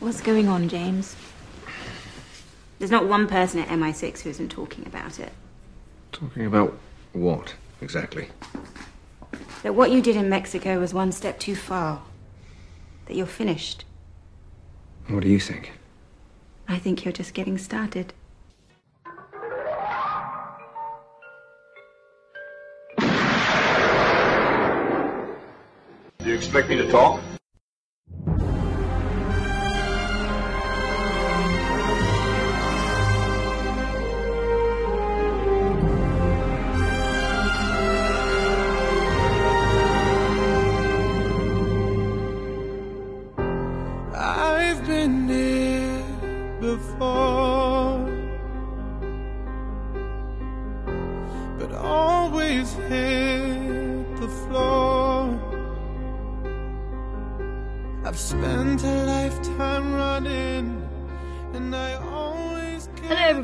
What's going on, James? There's not one person at MI6 who isn't talking about it. Talking about what, exactly? That what you did in Mexico was one step too far. That you're finished. What do you think? I think you're just getting started. Do you expect me to talk?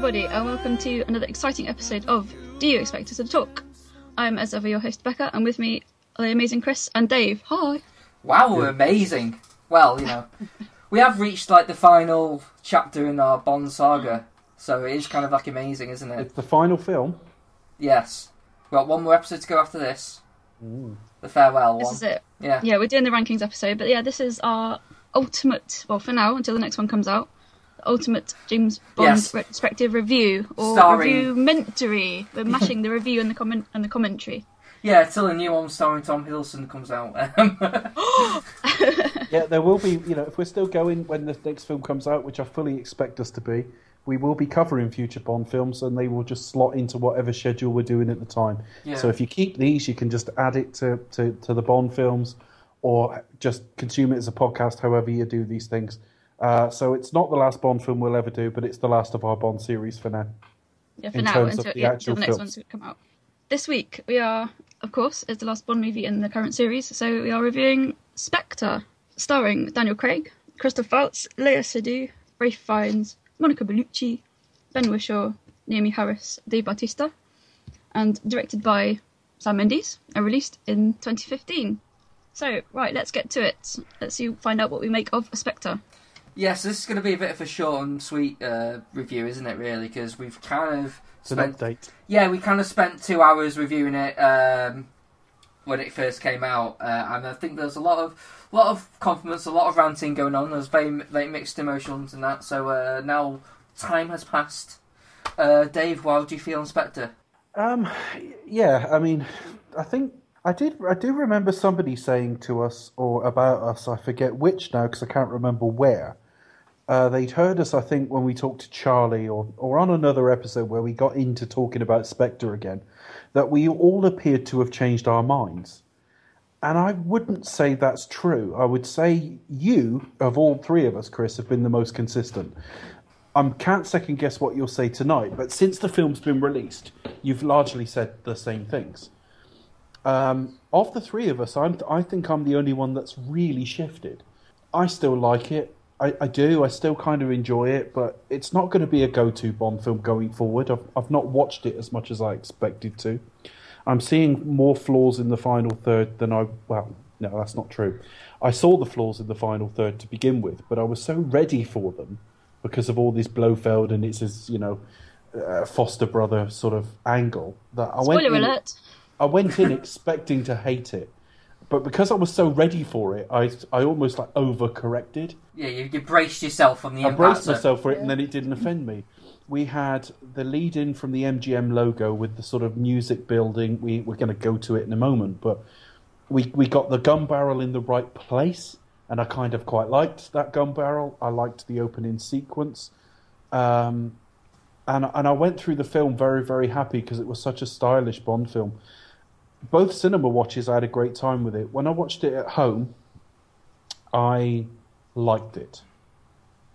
Everybody, and welcome to another exciting episode of Do You Expect Us to Talk? I'm, as ever, your host, Becca, and with me are the amazing Chris and Dave. Hi. Wow, amazing. Well, you know, we have reached like the final chapter in our Bond saga, so it is kind of like amazing, isn't it? It's the final film. Yes. We've got one more episode to go after this. The farewell This one. is it. Yeah. Yeah, we're doing the rankings episode, but yeah, this is our ultimate, well, for now, until the next one comes out, the ultimate James Bond Yes. retrospective review, or Starring- review mentory. We're mashing the review and the comment and the commentary. Yeah, till a new one starring Tom Hiddleston comes out. Um, Yeah, there will be, you know, if we're still going when the next film comes out, which I fully expect us to be, we will be covering future Bond films and they will just slot into whatever schedule we're doing at the time. Yeah. So if you keep these, you can just add it to, to, to the Bond films or just consume it as a podcast, however you do these things. Uh, so it's not the last Bond film we'll ever do, but it's the last of our Bond series for now. Yeah, for In now, terms of until, the yeah, actual until the next one's come out. This week, we are, of course, it's the last Bond movie in the current series, so we are reviewing Spectre, starring Daniel Craig, Christoph Waltz, Léa Seydoux, Ralph Fiennes, Monica Bellucci, Ben Whishaw, Naomie Harris, Dave Bautista, and directed by Sam Mendes, and released in 2015. So, right, let's get to it. Let's see, find out what we make of Spectre. Yes, this is going to be a bit of a short and sweet uh, review, isn't it, really? Because we've kind of It's an spent update. Yeah, we kind of spent two hours reviewing it um, when it first came out, uh, and I think there's a lot of lot of compliments, a lot of ranting going on. There's very very mixed emotions and that. So uh, now time has passed. Uh, Dave, how do you feel, Inspector? Um, yeah, I mean, I think I did. I do remember somebody saying to us or about us. I forget which now because I can't remember where. Uh, they'd heard us, I think, when we talked to Charlie or or on another episode where we got into talking about Spectre again, that we all appeared to have changed our minds. And I wouldn't say that's true. I would say you, of all three of us, Chris, have been the most consistent. I can't second guess what you'll say tonight, but since the film's been released, you've largely said the same things. Um, of the three of us, I'm, I think I'm the only one that's really shifted. I still like it. I, I do. I still kind of enjoy it, but it's not going to be a go-to Bond film going forward. I've, I've not watched it as much as I expected to. I'm seeing more flaws in the final third than I. Well, no, that's not true. I saw the flaws in the final third to begin with, but I was so ready for them because of all this Blofeld and it's his, you know, uh, foster brother sort of angle that I went. Spoiler in- alert! I went in expecting to hate it, but because I was so ready for it, I I almost like overcorrected. Yeah, you, you braced yourself on the I braced of- myself for it, and then it didn't offend me. We had the lead in from the MGM logo with the sort of music building. We we're going to go to it in a moment, but we we got the gun barrel in the right place, and I kind of quite liked that gun barrel. I liked the opening sequence, um, and and I went through the film very very happy because it was such a stylish Bond film. Both cinema watches, I had a great time with it. When I watched it at home, I liked it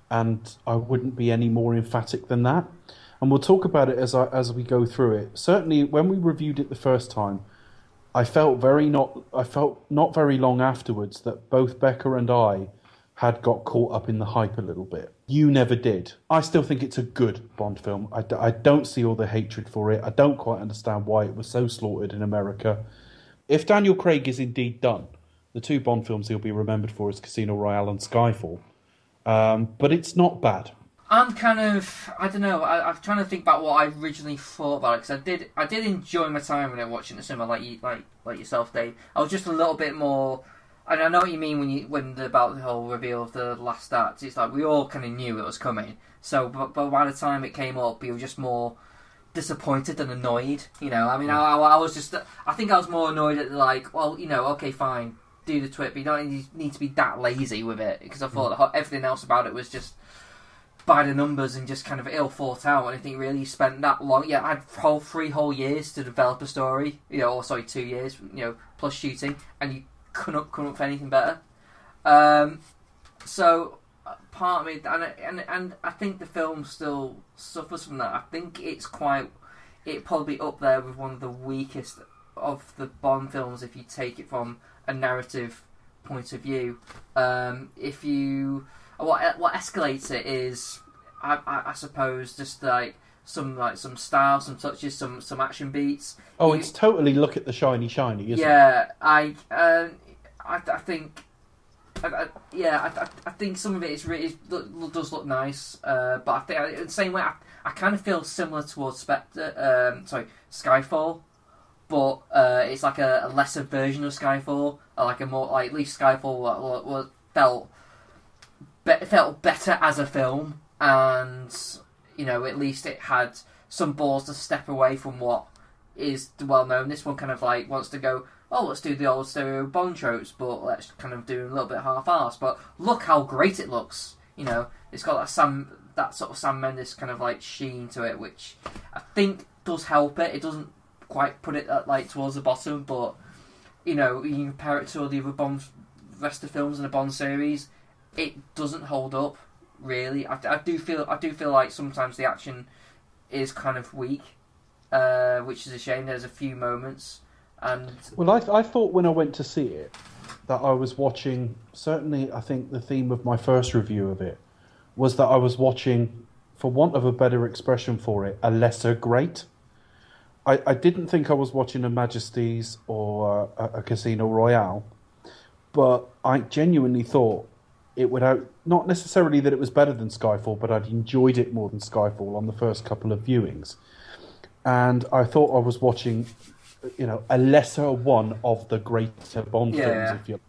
and I wouldn't be any more emphatic than that. And we'll talk about it as I, as we go through it. Certainly, when we reviewed it the first time, I felt very not. I felt not very long afterwards that both Becca and I had got caught up in the hype a little bit. You never did. I still think it's a good Bond film. I, d- I don't see all the hatred for it. I don't quite understand why it was so slaughtered in America. If Daniel Craig is indeed done, the two Bond films he'll be remembered for is Casino Royale and Skyfall. um, but it's not bad. I'm kind of I don't know. I, I'm trying to think about what I originally thought about it because I did I did enjoy my time when I watching the cinema, like you like like yourself, Dave. I was just a little bit more. And I know what you mean when you when the, about the whole reveal of the last act. It's like we all kind of knew it was coming. So, but, but by the time it came up, you were just more disappointed than annoyed. You know, I mean, I, I, I was just I think I was more annoyed at like, well, you know, okay, fine, do the twit, but you don't need, to be that lazy with it because I thought hmm. that everything else about it was just by the numbers and just kind of ill thought out. And I think really spent that long. Yeah, I had whole three whole years to develop a story. You know, or sorry, two years. You know, plus shooting, and you couldn't come up for anything better. Um, so uh, part of me, and and and I think the film still suffers from that. I think it's quite, it probably up there with one of the weakest of the Bond films if you take it from a narrative point of view. Um, if you what what escalates it is, I, I, I suppose, just like some like some style, some touches, some some action beats. Oh, You- it's totally look at the shiny, shiny, isn't it? yeah, I, um, I, I think, I, I, yeah, I, I, think some of it is really look- does look nice, uh, but I think in the same way, I, I kind of feel similar towards Spectre, um, sorry, Skyfall, but uh, it's like a, a lesser version of Skyfall, like a more like at least Skyfall felt be- felt better as a film, and you know at least it had some balls to step away from what is well known. This one kind of like wants to go, oh, let's do the old stereo Bond tropes, but let's kind of do a little bit half-assed. But look how great it looks. You know, it's got that Sam, that sort of Sam Mendes kind of like sheen to it, which I think does help it. It doesn't quite put it at, like towards the bottom, but you know, you compare it to all the other Bond rest of films in the Bond series, it doesn't hold up really. I, I do feel I do feel like sometimes the action is kind of weak, uh, which is a shame. There's a few moments, and Well, I, I thought when I went to see it that I was watching. Certainly, I think the theme of my first review of it was that I was watching, for want of a better expression for it, a lesser great. I, I didn't think I was watching a Majesty's or uh, a, a Casino Royale, but I genuinely thought it would out. Not necessarily that it was better than Skyfall, but I'd enjoyed it more than Skyfall on the first couple of viewings, and I thought I was watching you know, a lesser one of the greater Bond Yeah, films, if you.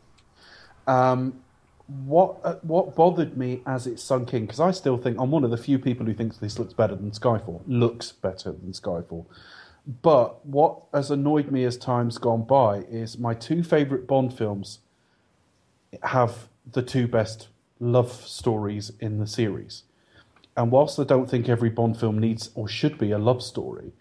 Um, what uh, what bothered me as it sunk in because I still think I'm one of the few people who thinks this looks better than Skyfall. Looks better than Skyfall. But what has annoyed me as time's gone by is my two favourite Bond films have the two best love stories in the series. And whilst I don't think every Bond film needs or should be a love story,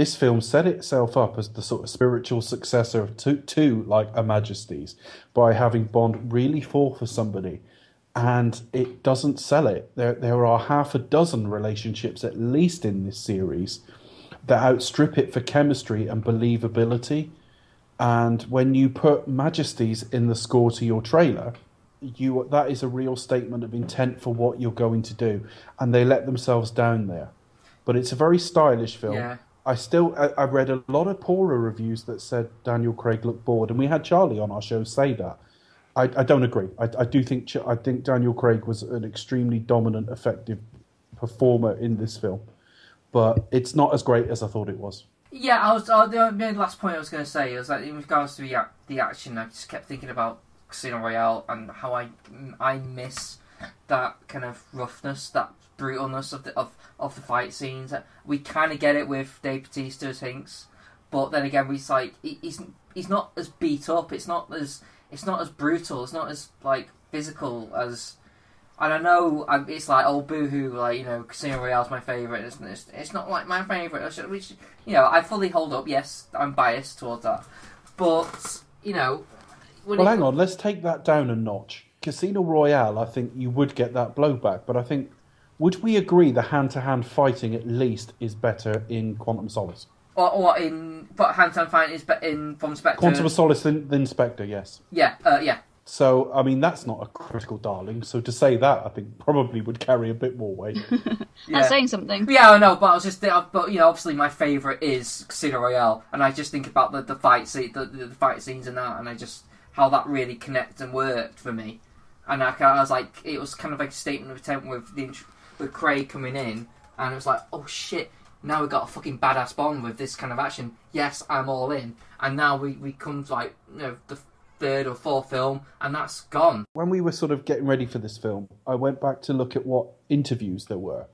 this film set itself up as the sort of spiritual successor to, to like a Majesty's by having Bond really fall for somebody. And it doesn't sell it. There, there are half a dozen relationships, at least in this series, that outstrip it for chemistry and believability. And when you put Majesty's in the score to your trailer, you that is a real statement of intent for what you're going to do, and they let themselves down there. But it's a very stylish film. Yeah. I still I, I read a lot of poorer reviews that said Daniel Craig looked bored, and we had Charlie on our show say that. I, I don't agree. I, I do think I think Daniel Craig was an extremely dominant, effective performer in this film, but it's not as great as I thought it was. yeah, I was uh, the last point I was going to say was that in regards to the, the action, I just kept thinking about Casino Royale and how I I miss that kind of roughness, that brutalness of the of, of the fight scenes. We kind of get it with Dave Bautista as Hinx, but then again, we like he- he's he's not as beat up. It's not as it's not as brutal. It's not as like physical as. And I know um, it's like oh boohoo, like you know Casino Royale's my favorite. It's, it's, it's not like my favorite, which you know I fully hold up. Yes, I'm biased towards that, but you know. when Well, it- hang on. Let's take that down a notch. Casino Royale, I think you would get that blowback, but I think would we agree the hand-to-hand fighting at least is better in Quantum Solace? Or, or in but hand to hand fight is be- in from Spectre. Quantum of Solace than, than Spectre, yes. yeah, uh, yeah, So I mean that's not a critical darling. So to say that, I think probably would carry a bit more weight. yeah. That's saying something. Yeah, I know, but I was just, uh, but you know, obviously my favorite is Casino Royale, and I just think about the the fight scene, the, the, the fight scenes and that, and I just how that really connected and worked for me. and I, I was like, it was kind of like a statement of intent with the int- with Craig coming in, and it was like, oh shit, now we've got a fucking badass Bond with this kind of action. Yes, I'm all in, and now we we come to like you know the third or fourth film, and that's gone. when we were sort of getting ready for this film, I went back to look at what interviews there were,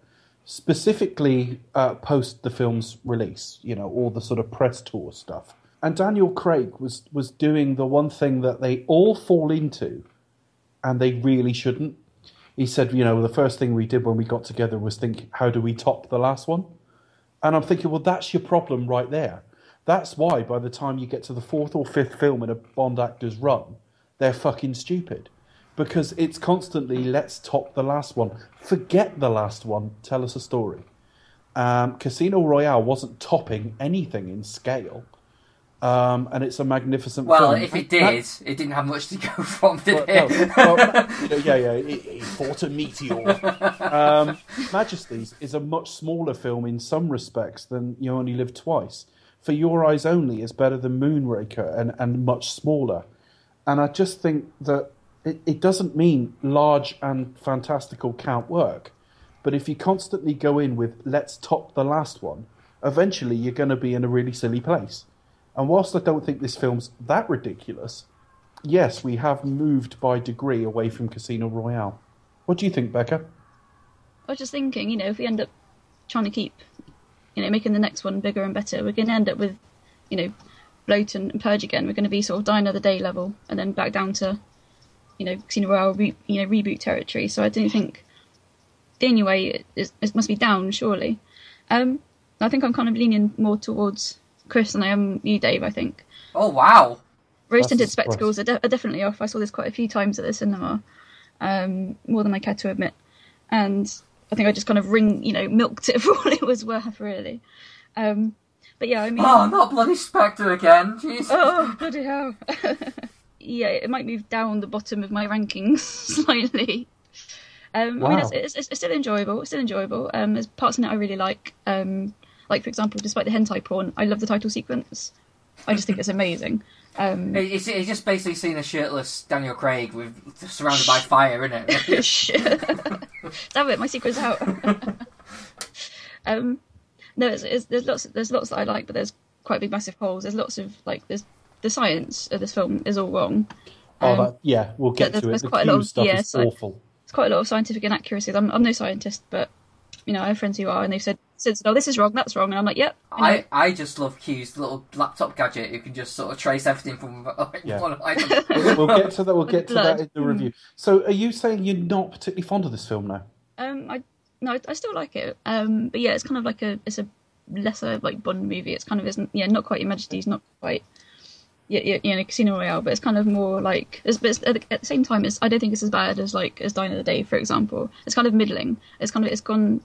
specifically uh, post the film's release. You know, all the sort of press tour stuff. And Daniel Craig was was doing the one thing that they all fall into, and they really shouldn't. He said, you know, the first thing we did when we got together was think, how do we top the last one? And I'm thinking, well, that's your problem right there. That's why by the time you get to the fourth or fifth film in a Bond actor's run, they're fucking stupid. Because it's constantly, let's top the last one. Forget the last one, tell us a story. Um, Casino Royale wasn't topping anything in scale. Um, and it's a magnificent Well, film. if it That- did, it didn't have much to go from, did well, it? no, well, yeah, yeah, it, it fought a meteor. Um, Majesty's is a much smaller film in some respects than You Only Live Twice. For Your Eyes Only is better than Moonraker and, and much smaller. And I just think that it, it doesn't mean large and fantastical can't work. But if you constantly go in with let's top the last one, eventually you're going to be in a really silly place. And whilst I don't think this film's that ridiculous, yes, we have moved by degree away from Casino Royale. What do you think, Becca? I was just thinking, you know, if we end up trying to keep, you know, making the next one bigger and better, we're going to end up with, you know, bloat and, purge again. We're going to be sort of die another day level, and then back down to, you know, Casino Royale, re- you know, reboot territory. So I don't think the only way is it must be down, surely. Um, I think I'm kind of leaning more towards Chris and I am you, Dave. I think oh wow! rose tinted spectacles are, de- are definitely off. I saw this quite a few times at the cinema, um, more than I care to admit, and I think I just kind of ring, you know, milked it for all it was worth, really. Um, but yeah, I mean, Oh, not bloody Spectre again! Jesus. oh bloody hell! yeah, it might move down the bottom of my rankings slightly. Um, I mean, it's, it's, it's still enjoyable. It's still enjoyable. Um, there's parts in it I really like. Um, like for example, despite the hentai porn, I love the title sequence. I just think it's amazing. Um, It's, it's just basically seeing a shirtless Daniel Craig with surrounded by fire, isn't it? Shit. Damn it, my secret's out. um, no, it's, it's, there's lots. There's lots that I like, but there's quite big, massive holes. There's lots of like. There's the science of this film is all wrong. Oh, Um, that, yeah, we'll get there's- to it. there's The quite a lot Q of- stuff yeah, is so- awful. It's quite a lot of scientific inaccuracies. I'm, I'm no scientist, but you know, I have friends who are, and they've said, said, "No, this is wrong. That's wrong," and I'm like, "Yep." I know. I, I just love Q's little laptop gadget who can just sort of trace everything from like, Yeah. one item. We'll get to that. We'll get to that in the review. So, are you saying you're not particularly fond of this film now? Um, I no, I, I still like it. Um, but yeah, it's kind of like a it's a lesser like Bond movie. It's kind of isn't yeah, not quite Your Majesty's, not quite yeah, yeah, you know, Casino Royale, but it's kind of more like it's, but it's, at, the- at the same time, it's I don't think it's as bad as like as Die Another Day, for example. It's kind of middling. It's kind of it's gone,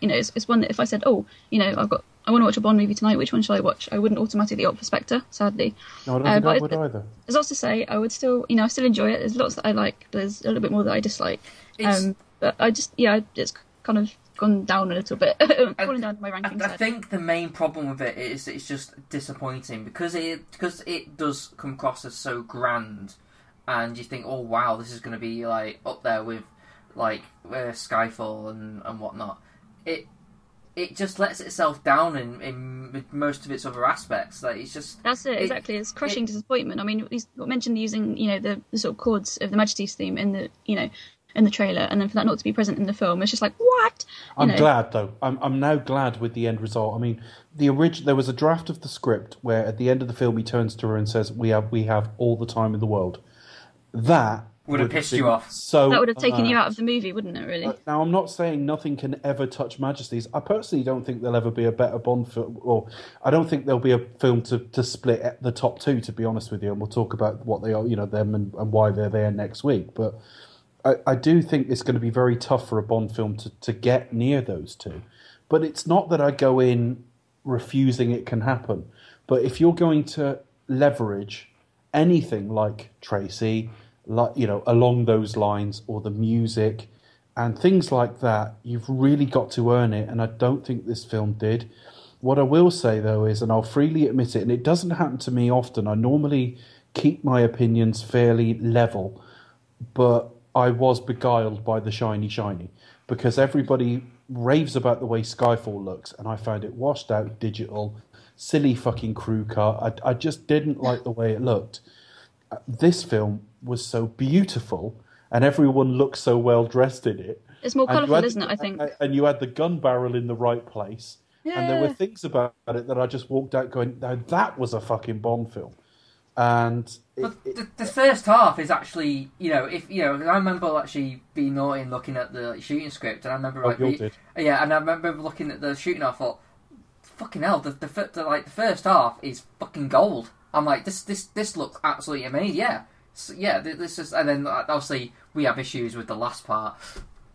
you know, it's, it's one that if I said, oh, you know, I've got I want to watch a Bond movie tonight, which one should I watch? I wouldn't automatically opt for Spectre, sadly. No, I don't Uh, think but I it- either. There's lots to say. I would still, you know, I still enjoy it. There's lots that I like, but there's a little bit more that I dislike. Um, but I just, yeah, it's kind of gone down a little bit, falling down my rankings. I, I think the main problem with it is it's just disappointing because it because it does come across as so grand, and you think, oh wow, this is going to be like up there with like uh, Skyfall and and whatnot. It it just lets itself down in in most of its other aspects. Like it's just That's it, it- exactly. It's crushing disappointment. I mean, he's mentioned using, you know, the, the sort of chords of the Majesty's theme in the, you know, in the trailer, and then for that not to be present in the film, it's just like what? You I'm know, glad though. I'm I'm now glad with the end result. I mean, the orig- there was a draft of the script where at the end of the film he turns to her and says, "We have we have all the time in the world." That Would have pissed you off. So That would have taken you out of the movie, wouldn't it? Really? Uh, Now, I'm not saying nothing can ever touch Majesty's. I personally don't think there'll ever be a better Bond film, or I don't think there'll be a film to, to split at the top two. To be honest with you, and we'll talk about what they are, you know, them and, and why they're there next week. But I, I do think it's going to be very tough for a Bond film to, to get near those two. But it's not that I go in refusing it can happen. But if you're going to leverage anything like Tracy, like you know, along those lines, or the music and things like that, you've really got to earn it. And I don't think this film did. What I will say though is, and I'll freely admit it, and it doesn't happen to me often. I normally keep my opinions fairly level, but I was beguiled by the shiny shiny because everybody raves about the way Skyfall looks, and I found it washed out, digital, silly fucking crew car. I, I just didn't like the way it looked. Uh, This film was so beautiful, and everyone looked so well dressed in it. It's more colourful, had- isn't it? I think. And you had the gun barrel in the right place. Yeah. And there were things about it that I just walked out going, now that was a fucking Bond film. And it, But it- the, the first half is actually, you know, if you know, I remember actually being naughty and looking at the shooting script, and I remember Oh, like, you did. yeah, and I remember looking at the shooting. I thought, fucking hell, the, the, the like the first half is fucking gold. I'm like, this this this looks absolutely amazing. Yeah, S yeah, this is, and then uh, obviously we have issues with the last part,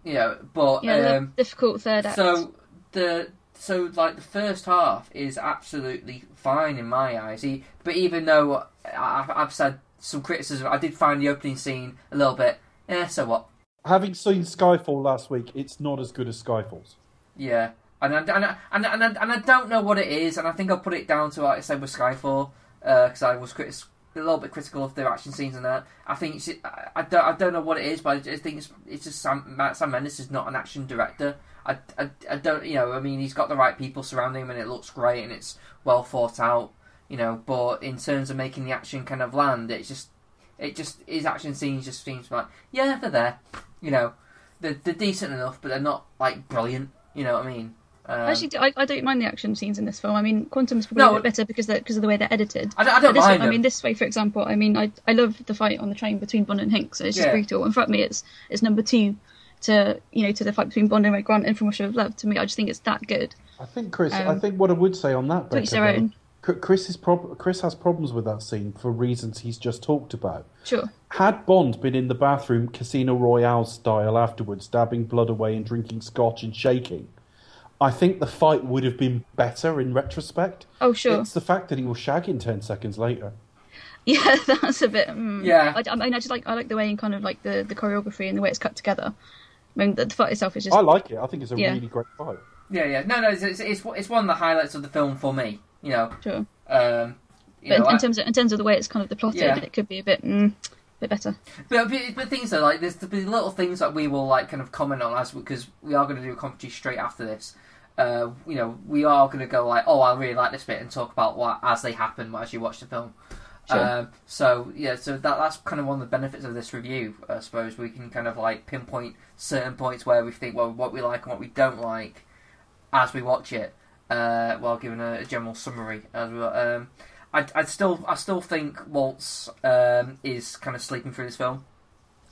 you know, but Yeah, the um, difficult third act. so the so like the first half is absolutely fine in my eyes. He, but even though I, I've said some criticism, I did find the opening scene a little bit. Eh, so what? having seen Skyfall last week, it's not as good as Skyfall's. Yeah, and I, and I, and I, and I, and I don't know what it is, and I think I'll put it down to like I said with Skyfall because I was critis- a little bit critical of the action scenes and that. I think I, don't I don't know what it is, but I think it's it's just Sam Sam Mendes is not an action director. I, I, I don't you know I mean he's got the right people surrounding him and it looks great and it's well thought out you know but in terms of making the action kind of land it's just it just his action scenes just seems like yeah they're there you know they're, they're decent enough but they're not like brilliant you know what I mean um, Actually, I, I don't mind the action scenes in this film. I mean, Quantum's probably No. a bit better because because of the way they're edited. I don't, I don't this, mind I mean, this way, for example, I mean, I I love the fight on the train between Bond and Hinx. It's just Yeah. brutal. And for me, it's it's number two to you know to the fight between Bond and Red Grant in From Russia with Love. To me, I just think it's that good. I think Chris. I Um, think what I would say on that, to each Becca, their own. Chr- Chris is prob- Chris has problems with that scene for reasons he's just talked about. Sure. Had Bond been in the bathroom, Casino Royale style, afterwards, dabbing blood away and drinking scotch and shaking, I think the fight would have been better in retrospect. Oh, sure. It's the fact that he was shagging ten seconds later. Yeah, that's a bit. Mm. Yeah. I, I mean, I just like I like the way and kind of like the, the choreography and the way it's cut together. I mean, the, the fight itself is just I like it. I think it's a Yeah. really great fight. Yeah, yeah. No, no. It's, it's it's it's one of the highlights of the film for me. You know. sure. Um, you But in, know, in I- terms of in terms of the way it's kind of the plotted, Yeah. it could be a bit mm, bit better. But, but, but things are like there's the little things that we will like kind of comment on as because we are going to do a commentary straight after this. Uh, you know, we are going to go like, oh, I really like this bit, and talk about what as they happen as you watch the film. Sure. Um, so yeah, so that that's kind of one of the benefits of this review. I suppose we can kind of like pinpoint certain points where we think well what we like and what we don't like as we watch it, uh, while giving a, a general summary as well. Um, I I still I still think Waltz um, is kind of sleeping through this film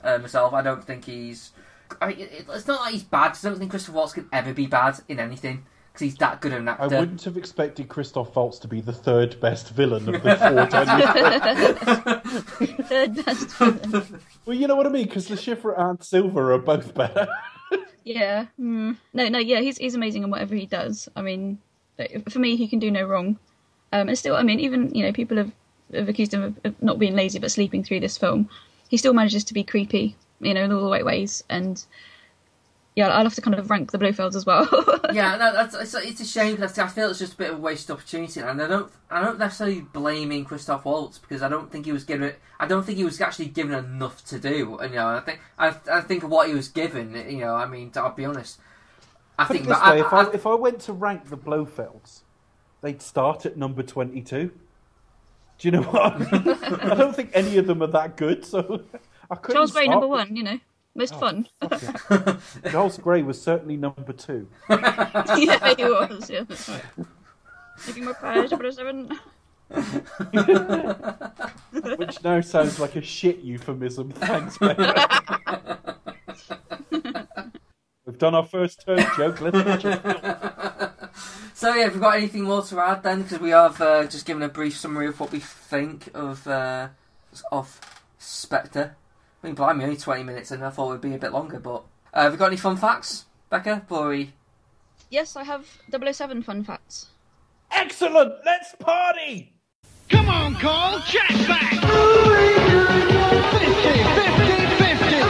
uh, myself. I don't think he's. I mean, it's not like he's bad. 'cause I don't think Christopher Waltz can ever be bad in anything because he's that good an actor. I wouldn't have expected Christoph Waltz to be the third best villain of the four Daniel Third best. villain. Well, you know what I mean, because Le Chiffre and Silva are both better. yeah. Mm. No, no. Yeah, he's he's amazing in whatever he does. I mean, for me, he can do no wrong. Um, and still, I mean, even you know, people have, have accused him of, of not being lazy but sleeping through this film. He still manages to be creepy, you know, in all the right ways. And yeah, I'll have to kind of rank the Blofelds as well. yeah, no, that's it's, it's a shame because I feel it's just a bit of a wasted opportunity, and I don't I don't necessarily blaming Christoph Waltz because I don't think he was given I don't think he was actually given enough to do. And, you know, I think I, I think what he was given. You know, I mean, I'll be honest. I Put it think this that way, I, if I, I- if I went to rank the Blofelds, they'd start at number 22. Do you know what I mean? I don't think any of them are that good, so I couldn't Charles Gray, start number one, you know, most fun. Fuck it. Charles Gray was certainly number two. yeah, he was. Yeah, that's right. Making my prize, number seven. Which now sounds like a shit euphemism. Thanks, mate. We've done our first turn joke. Let's finish it. So yeah, have we got anything more to add then? Because we have uh, just given a brief summary of what we think of uh, of Spectre. I mean, blimey, only twenty minutes, and I thought it would be a bit longer. But uh, have we got any fun facts, Becca? Before we Yes, I have 007 fun facts. Excellent. Let's party. Come on, Cole, check back! 50, 50, 50,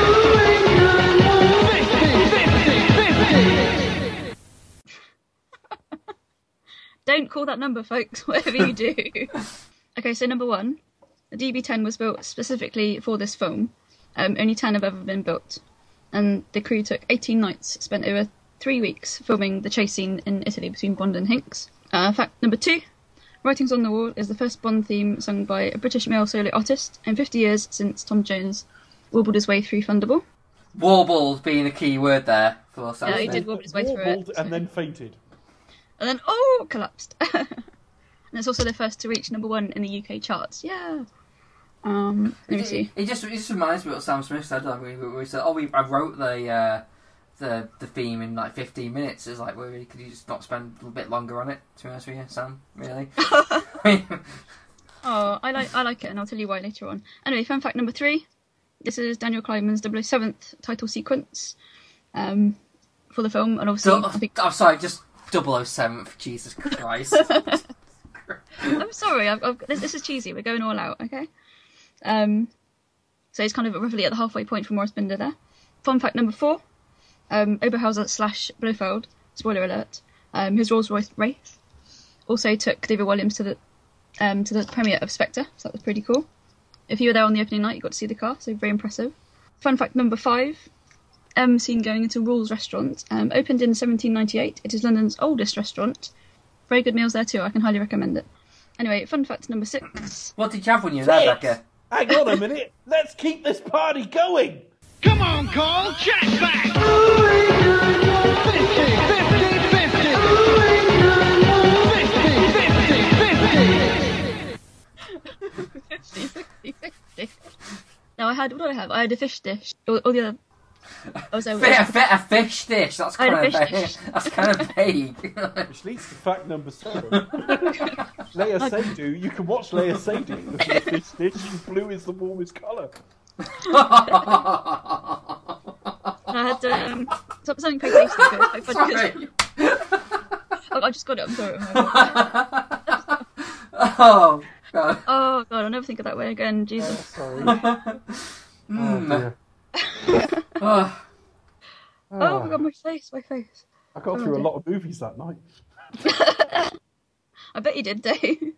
50, 50. Don't call that number, folks, whatever you do. okay, so number one, the DB10 was built specifically for this film. Um, only 10 have ever been built. And the crew took 18 nights, spent over three weeks filming the chase scene in Italy between Bond and Hinx. Uh, fact number two Writing's on the Wall is the first Bond theme sung by a British male solo artist in 50 years since Tom Jones warbled his way through Thunderball. Warbled being a key word there for Sam Yeah, he did warble his way through Warbled it. and then fainted. And then, oh, collapsed. and it's also the first to reach number one in the UK charts. Yeah. Um, let me see. It just it just reminds me of what Sam Smith said. Like, we, we said, "Oh, we I wrote the uh, the the theme in like 15 minutes." It's like, well, could you just not spend a little bit longer on it? To be honest with you, Sam, really. Oh, I like I like it, and I'll tell you why later on. Anyway, fun fact number three. This is Daniel Kleinman's 007th title sequence um, for the film, and obviously, I think, I'm sorry, just 007. Jesus Christ. I'm sorry, I've, I've, this, this is cheesy. We're going all out, okay? Um, so he's kind of roughly at the halfway point for Maurice Binder there. Fun fact number four: um, Oberhauser slash Blofeld. Spoiler alert. Um, his Rolls Royce Wraith also took David Williams to the um, to the premiere of Spectre, so that was pretty cool. If you were there on the opening night, you got to see the car, so very impressive. Fun fact number five: M seen going into Rules Restaurant. Um, opened in 1798. It is London's oldest restaurant. Very good meals there too. I can highly recommend it. Anyway, fun fact number six. what did you have when you were there, Becca? Hang on a minute. Let's keep this party going. Come on, Cole, check back! 50, 50, 50! 50, 50, 50. Now I had what did I have? I had a fish dish. All, all the other. Oh, so Fi- a, fi- a fish dish. That's I kind a of fish vague. dish. That's kind of vague. Which leads to fact number seven. Léa Seydoux, you can watch Léa Seydoux. The fish dish blue is the warmest colour. I had um, so- something quite tasty. but I- Sorry. Oh, I just got it. I'm sorry. oh god. Oh god, I'll never think of that way again. Jesus. Sorry. Mm. Oh, dear. Oh. Oh my god, my face, my face. I got oh, through a lot of movies that night. I bet you did, Dave.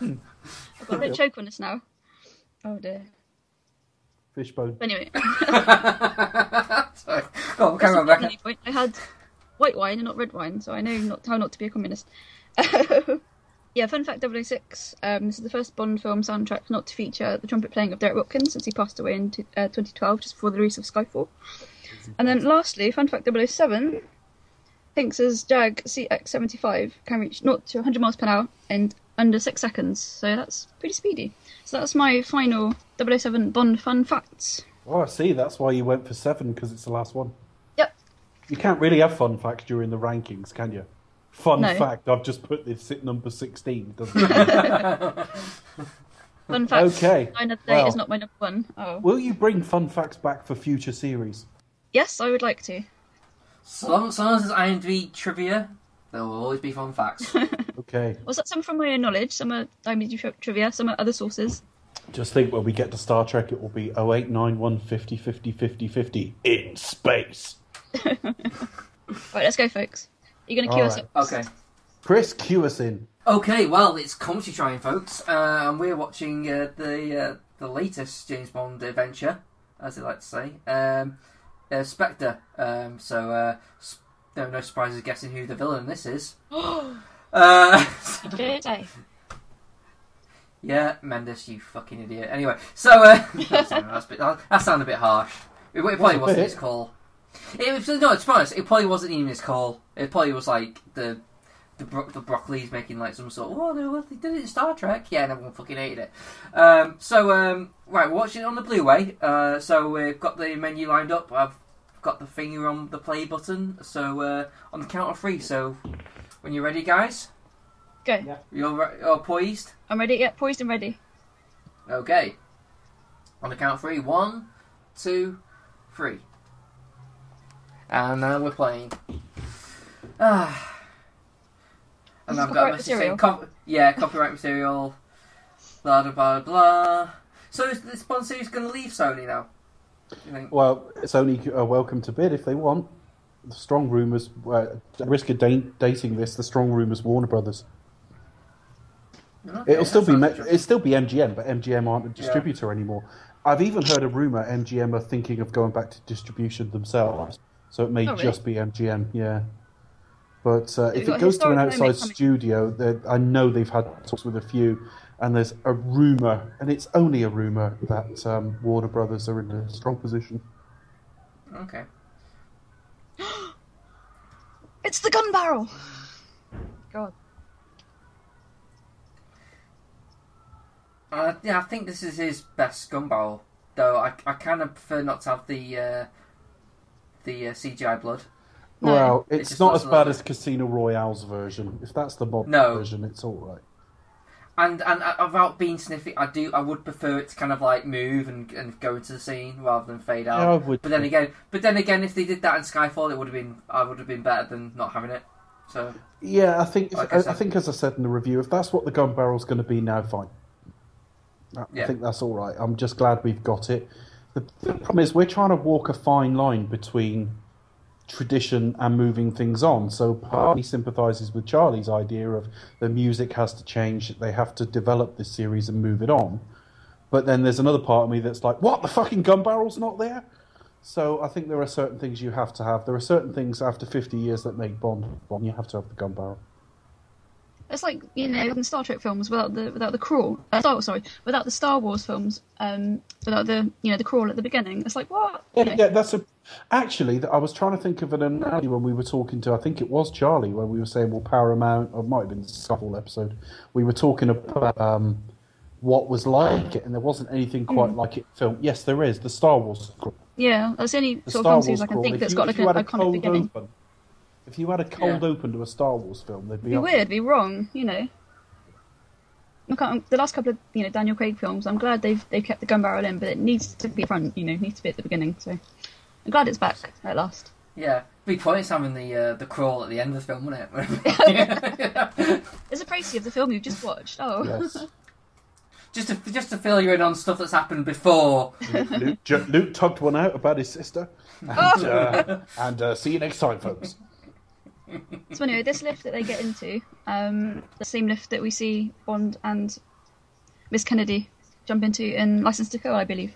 I've got a bit of choke on us now. Oh dear. Fishbone. Anyway, Sorry. Go on, that's carry on, not the Becca. only point. I had white wine and not red wine, so I know not how not to be a communist. yeah, fun fact 006. Um, this is the first Bond film soundtrack not to feature the trumpet playing of Derek Watkins since he passed away in t- uh, 2012, just before the release of Skyfall. And then lastly, fun fact 007. Hinx's Jag CX75 can reach 0 to 100 miles per hour in under 6 seconds, so that's pretty speedy. So that's my final 007 Bond fun facts. Oh, I see. That's why you went for seven because it's the last one. Yep. You can't really have fun facts during the rankings, can you? Fun No. fact: I've just put this at number sixteen. Doesn't it? Fun fact. Okay, Die Another Day well. is not my number one. Oh. Will you bring fun facts back for future series? Yes, I would like to. So long, so long as it's IMDb trivia, there will always be fun facts. Okay. Was that some from my own knowledge? Some are IMDb tri- trivia, some are other sources. Just think when we get to Star Trek, it will be 0891 50 50 50 50 in space. Right, let's go, folks. You're going to cue All us right. up. okay. Chris, cue us in. Okay, well, it's comedy trying, folks, uh, and we're watching uh, the uh, the latest James Bond adventure, as they like to say, um, uh, Spectre. Um, so, uh, s- no, no surprises guessing who the villain in this is. uh, Good day. yeah, Mendes, you fucking idiot. Anyway, so uh, that's, that's, a bit, that sounded a bit harsh. It, it probably wasn't his call. It was no, to be honest, it probably wasn't even his call. It probably was like the the, bro- the Broccolis making like some sort of oh no, they did it in Star Trek, yeah, and everyone fucking hated it. Um, so um, right, we're watching it on the Blu-ray. Uh, so we've got the menu lined up. I've got the finger on the play button. So uh, on the count of three. So when you're ready, guys, Go. Yeah. You're, re- you're poised. I'm ready. Yeah, poised and ready. Okay. On the count of three. One, two, three. And now we're playing. Ah. And I've got a copyright message saying, cop- yeah, copyright material. Blah blah blah blah. So is this Bond series going to leave Sony now? Think? Well, it's only a welcome to bid if they want. The strong rumours, uh, at risk of da- dating this, the strong rumours Warner Brothers. Okay, It'll still be sounds me- interesting. it'll still be MGM, but MGM aren't a distributor anymore. I've even heard a rumor MGM are thinking of going back to distribution themselves, so it may Oh, really? just be MGM. Yeah, but uh, if it goes to an outside studio, I know they've had talks with a few, and there's a rumor, and it's only a rumor that um, Warner Brothers are in a strong position. Okay. It's the gun barrel. God. Uh, yeah, I think this is his best gun barrel. Though I, I kind of prefer not to have the uh, the uh, CGI blood. No. Well, It it's just not as bad as Casino Royale's version. If that's the modern No. version, it's all right. And and uh, without being sniffy, I do I would prefer it to kind of like move and, and go into the scene rather than fade out. Yeah, I would But then too. again, but then again, if they did that in Skyfall, it would have been I would have been better than not having it. So Yeah, I think Like I I, I think as I said in the review, if that's what the gun barrel's going to be now, fine. I, I think that's all right. I'm just glad we've got it. The, the problem is we're trying to walk a fine line between tradition and moving things on. So part of me sympathises with Charlie's idea of the music has to change. They have to develop this series and move it on. But then there's another part of me that's like, what? The fucking gun barrel's not there. So I think there are certain things you have to have. There are certain things after 50 years that make Bond Bond. You have to have the gun barrel. It's like you know in Star Trek films without the without the crawl. Uh, Star, sorry, without the Star Wars films, um, without the you know the crawl at the beginning. It's like what? You know, Yeah, yeah, that's a. Actually, I was trying to think of an analogy when we were talking to. I think it was Charlie when we were saying, "Well, Paramount," or it might have been the Skyfall episode. We were talking about um, what was like it, and there wasn't anything quite Mm. like it. Film, yes, there is the Star Wars. crawl. Yeah, that's the only The sort of Star film Wars series I can think that's got like an iconic beginning. Open, if you had a cold Yeah. open to a Star Wars film, they'd be, It'd be weird, it'd be wrong, you know. I can't, the last couple of you know Daniel Craig films, I'm glad they've they've kept the gun barrel in, but it needs to be front, you know, it needs to be at the beginning. So I'm glad it's back at last. yeah, big points having the uh, the crawl at the end of the film, wouldn't it? it? Is it précis of the film you've just watched? Oh, Yes. just to just to fill you in on stuff that's happened before. Luke, Ju- Luke tugged one out about his sister. And, uh, and uh, see you next time, folks. So anyway, this lift that they get into, um, the same lift that we see Bond and Miss Kennedy jump into in License to Kill, I believe.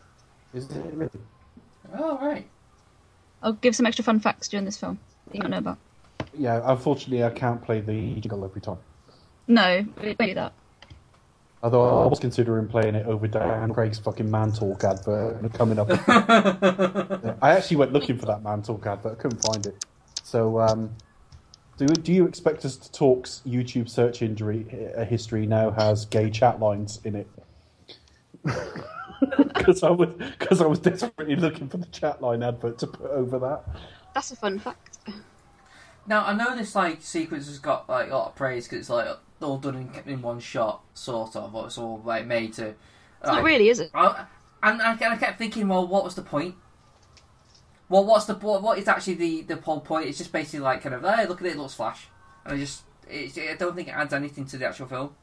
Is it really? Oh right. I'll give some extra fun facts during this film that you might know about. Yeah, unfortunately, I can't play the jingle every time. No, we won't do that. Although I was considering playing it over Dan Craig's fucking Man Talk advert coming up. I actually went looking for that Man Talk advert, I couldn't find it. So, um, do do you expect us to talk's YouTube search injury uh, history now has gay chat lines in it? Because I was because I was desperately looking for the chat line advert to put over that. That's a fun fact. Now I know this like sequence has got like a lot of praise because it's like all done in, in one shot, sort of. Or it's all like made to. It's not really, is it? I, and I, and I kept thinking, well, what was the point? Well, what's the what, what is actually the the whole point? It's just basically like kind of, hey, look at it, it looks flash, and I just it, I don't think it adds anything to the actual film.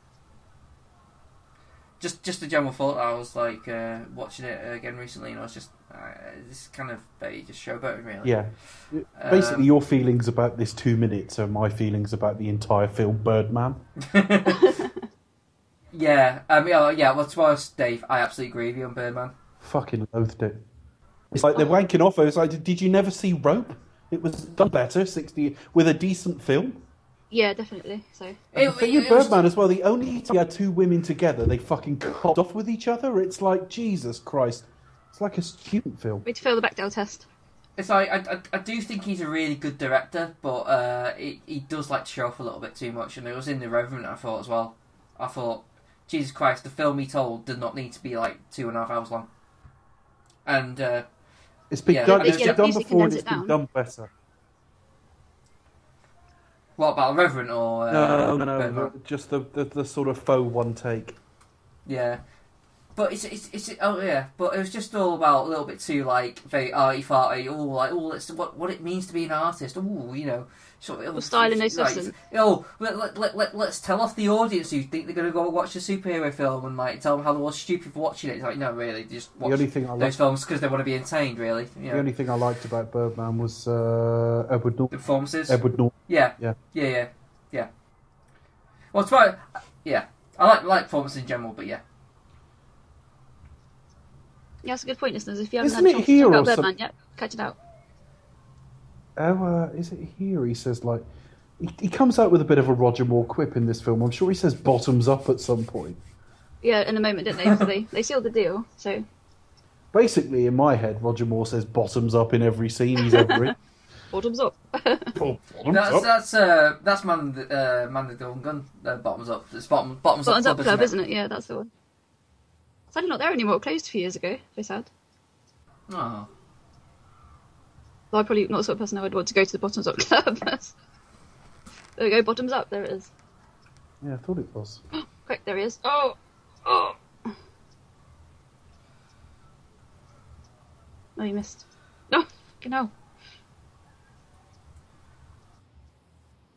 Just just a general thought. I was like uh, watching it again recently, and I was just uh, this kind of very just showboating, really. Yeah, basically, Um, your feelings about this two minutes are my feelings about the entire film Birdman. Yeah, um, yeah, yeah. Well, to be honest, Dave, I absolutely agree with you on Birdman. Fucking loathed it. It's like they're wanking off. I was like, did you never see Rope? It was done better, sixty with a decent film. Yeah, definitely. So And the It- thing it- with it was- Birdman as well, the only time you had two women together, they fucking copped off with each other. It's like Jesus Christ. It's like a student film. we need to fail the Bechdel test. It's like I, I, I do think he's a really good director, but uh, he, he does like to show off a little bit too much, and it was in the Revenant. I thought as well. I thought, Jesus Christ, the film he told did not need to be like two and a half hours long. And uh, It's been Yeah, done. but It's been done before, and condense it's it been down. done better. what about Reverend or uh, No, no, no, Birdman? just the, the the sort of faux one take. Yeah. But it's, it's it's oh yeah, but it was just all about a little bit too like very arty farty. Oh, like oh, it's what what it means to be an artist. Oh, you know, sort of Well, style and no like. Oh, let, let, let, let, let's tell off the audience who think they're going to go watch a superhero film and like tell them how they're all stupid for watching it. It's like no, really, just watch The only thing I those liked, films because they want to be entertained. Really, you the only thing I liked about Birdman was uh, Edward the Norton. performances. Edward Norton. Yeah. Yeah. Yeah, yeah, yeah. Well, it's about yeah. I like like performance in general, but yeah. Yeah, that's a good point, listeners. If you haven't Isn't had a chance to check or out some- Birdman yet, catch it out. Oh, uh, is it here? He says like he, he comes out with a bit of a Roger Moore quip in this film. I'm sure he says bottoms up at some point. Yeah, in a moment, didn't they? So they they sealed the deal. So Basically, in my head, Roger Moore says bottoms up in every scene he's ever in. bottoms up. Oh, bottoms That's up. that's uh that's man uh man the golden gun. Uh, bottoms up. It's bottom bottoms, bottoms up up club, isn't it? Yeah, that's the one. Sadly, not there anymore. Closed a few years ago. Very sad. Oh. Though I'm probably not the sort of person I would want to go to the bottoms up club. there we go, bottoms up. There it is. Yeah, I thought it was. Quick, there he is. Oh, oh. Oh, you missed. No, fucking hell.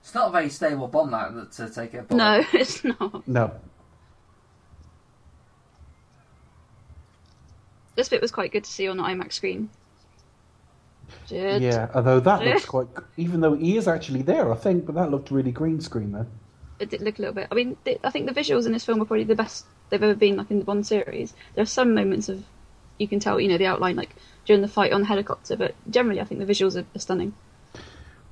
It's not a very stable bomb that that- to take it. bullet. No, it's not. No. This bit was quite good to see on the IMAX screen. Yeah, although that looks quite. Even though he is actually there, I think, but that looked really green screen then. It did look a little bit. I mean, I think the visuals in this film are probably the best they've ever been, like in the Bond series. There are some moments of, you can tell, you know, the outline, like during the fight on the helicopter, but generally, I think the visuals are, are stunning.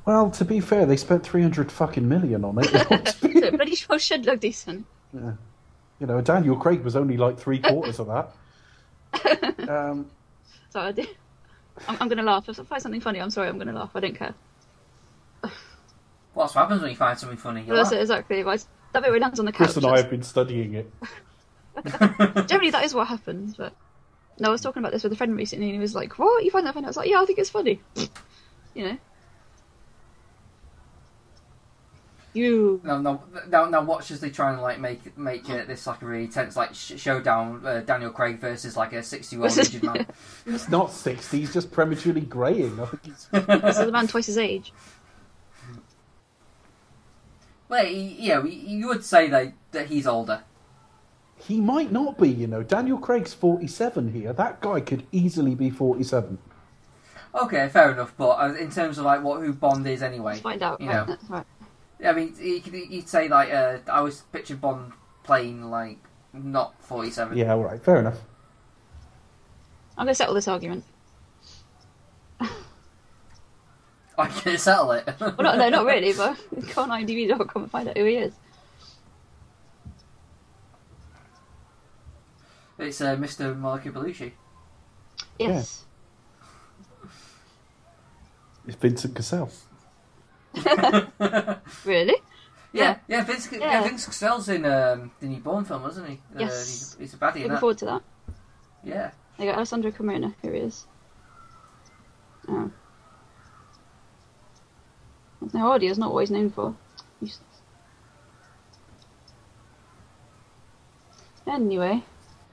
Well, to be fair, they spent three hundred fucking million on it. It bloody well should look decent. Yeah. You know, Daniel Craig was only like three quarters of that. Um, So I do. I'm, I'm going to laugh. If I find something funny, I'm sorry, I'm going to laugh. I don't care. What's what happens when you find something funny? Well, that's laugh. it, exactly. But it's- that bit where he lands on the couch. Chris and I have been studying it. that's- Generally, that is what happens, but. No, I was talking about this with a friend recently, and he was like, What? You find that funny? I was like, Yeah, I think it's funny. you know? You. No, no, now, now watch as they try and like make make it this like a really tense like sh- showdown. Uh, Daniel Craig versus like a sixty-year-old aged man. He's not sixty; he's just prematurely greying. I think he's. This is a man twice his age. Well, he, yeah, you- you would say that that he's older. He might not be, you know. Daniel Craig's forty-seven here. That guy could easily be forty-seven. Okay, fair enough. But uh, in terms of like what who Bond is anyway, Let's find out. You right, know. right. I mean, you could you'd say like uh, I was pictured Bond playing like not forty-seven. Yeah, all right, fair enough. I'm going to settle this argument. I can settle it. Well, not, no, not really, but go on IMDb.com and find out who he is. it's uh, Mr. Monica Bellucci. Yes. It's Vincent Cassel. Really? Yeah, Yeah. Vince, yeah. Yeah. Vince Cassel's in um, the new Bourne film, isn't he? Uh, Yes. he's, he's a baddie in Looking that. forward to that. Yeah. They got Alessandro Cremona. Here he is. Oh. No, audio's not what he's known for. Useless. Anyway,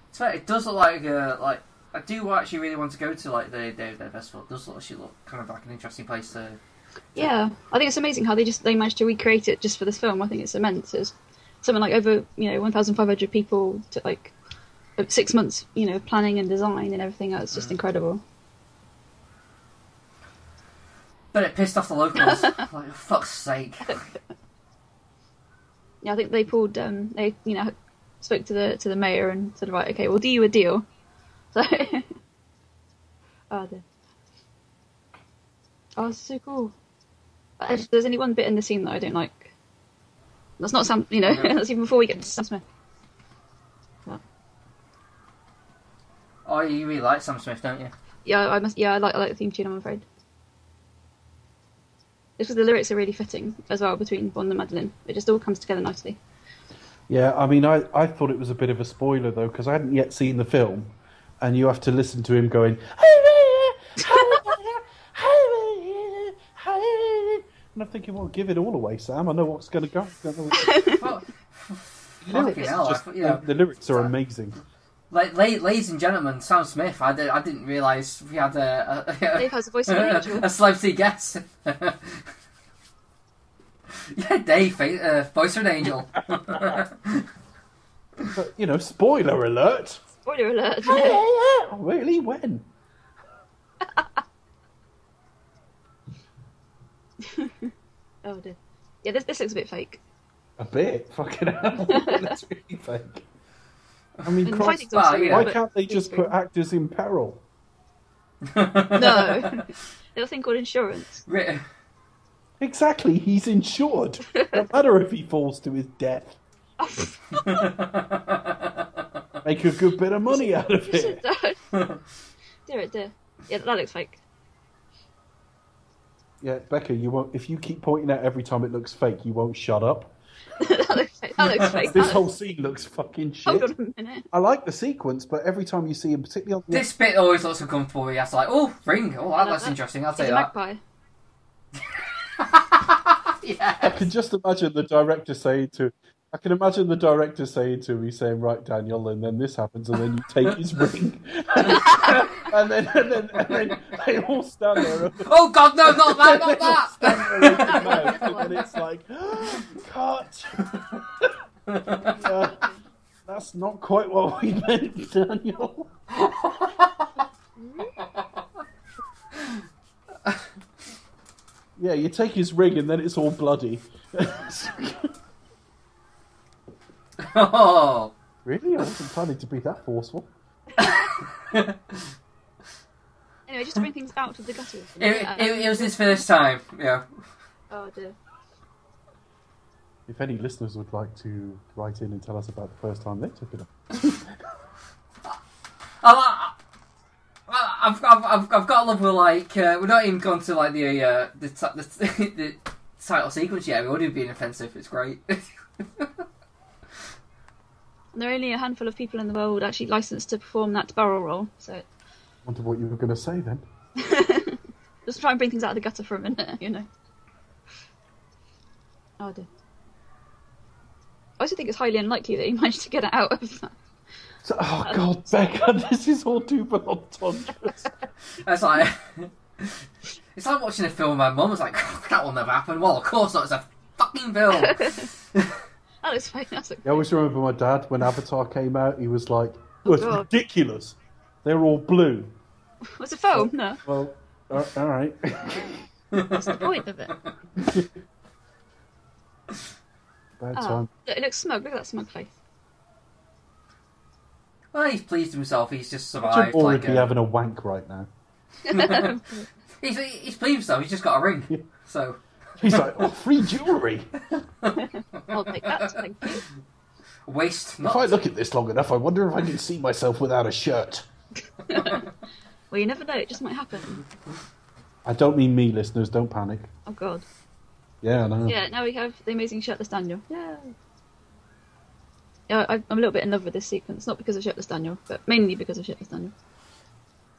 It's fair, it does look like uh, like I do actually really want to go to like the Day of the Festival. It does actually look kind of like an interesting place to. Yeah, I think it's amazing how they just they managed to recreate it just for this film. I think it's immense. It's something like over you know 1,500 people to like six months, you know, planning and design and everything. It's just incredible. But it pissed off the locals. like for fuck's sake. Yeah, I think they pulled. Um, they you know spoke to the to the mayor and said, right, okay, we'll do you a deal. So, oh dear. Oh, it's so cool. Uh, If there's any one bit in the scene that I don't like, that's not Sam. You know, Okay. that's even before we get to Sam Smith. Oh, you really like Sam Smith, don't you? Yeah, I must. Yeah, I like I like the theme tune. I'm afraid. It's because the lyrics are really fitting as well between Bond and Madeline. It just all comes together nicely. Yeah, I mean, I, I thought it was a bit of a spoiler though because I hadn't yet seen the film, and you have to listen to him going. And I'm thinking, well, give it all away, Sam. I know what's going to go. Don't know what- Well, fucking hell, Just- thought- you know, the, the lyrics are amazing. like, ladies and gentlemen, Sam Smith. I, did, I didn't realise we had a a, Dave has the voice of an angel. a celebrity guest. yeah, Dave, fa- uh, voice of an angel. But you know, spoiler alert. Spoiler alert. really? When? Oh dear. Yeah, this this looks a bit fake. A bit, fucking hell. Let's really fake. I mean, And Christ, fighting's also Well, yeah. why but- can't they just put actors in peril? No. Little thing called insurance. Ri- Exactly, he's insured. no matter if he falls to his death. Make a good bit of money out of it. dear it, dear. Yeah, that looks fake. Yeah, Becca, you won't. If you keep pointing out every time it looks fake, you won't shut up. that looks fake. That looks fake. This whole scene looks fucking shit. Hold on a minute. I like the sequence, but every time you see him, particularly on the this bit always looks uncomfortable. You have to like, oh, ring. Oh, that, that's interesting. I'll It's take a that. magpie. I can just imagine the director saying to, I can imagine the director saying to me, saying, "Right, Daniel," and then this happens, and then you take his ring, and then and then and then they all stand there. Oh God, no, not that, not that. stand there with mouth, and then it's like, cut. Yeah, that's not quite what we meant, Daniel. Yeah, you take his ring and then it's all bloody. Oh. really? I wasn't planning to be that forceful. Anyway, just to bring things out of the gutter. It, it, it was his first time. Yeah. Oh dear. If any listeners would like to write in and tell us about the first time they took it up. I, I, I've, I've, I've, I've got to love. We're like, uh, we're not even gone to like the uh, the, ti- the, the title sequence yet. We're already being offensive. It's great. And there are only a handful of people in the world actually licensed to perform that barrel roll. So I Wonder what you were going to say then. just try and bring things out of the gutter for a minute, you know. Oh dear. I also think it's highly unlikely that he managed to get it out of that. So, oh God, Becca, this is all too entendres. It's like, it's like watching a film. with My mum was like, "That will never happen." Well, of course not. It's a fucking film. That looks fine. That's okay. I always remember my dad when Avatar came out. He was like, "Oh, it's God. ridiculous. They're all blue." What's a film? No. Well, uh, all right. What's the point of it? Bad Oh, time. look, it looks smug. Look at that smug face. well, he's pleased with himself. He's just Should survived. already Like be a, having a wank right now. he's, he's pleased with himself. He's just got a ring. So He's like, "Oh, free jewelry." I'll take that. Thank you. waste If. I look at this long enough, I wonder if I can see myself without a shirt. Well, you never know. It just might happen. I don't mean me, listeners. Don't panic. Oh God. Yeah, I know. Yeah. Now we have the amazing shirtless Daniel. Yeah. Yeah, I, I'm a little bit in love with this sequence, not because of shirtless Daniel, but mainly because of shirtless Daniel.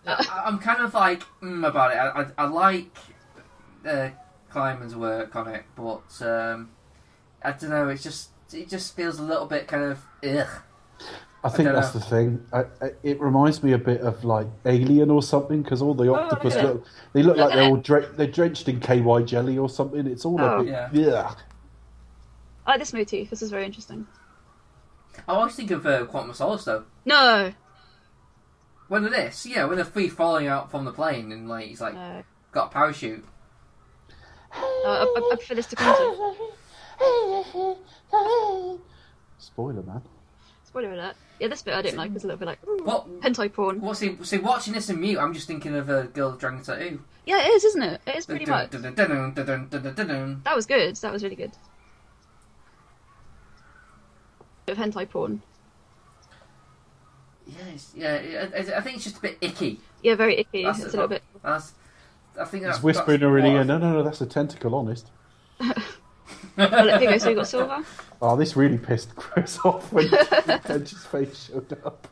I, I'm kind of like mm, about it. I, I, I like uh, Kleinman's work on it, but um, I don't know. It's just it just feels a little bit kind of ugh. I think don't that's know. the thing. I, I, it reminds me a bit of like Alien or something because all the octopus look at look, they look Look like they're all dre- they're drenched in KY jelly or something. It's all Oh. a bit Yeah. yeah. I like this motif. This is very interesting. I always think of uh, Quantum of Solace though. No. When of this, yeah, when they're free falling out from the plane and like he's like No. got a parachute. Uh, I, I, I prefer this to Quantum. Spoiler, man. Spoiler alert. Yeah, this bit I don't like. It's a little bit like ooh, What? hentai porn. What? See, see, watching this in mute, I'm just thinking of a girl with dragon tattoo. Yeah, it is, isn't it? It is pretty much. That was good. That was really good. Of hentai porn. Yes, yeah. I, I- I think it's just a bit icky. Yeah, very icky. That's it's a little bit. That's, I think that's He's whispering that's already. what No, no, no, that's a tentacle. Honest. Oh, look, here we go. So we got Silva. Oh, this really pissed Chris off when Dench's face showed up.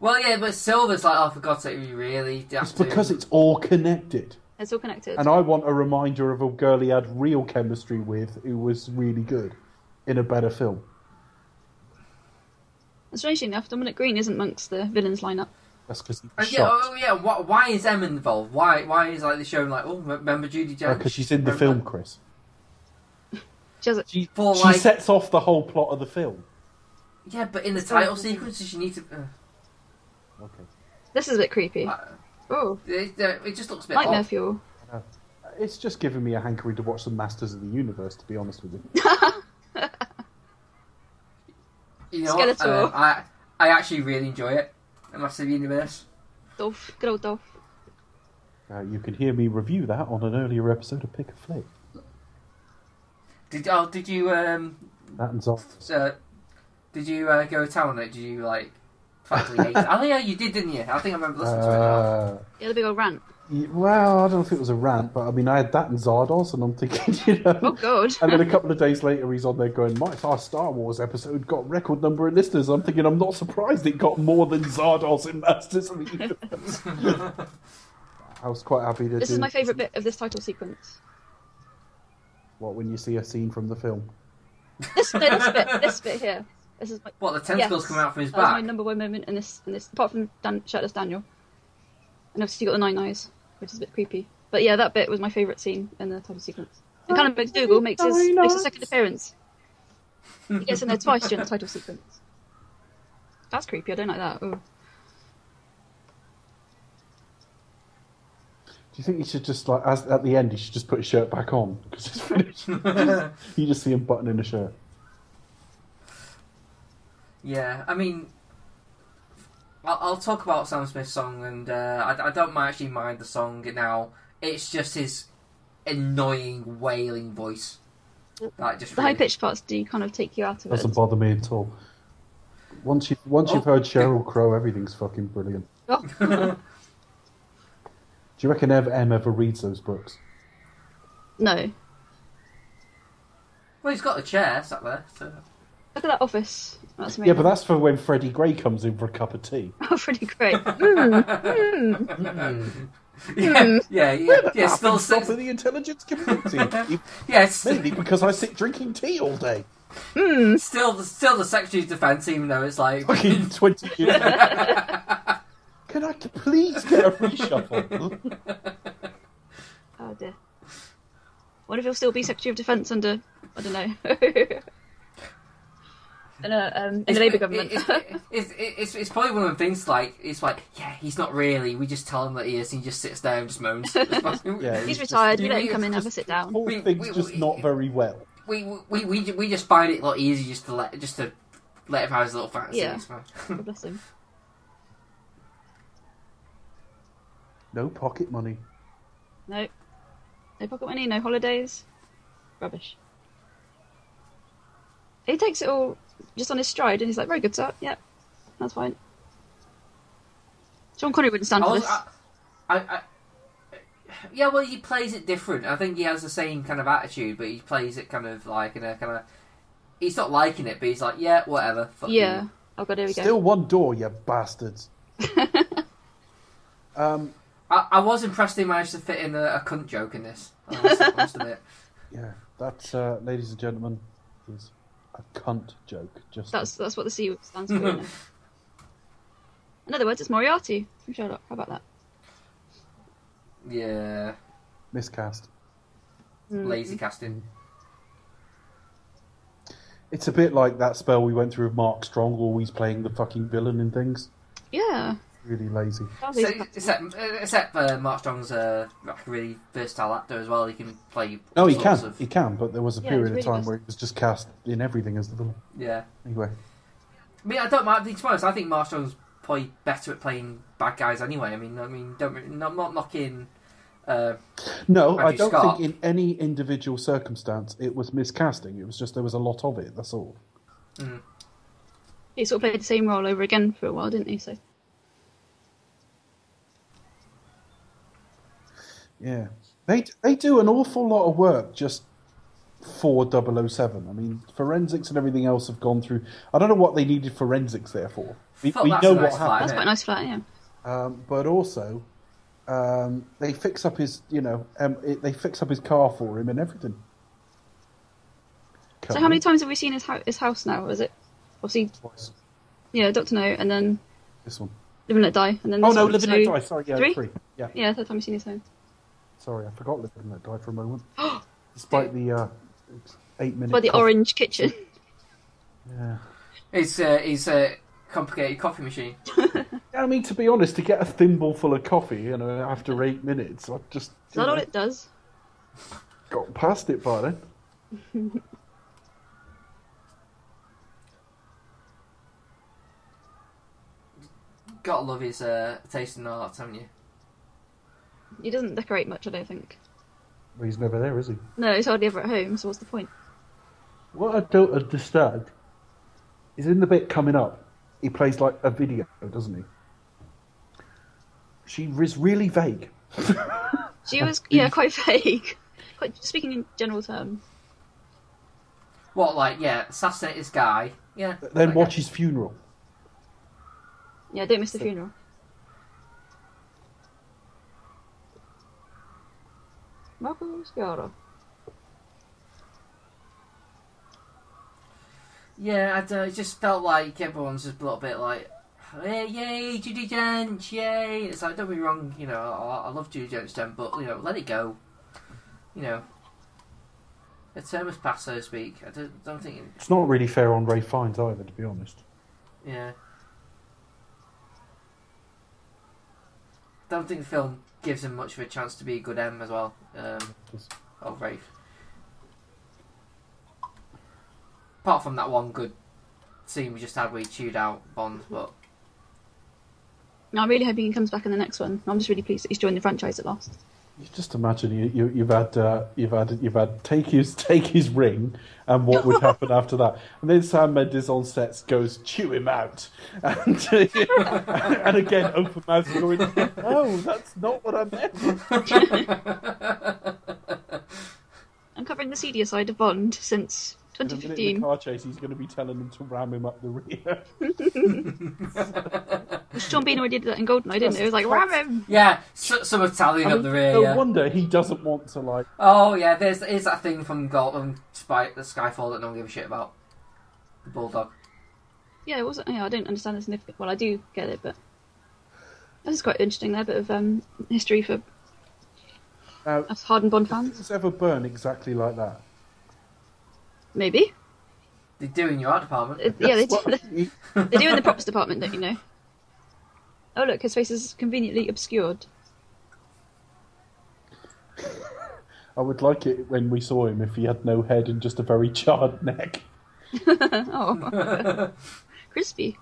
Well, yeah, but Silva's like, oh, for God's sake, we really have It's to. because it's all connected. It's all connected. And I want a reminder of a girl he had real chemistry with who was really good in a better film. And strangely enough, Dominic Greene isn't amongst the villains lineup. That's because he And yeah, oh, yeah. Why, why is Em involved? Why, why is like the show like, oh, remember Judy Jones? Because she's in the Remember- film, Chris. She has a, She, For, she like- sets off the whole plot of the film. Yeah, but in the title sequences, you need to. Uh, Okay. this is a bit creepy. uh, Oh, it, uh, it just looks a bit nightmare odd. fuel. It's just giving me a hankering to watch some Masters of the Universe, to be honest with you. You know what? Skeletor. Um, I I actually really enjoy it. The Massive Universe. Dolph, good old Dolph. Uh, you can hear me review that on an earlier episode of Pick a Flick. Did oh did you um That and Zoff. uh, did you uh, go to town on it? Did you like practically hate it? Oh yeah, you did, didn't you? I think I remember listening to it. Now. Uh, Yeah, the big old rant. Y- well, I don't know if it was a rant, but I mean, I had that in Zardoz, and I'm thinking, you know. Oh god. And then a couple of days later, he's on there going, "My our Star Wars episode got record number of listeners." I'm thinking, I'm not surprised it got more than Zardoz in Masters of the Universe. I was quite happy to This do. is my favourite bit of this title sequence. What when you see a scene from the film? This, no, this bit, this bit here. This is my, What the tentacles yes, come out from his that was my number one moment in this. In this, apart from Dan, shirtless Daniel, and obviously you got the nine eyes, which is a bit creepy. But yeah, that bit was my favourite scene in the title sequence. And kind of McDougal makes his Nine makes his second appearance. He gets in there twice during the title sequence. That's creepy. I don't like that. Ooh. Do you think he should just like, as at the end, he should just put his shirt back on because it's finished? you just see him buttoning a shirt. Yeah, I mean, I'll, I'll talk about Sam Smith's song, and uh, I, I don't actually mind the song now. It's just his annoying wailing voice. Like just The really- high pitched parts do kind of take you out of it. Doesn't bother me at all. Once you once you've Oh. heard Sheryl Crow, everything's fucking brilliant. Oh, Do you reckon ever Em ever reads those books? no. Well, he's got a chair sat there. So. Look at that office. That's amazing. Yeah, but that's for when Freddie Gray comes in for a cup of tea. Oh, pretty great. Hmm, hmm. mm-hmm. hmm. Yeah, yeah, yeah, yeah. Still, Stop still, in the intelligence community. yes, mainly because I sit drinking tea all day. still, still the Secretary of Defence, even though it's like Fucking twenty years. Can I please get a reshuffle? Oh dear. What if he'll still be Secretary of Defence under I don't know. In a um, in the Labour government. It's, it's, it's, it's probably one of the things like it's like yeah he's not really we just tell him that he is and he just sits there and just moans. Yeah, He's just- retired. We you let him come in, have a sit down. Whole We- thing's we- just we- not very well. we, we, we, we just find it a lot easier just to let just to let him have his little fancy. Yeah. It's fine. God bless him. No pocket money. No, no pocket money, no holidays. Rubbish. He takes it all just on his stride, and he's like, "Very good, sir. Yep, that's fine." Sean Connery wouldn't stand I for this. I, I, I, yeah, well, he plays it different. I think he has the same kind of attitude, but he plays it kind of like in a kind of. He's not liking it, but he's like, yeah, whatever. Fuck yeah. you." Oh god, here we go. Still one door, you bastards. um, I, I was impressed he managed to fit in a, a cunt joke in this. I must, I must admit. yeah, that, uh, ladies and gentlemen, is a cunt joke. Just That's that's what the C stands for. you. In other words, it's Moriarty from Sherlock. How about that? Yeah, miscast. Mm. lazy casting. It's a bit like that spell we went through of Mark Strong, always playing the fucking villain in things. Yeah. Really lazy. So, except except uh, Mark Strong's uh, a really versatile actor as well. He can play. Oh, he can. Of, He can, but there was a Yeah, period he's of really time where he was just cast in everything as the villain. yeah. Anyway, I mean, I don't mind. To be honest, I think Mark Strong's probably better at playing bad guys anyway. I mean, I mean, don't I'm not knocking. Uh, no, I don't Scott. think in any individual circumstance it was miscasting. It was just there was a lot of it. That's all. He sort of played the same role over again for a while, didn't he? So Yeah, they they do an awful lot of work just for 007. I mean, forensics and everything else have gone through. I don't know what they needed forensics there for. We, Fuck, we know a what nice happened, that's quite a nice flat, yeah. um, but also um, they fix up his, you know, um, it, they fix up his car for him and everything. So how many times have we seen his, hou- his house now? Is it obviously Twice. yeah, Doctor No, and then This one. Live and Let Die, and then Oh this no, one. Live and So- Let Die. Sorry, yeah, three? three. Yeah, Yeah, third time we've seen his home. Sorry, I forgot Live and Let Die for a moment. Despite the uh, eight minutes. By the cough. orange kitchen. Yeah. it's uh, it's a complicated coffee machine. I mean, to be honest, to get a thimble full of coffee, you know, after eight minutes, I've just Is that all it does? got past it by then. Gotta love his uh, taste in art, haven't you? He doesn't decorate much, I don't think. Well, he's never there, is he? No, he's hardly ever at home. So what's the point? What I don't understand is in the bit coming up, he plays like a video, doesn't he? She is really vague. She was yeah quite vague. Quite speaking in general terms. What, like, yeah, assassinate this guy. Yeah. Then watch his funeral. Yeah, don't miss the funeral. Marco Sciarra. Yeah, I don't, it just felt like everyone's just a little bit like, hey, yay, Judi Dench, yay. It's like, don't be wrong, you know, I, I love Judi Dench, then, but, you know, let it go. You know, a term has passed, so to speak. I don't, don't think, It's not really fair on Ray Fiennes either, to be honest. yeah. Don't think the film gives him much of a chance to be a good M as well. Um, oh, Rafe. Apart from that one good scene we just had where he chewed out Bond, but No, I'm really hoping he comes back in the next one. I'm just really pleased that he's joined the franchise at last. You just imagine you, you you've had uh, you've had you've had take his take his ring and what would happen after that, and then Sam Mendes on sets goes chew him out, and and again open mouth going, oh that's not what I meant. I'm covering the seedier side of Bond since And a minute in the car chase, he's going to be telling them to ram him up the rear. Sean Bean already did that in Goldeneye, didn't he? It was like, ram him! yeah, s- some Italian I up the rear. no yeah. wonder he doesn't want to like. Oh yeah, there's is that thing from Golden Spy the Skyfall that no one gives a shit about. The bulldog. Yeah, it wasn't. Yeah, I don't understand the significance. Well, I do get it, but this is quite interesting. There, bit of um, history for Now, us hardened Bond did fans. this ever burn exactly like that? Maybe. They do in your art department. Uh, yeah, they do. They do in the props department, don't you know? Oh look, his face is conveniently obscured. I would like it when we saw him if he had no head and just a very charred neck. oh, crispy.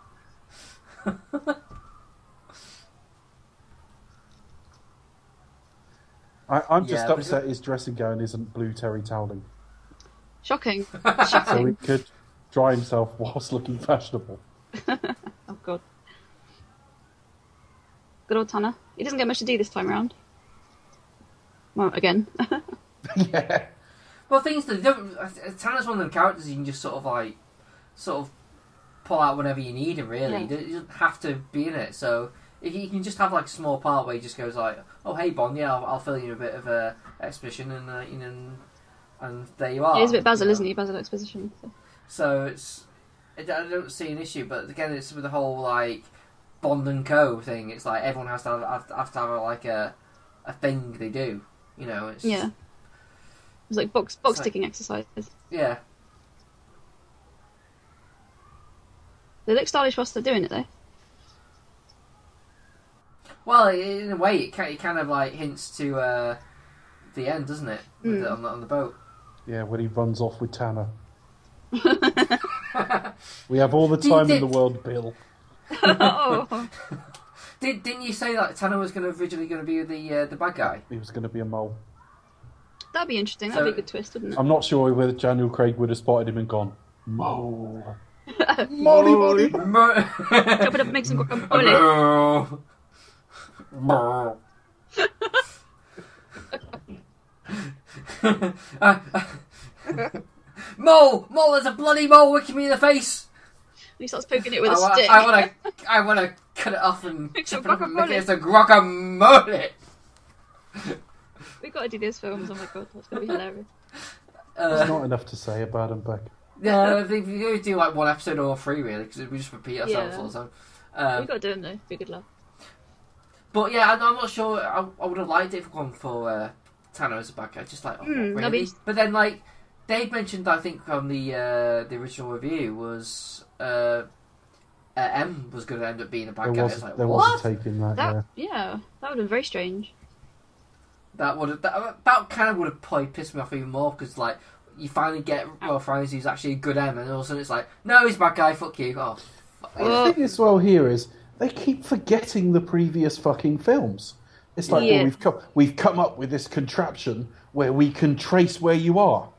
I, I'm just Yeah, but- upset his dressing gown isn't blue terry toweling, Shocking. so he could dry himself whilst looking fashionable. Oh god. Good old Tanner. He doesn't get much to do this time around. Well, again. yeah. Well, things that don't. uh, Tanner's one of the characters you can just sort of like, sort of pull out whenever you need him. Really, Yeah. he doesn't have to be in it. So if you can just have like a small part where he just goes like, "Oh, hey Bond, yeah, I'll, I'll fill you in a bit of a exposition," and uh, you know, and, there you are. He is a bit Basil, you know. isn't he? Basil exposition. So. So it's. I don't I don't see an issue, but again, it's with the whole like Bond and Co thing. It's like everyone has to have, have, have to have a, like a a thing they do. You know, it's Yeah. It's like box box It's like- ticking exercises. yeah. They look stylish whilst they're doing it though. Well, in a way, it kind, of like hints to uh, the end, doesn't it? Mm. the, on, the, on the boat. Yeah, when he runs off with Tanner. We have all the time in the world, Bill. oh, Did didn't you say that Tanner was going to originally going to be the uh, the bad guy? He was going to be a mole. that'd be interesting. That'd So- be a good twist, wouldn't it? I'm not sure whether Daniel Craig would have spotted him and gone, mole. Molly, Molly. Chop it up, make some guacamole. mole, mole! Mole, there's a bloody mole looking me in the face. He starts poking it with I a wanna, stick. I want to, I want to cut it off and Make chop it up and make guacamole. it into guacamole. We've got to do these films. Oh my god, that's gonna be hilarious. There's Uh, not enough to say about him, Beck. yeah, I think we could do like one episode or three really because we just repeat ourselves Yeah. all the time. Um, We've got to do them though. Be a good laugh. But yeah, I'm I'm not sure. I, I would have liked it if it gone for uh, Tanner as a bad guy. Just like, oh, Hmm, really? be- But then, like Dave mentioned, I think on the uh, the original review was uh, uh, M was going to end up being a bad There guy. I was, was like, there what? was a take in that, That yeah. yeah, that would have been very strange. That would have that, that kind of would have probably pissed me off even more because like you finally get Ralph Fiennes who's actually a good M, and all of a sudden it's like, no, he's a bad guy. Fuck you. Oh, fuck. The thing as well here is they keep forgetting the previous fucking films. It's like, Yeah. well, we've come, we've come up with this contraption where we can trace where you are.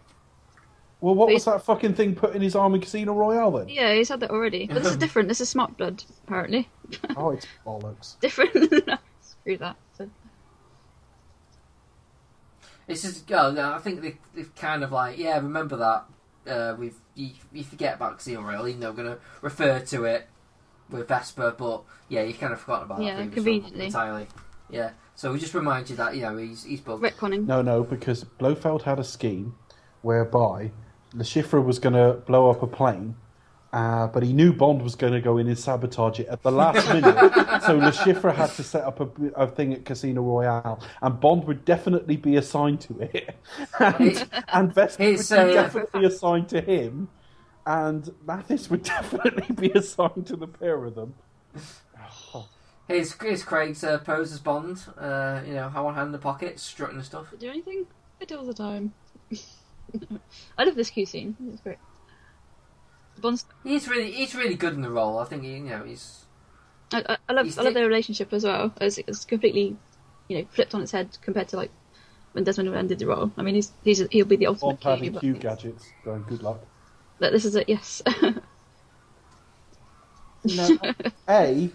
Well, what But was that fucking thing put in his arm in Casino Royale then? Yeah, he's had that already. But this is different. This is Smart Blood, apparently. Oh, it's bollocks. Different. Screw that. So, It's just, oh, no, I think they, they've kind of like, yeah, remember that. Uh, we've you, you forget about Casino Royale, even though we're going to refer to it with Vesper, but yeah, you kind of forgot about Yeah, that previous conveniently. entirely. Yeah, so we just remind you that you know he's he's both. retconning. No, no, because Blofeld had a scheme whereby Le Chiffre was going to blow up a plane, uh, but he knew Bond was going to go in and sabotage it at the last minute. so Le Chiffre had to set up a, a thing at Casino Royale, and Bond would definitely be assigned to it, and, and Vesper would be It's, uh, definitely assigned to him, and Mathis would definitely be assigned to the pair of them. Here's, here's Craig's uh, pose as Bond. Uh, you know, how one hand in the pocket, strutting and stuff. Do anything? I do all the time. I love this Q scene. It's great. Bond's. He's really he's really good in the role. I think he, you know he's I, I, I love. He's I love di- their relationship as well. It's, it's completely, you know, flipped on its head compared to like when Desmond Llewellyn did the role. I mean, he's he's he'll be the ultimate Bond Q. having but Q gadgets. Going, good luck. but this is it. Yes. No. A, wh-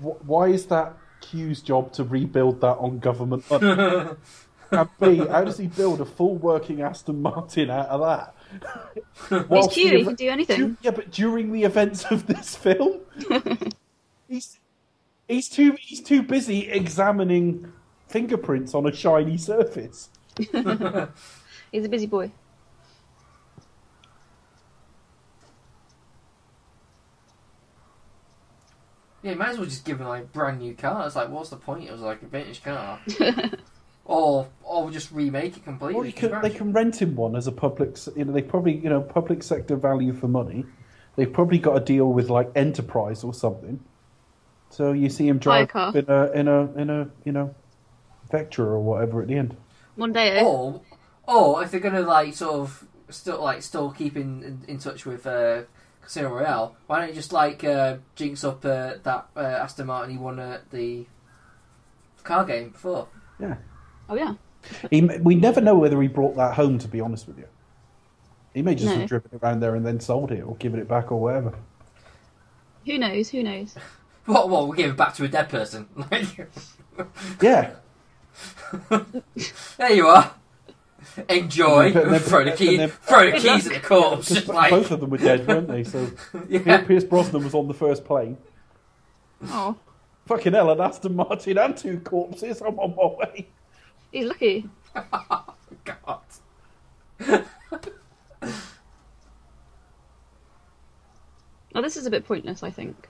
why is that Q's job to rebuild that on government money? and B, how does he build a full working Aston Martin out of that? he's Whilst Q. the He can do anything. du- yeah, but during the events of this film, he's he's too he's too busy examining fingerprints on a shiny surface. He's a busy boy. Yeah. You might as well just give him like a brand new car. It's like, what's the point? It was like a vintage car, or or just remake it completely. Or you can, they can rent him one as a public. You know, they probably you know public sector value for money. They've probably got a deal with like Enterprise or something. So you see him drive car. in a in a in a you know Vectra or whatever at the end. Mondeo. Or, or if they're gonna like sort of still like still keep in, in, in touch with uh, Casino Royale, why don't you just like uh, jinx up uh, that uh, Aston Martin he won at the car game before? Yeah. Oh yeah. He, we never know whether he brought that home. To be honest with you, he may just No. have driven it around there and then sold it or given it back or whatever. Who knows? Who knows? What? What? We give it back to a dead person? Yeah. there you are. Enjoy. But then- throw the and then- throw the keys at the corpse. Because Just like both of them were dead, weren't they? So yeah. Pierce Brosnan was on the first plane. Oh, Fucking hell, an Aston Martin and two corpses. I'm on my way. he's lucky. God. Oh, this is a bit pointless. I think.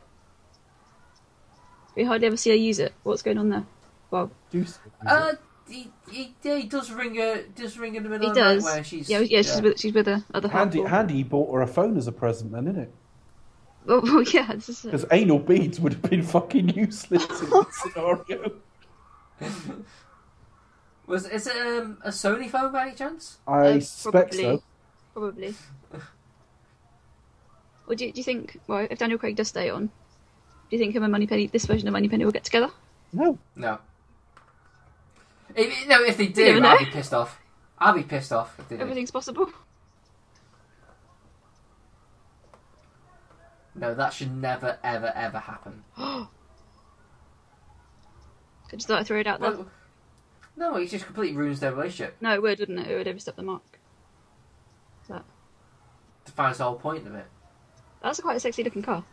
We hardly ever see her use it. What's going on there? Well, Do so. Uh, he, he, yeah, he does ring her. Does ring in the middle he of the does. night where she's yeah, yeah, she's with she's with her other half. Handy, Handy he bought her a phone as a present, then, isn't it? Well, well, yeah, this is Because anal beads would have been fucking useless in this scenario. Was is it um, a Sony phone by any chance? I Uh, suspect probably. so. probably. Or do you, do you think? Well, if Daniel Craig does stay on, do you think him and Moneypenny, this version of Moneypenny, will get together? No. No. If, no, if they do, I'll be pissed off. I'll be pissed off if they do. Everything's possible. No, that should never, ever, ever happen. I just throw it out there. Well, no, it just completely ruins their relationship. No, it would, wouldn't it? It would overstep the mark. That Defines the whole point of it. that's quite a sexy looking car.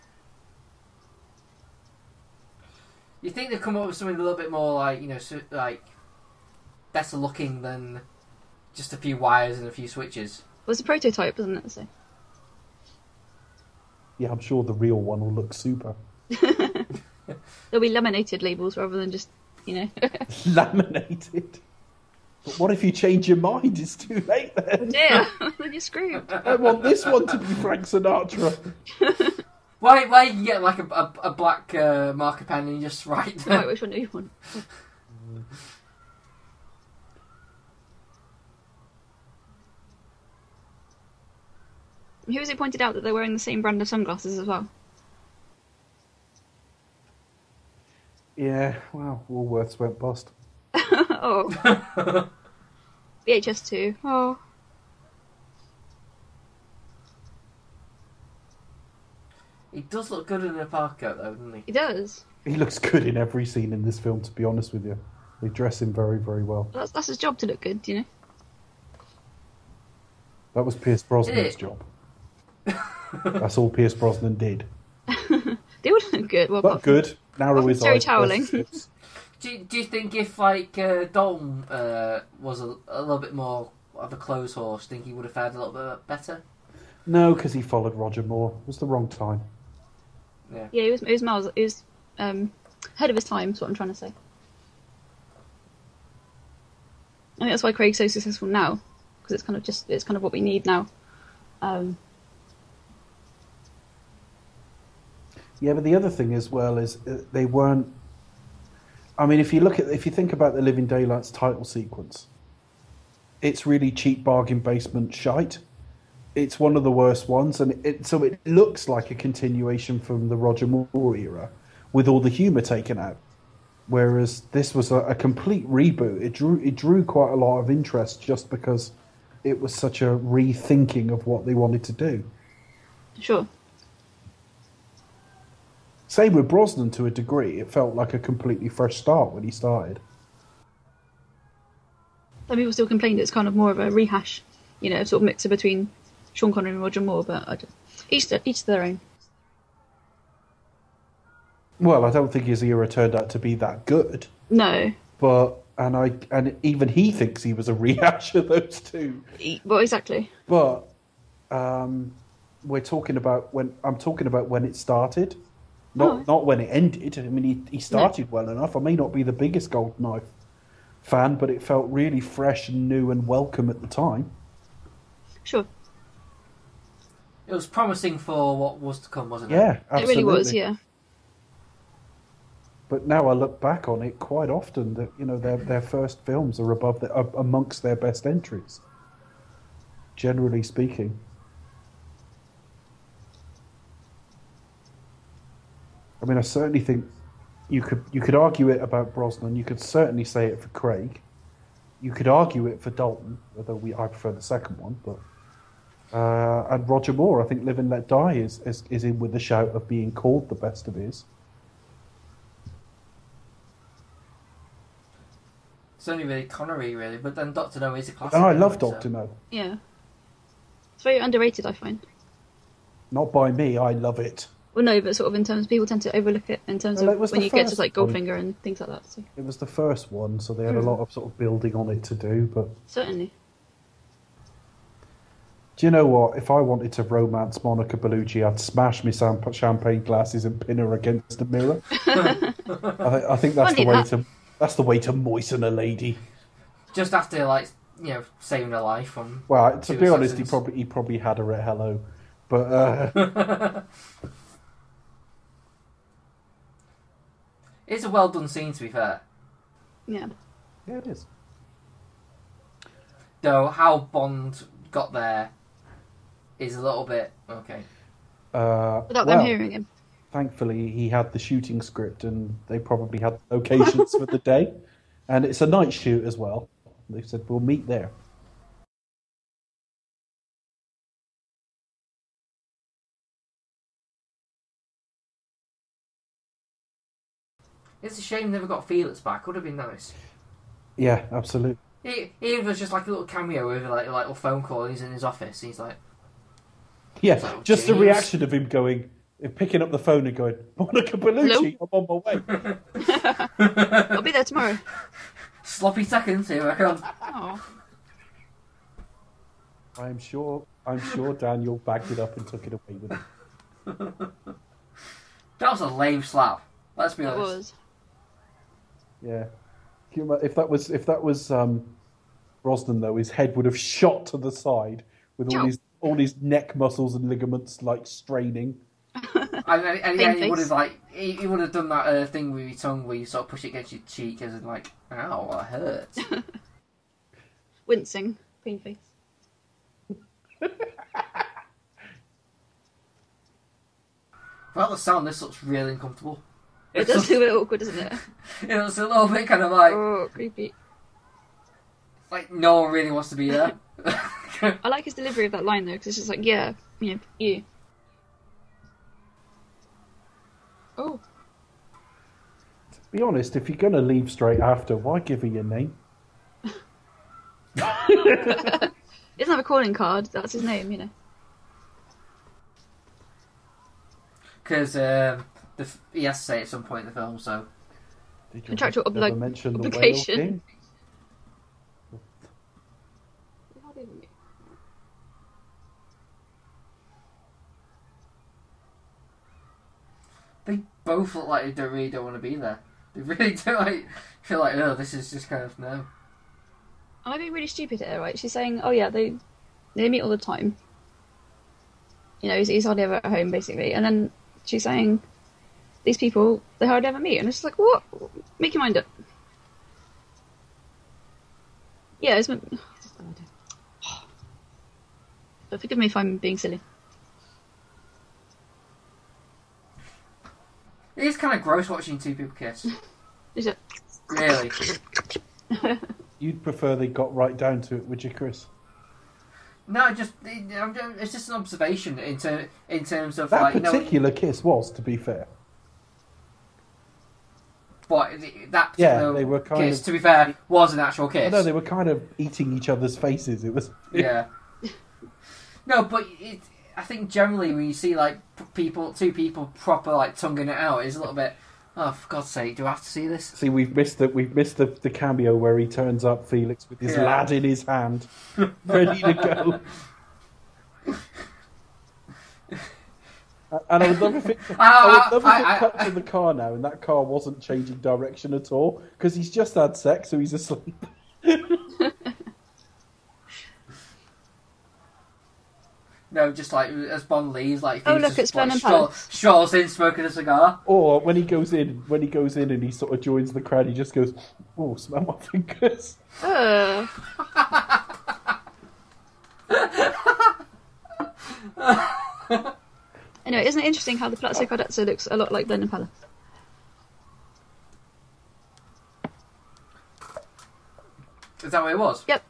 You think they'd come up with something a little bit more like, you know, like better looking than just a few wires and a few switches. Well, it's a prototype, isn't it? So Yeah, I'm sure the real one will look super. there'll be laminated labels rather than just, you know. Laminated. But what if you change your mind? It's too late then. yeah, then you're screwed. I want this one to be Frank Sinatra. Why? Why you can get like a, a, a black uh, marker pen and you just write? Right, which one do you want? Who was it pointed out that they're wearing the same brand of sunglasses as well? Yeah, well, Woolworths went bust. oh. VHS two. Oh. He does look good in a park coat, though, doesn't he? He does. He looks good in every scene in this film, to be honest with you. They dress him very, very well. That's that's his job to look good, you know. That was Pierce Brosnan's job. That's all Pierce Brosnan did. They all look good. Well, But good. Narrow Apart his eyes. Toweling. press his lips. Do you, do you think if like uh, Dalton uh, was a, a little bit more of a clothes horse, think he would have fared a little bit better? No, because he followed Roger Moore. It was the wrong time. Yeah. Yeah, he was, he was miles. He was um, ahead of his time. Is what I'm trying to say. I think that's why Craig's so successful now, because it's kind of just it's kind of what we need now. Um, Yeah, but the other thing as well is uh, they weren't. I mean, if you look at if you think about the Living Daylights title sequence, it's really cheap bargain basement shite. It's one of the worst ones, and it so it looks like a continuation from the Roger Moore era, with all the humour taken out. Whereas this was a, a complete reboot. It drew it drew quite a lot of interest just because it was such a rethinking of what they wanted to do. sure. Same with Brosnan to a degree. It felt like a completely fresh start when he started. Some people still complain it's kind of more of a rehash, you know, sort of mixer between Sean Connery and Roger Moore. But I just, each to, each to their own. Well, I don't think his era turned out to be that good, No, but and I and even he thinks he was a rehash of those two. Well, exactly. But um, we're talking about when I'm talking about when it started, not Oh. not when it ended. I mean, he he started well enough. I may not be the biggest Goldeneye fan, but it felt really fresh and new and welcome at the time. Sure, It was promising for what was to come, wasn't it? Yeah, absolutely. it really was. Yeah, But now I look back on it quite often that you know their their first films are above the, are amongst their best entries. Generally speaking. I mean, I certainly think you could you could argue it about Brosnan. You could certainly say it for Craig. You could argue it for Dalton, although we I prefer the second one. But uh, and Roger Moore, I think Live and Let Die is, is is in with the shout of being called the best of his. It's only really Connery, really, but then Doctor No is a classic. And I anyway, love so- Doctor No. yeah. It's very underrated, I find. Not by me, I love it. Well, no, but sort of in terms, people tend to overlook it in terms Well, of when you get to first like one. Goldfinger and things like that. So It was the first one, so they had a Mm. lot of sort of building on it to do. But certainly, do you know what? If I wanted to romance Monica Bellucci, I'd smash my sam- champagne glasses and pin her against the mirror. I, th- I think that's the way that. to that's the way to moisten a lady. Just after, like, you know, saving her life from. Well, to two be honest, he probably he probably had her at hello, but uh, It's a well done scene, to be fair. yeah. yeah, it is. Though how Bond got there is a little bit okay. Uh, Without well, them hearing him. thankfully he had the shooting script and they probably had locations for the day and it's a night shoot as well they said we'll meet there It's a shame they never got Felix back. Would have been nice. yeah absolutely He, he was just like a little cameo over like like a little phone call. And he's in his office. And he's like, yeah Oh, just the reaction of him going picking up the phone and going monica bellucci i'm on my way I'll be there tomorrow. sloppy seconds here. I come. Oh, i'm sure i'm sure daniel backed it up and took it away with him That was a lame slap. Let's be that honest. Was. yeah Can if that was if that was um brosnan though his head would have shot to the side with all Ow. his all his neck muscles and ligaments like straining And, and, and yeah, he would have like he, he would have done that uh, thing with your tongue where you sort of push it against your cheek as in like, ow, that hurts. Wincing, green face. Without the sound, this looks really uncomfortable. It does feel a bit awkward, doesn't it? It was a little bit kind of like Oh, creepy. like no one really wants to be there. I like his delivery of that line though, because it's just like, yeah, you know, you. Oh, Be honest, if you're going to leave straight after, why give her your name? he doesn't have a calling card. That's his name, you know. Because um, the f- he has to say it at some point in the film, so Did you Contractual ever obli- mention the Whale obligation. King? they both look like they don't really don't want to be there. They really do like feel like oh this is just kind of no. Am I being really stupid here, right? She's saying, oh yeah, they they meet all the time. You know, he's, he's hardly ever at home, basically. And then she's saying, these people, they hardly ever meet. And it's like, what? Make your mind up. Yeah, it's... meant- But forgive me if I'm being silly. It is kind of gross watching two people kiss. Is it? Really. You'd prefer they got right down to it, would you, Chris? No, just it- it's just an observation in ter- in terms of That like you know particular kiss was, to be fair. What that Yeah, particular they were kind kiss. of- To be fair, was an actual kiss. know they were kind of eating each other's faces. It was. Yeah. no, but it, I think generally when you see like people, two people proper like tonguing it out, it's a little bit. Oh, for God's sake, do I have to see this? See, we've missed the we've missed the, the cameo where he turns up, Felix, with his Yeah. lad in his hand, ready to go. And I would love if it, I would love if it cut to the car now, and that car wasn't changing direction at all because he's just had sex, so he's asleep. No, just like as Bond leaves, like Oh, he's look, just, it's like, Blenheim stroll- Palace. in smoking a cigar. Or when he goes in, when he goes in and he sort of joins the crowd, he just goes, "Oh, smell my fingers." Uh, anyway, isn't it interesting how the Palazzo Cardezza looks a lot like Blenheim Palace? Is that where it was? Yep.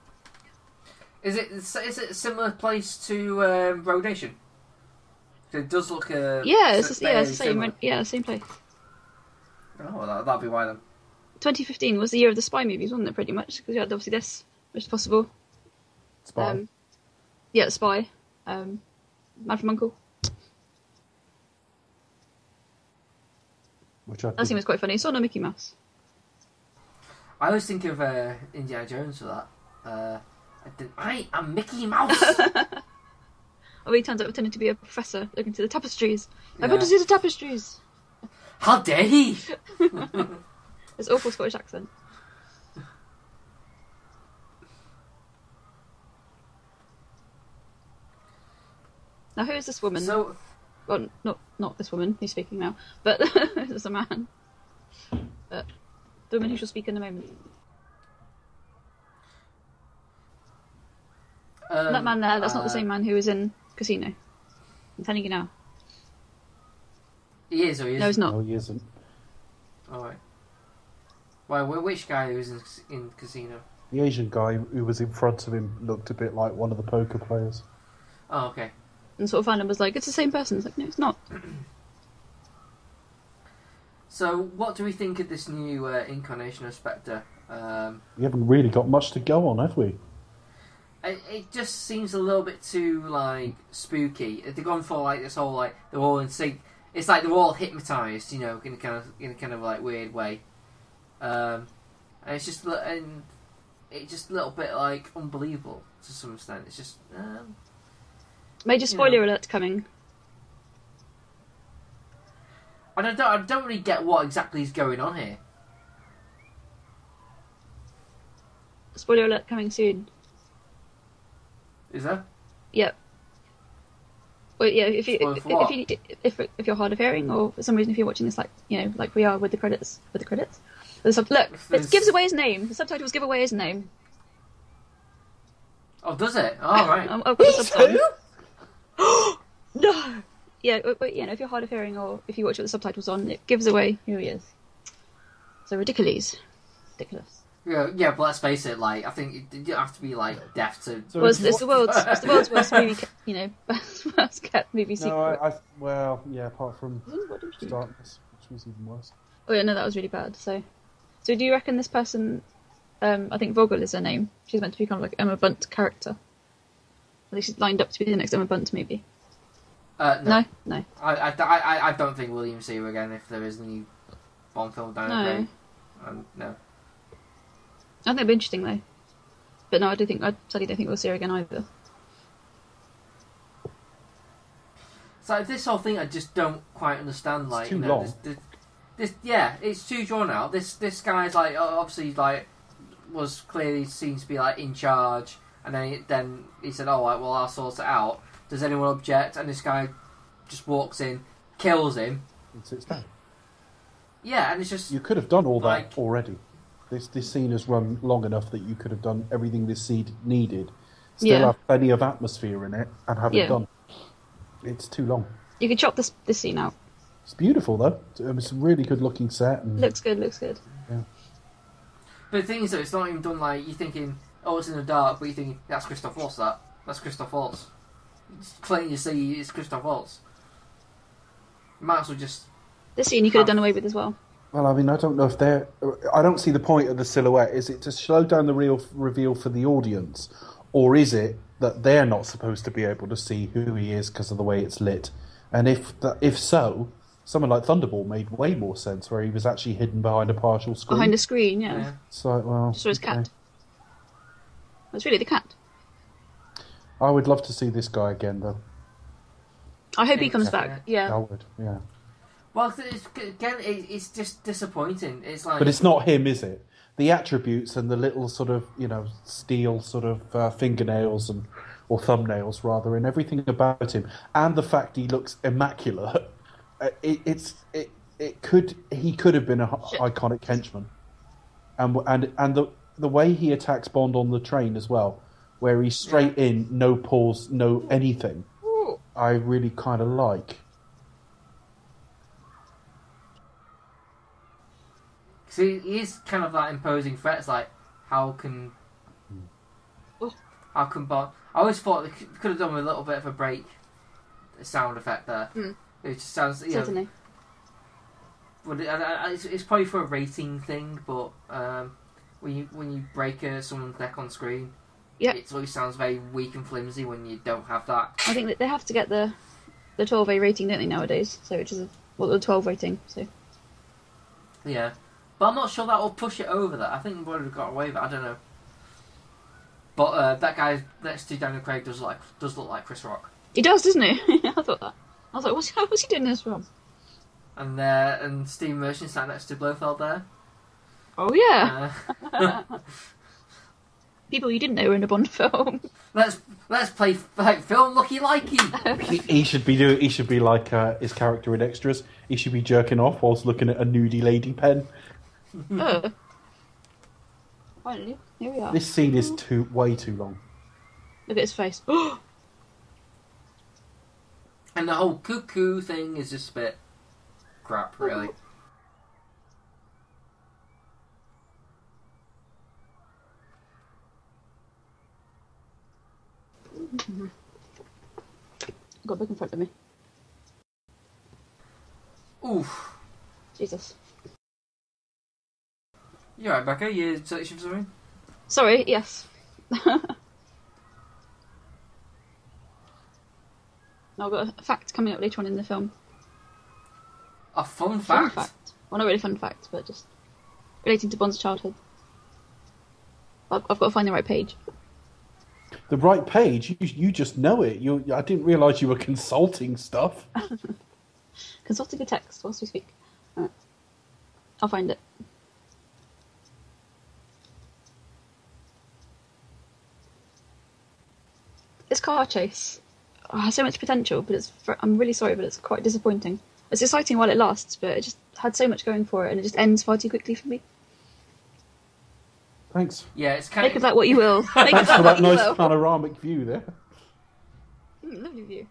Is it is it a similar place to um, Rodation? It does look. Uh, Yeah, it's s- yeah, it's the same. similar. Yeah, same place. Oh, well, that, that'd be why then. 2015 was the year of the spy movies, wasn't it? Pretty much because you had obviously this, which is possible. Spy. Um, yeah, Spy. Um, Man from Uncle. Which I That scene think, was quite funny. Saw no Mickey Mouse. I always think of uh, Indiana Jones for that. Uh, I, did, I am Mickey Mouse. Oh, he turns out pretending to be a professor looking to the tapestries. I Yeah. want to see the tapestries. How dare he? This awful Scottish accent. Now, who is this woman? So well, not not this woman who's speaking now, but it's a man. But the woman who shall speak in a moment. um, that man there, that's not the uh, same man who was in Casino. I'm telling you now. He is, or he isn't? No, he's not. no, he isn't. All right. Why? wh- Which guy who was in, in Casino? The Asian guy who was in front of him looked a bit like one of the poker players. Oh, okay. And sort of fandom was like, it's the same person. It's like, no, it's not. So, what do we think of this new uh, incarnation of Spectre? Um, We haven't really got much to go on, have we? it, it just seems a little bit too like spooky. They've gone for like this whole like they're all in sync. It's like they're all hypnotized, you know, in a kind of in a kind of like weird way. Um, and it's just and it's just a little bit like unbelievable to some extent. It's just um, Major spoiler alert coming. and I don't I don't really get what exactly is going on here. Spoiler alert coming soon. Is there? Yep. Well, yeah. If you if, if you if if you're hard of hearing, or for some reason if you're watching this like you know like we are with the credits with the credits, the sub- look it gives away his name. The subtitles give away his name. Oh, does it? Oh, right. Um, I've got the subtitles. no. yeah, but, but, you know, if you're hard of hearing or if you watch it with the subtitles on, it gives away who he is. So ridiculous, ridiculous. Yeah, yeah, but let's face it. Like, I think you, you have to be like deaf to. So Well, it's, it's the wa- world's it's the world's worst movie, ca- you know, worst kept movie secret. No, I, I, well, yeah, apart from What did you do? Darkness, which was even worse. Oh yeah, no, that was really bad. So, so do you reckon this person? Um, I think Vogel is her name. She's meant to be kind of like Irma Bunt character. I think she's lined up to be the next Irma Bunt movie. Uh, no, No, no, I, I, I, I don't think William see her again if there is a new Bond film down no. Craig. Um, no. I think it'd be interesting though. But no, I do think I sadly don't think we'll see her again either. So this whole thing, I just don't quite understand. Like, too you know, long. This, this, this, yeah, it's too drawn out. This, this guy's like, obviously, like, was clearly seems to be like in charge, and then, he- then he said, "All right, well, I'll sort it out." Does anyone object? And this guy just walks in, kills him. And sits down. Yeah, and it's just You could have done all that already. This this scene has run long enough that you could have done everything this scene needed. Still Yeah. have plenty of atmosphere in it and have Yeah. done. It's too long. You could chop this this scene out. It's beautiful though. Um, it's a really good looking set. And Looks good, looks good. Yeah. But the thing is, though, it's not even done like you're thinking, oh, it's in the dark, but you think that's Christoph Waltz. That that's Christoph Waltz. It's plain you see it's Christoph Waltz. You might as well just This scene you could have done away with as well. Well, I mean, I don't know if they're. I don't see the point of the silhouette. Is it to slow down the real reveal for the audience, or is it that they're not supposed to be able to see who he is because of the way it's lit? And if that, if so, someone like Thunderball made way more sense, where he was actually hidden behind a partial screen. Behind a screen, yeah. yeah. So, well, Just saw his okay. cat. It's really the cat. I would love to see this guy again, though. I hope he comes back. Yeah. I would, yeah. Well, it's, again, it's just disappointing. It's like But it's not him, is it? The attributes and the little sort of, you know, steel sort of uh, fingernails and or thumbnails rather, and everything about him, and the fact he looks immaculate. uh, It, it's it, it could he could have been an iconic henchman, and and and the the way he attacks Bond on the train as well, where he's straight in, no pause, no anything. I really kind of like. See, he is kind of that imposing threat. It's like, how can, how can Bond? I always thought they could, could have done with a little bit of a break, sound effect there. Mm. It just sounds, you know, Certainly. but it, I, I, it's, it's probably for a rating thing. But um, when you when you break uh, someone's neck on screen, Yeah. it always sounds very weak and flimsy when you don't have that. I think that they have to get the the 12A rating, don't they, nowadays? So which is a, well, the 12 rating. So Yeah, but I'm not sure that will push it over that. I think we would have got away with it. I don't know. But uh, that guy next to Daniel Craig does like does look like Chris Rock, he does, doesn't he? I thought that. I was like, what's, what's he doing this from? and uh, and Steve Merchant sat next to Blofeld there. Oh yeah, Uh, people you didn't know were in a Bond film. let's let's play like film Lucky likey. He, he should be doing. He should be like uh, his character in Extras. He should be jerking off whilst looking at a nudie lady pen. oh. Finally, here we are. This scene is too way too long. Look at his face. and the whole cuckoo thing is just a bit crap, really. I've got a book in front of me. Oof. Jesus. You alright, Becca? You searching for something? Sorry. Yes. Now I've got a fact coming up later on in the film. A fun Fun fact. fact. Well, not really fun fact, but just relating to Bond's childhood. I've, I've got to find the right page. The right page. You, you just know it. You. I didn't realise you were consulting stuff. Consulting the text whilst we speak. Alright. I'll find it. This car chase oh, has so much potential, but it's. I'm really sorry, but it's quite disappointing. It's exciting while it lasts, but it just had so much going for it, and it just ends far too quickly for me. Thanks. Yeah, it's kind Make of that what you will. Make of Thanks that for that nice will. panoramic view there. Mm, lovely view.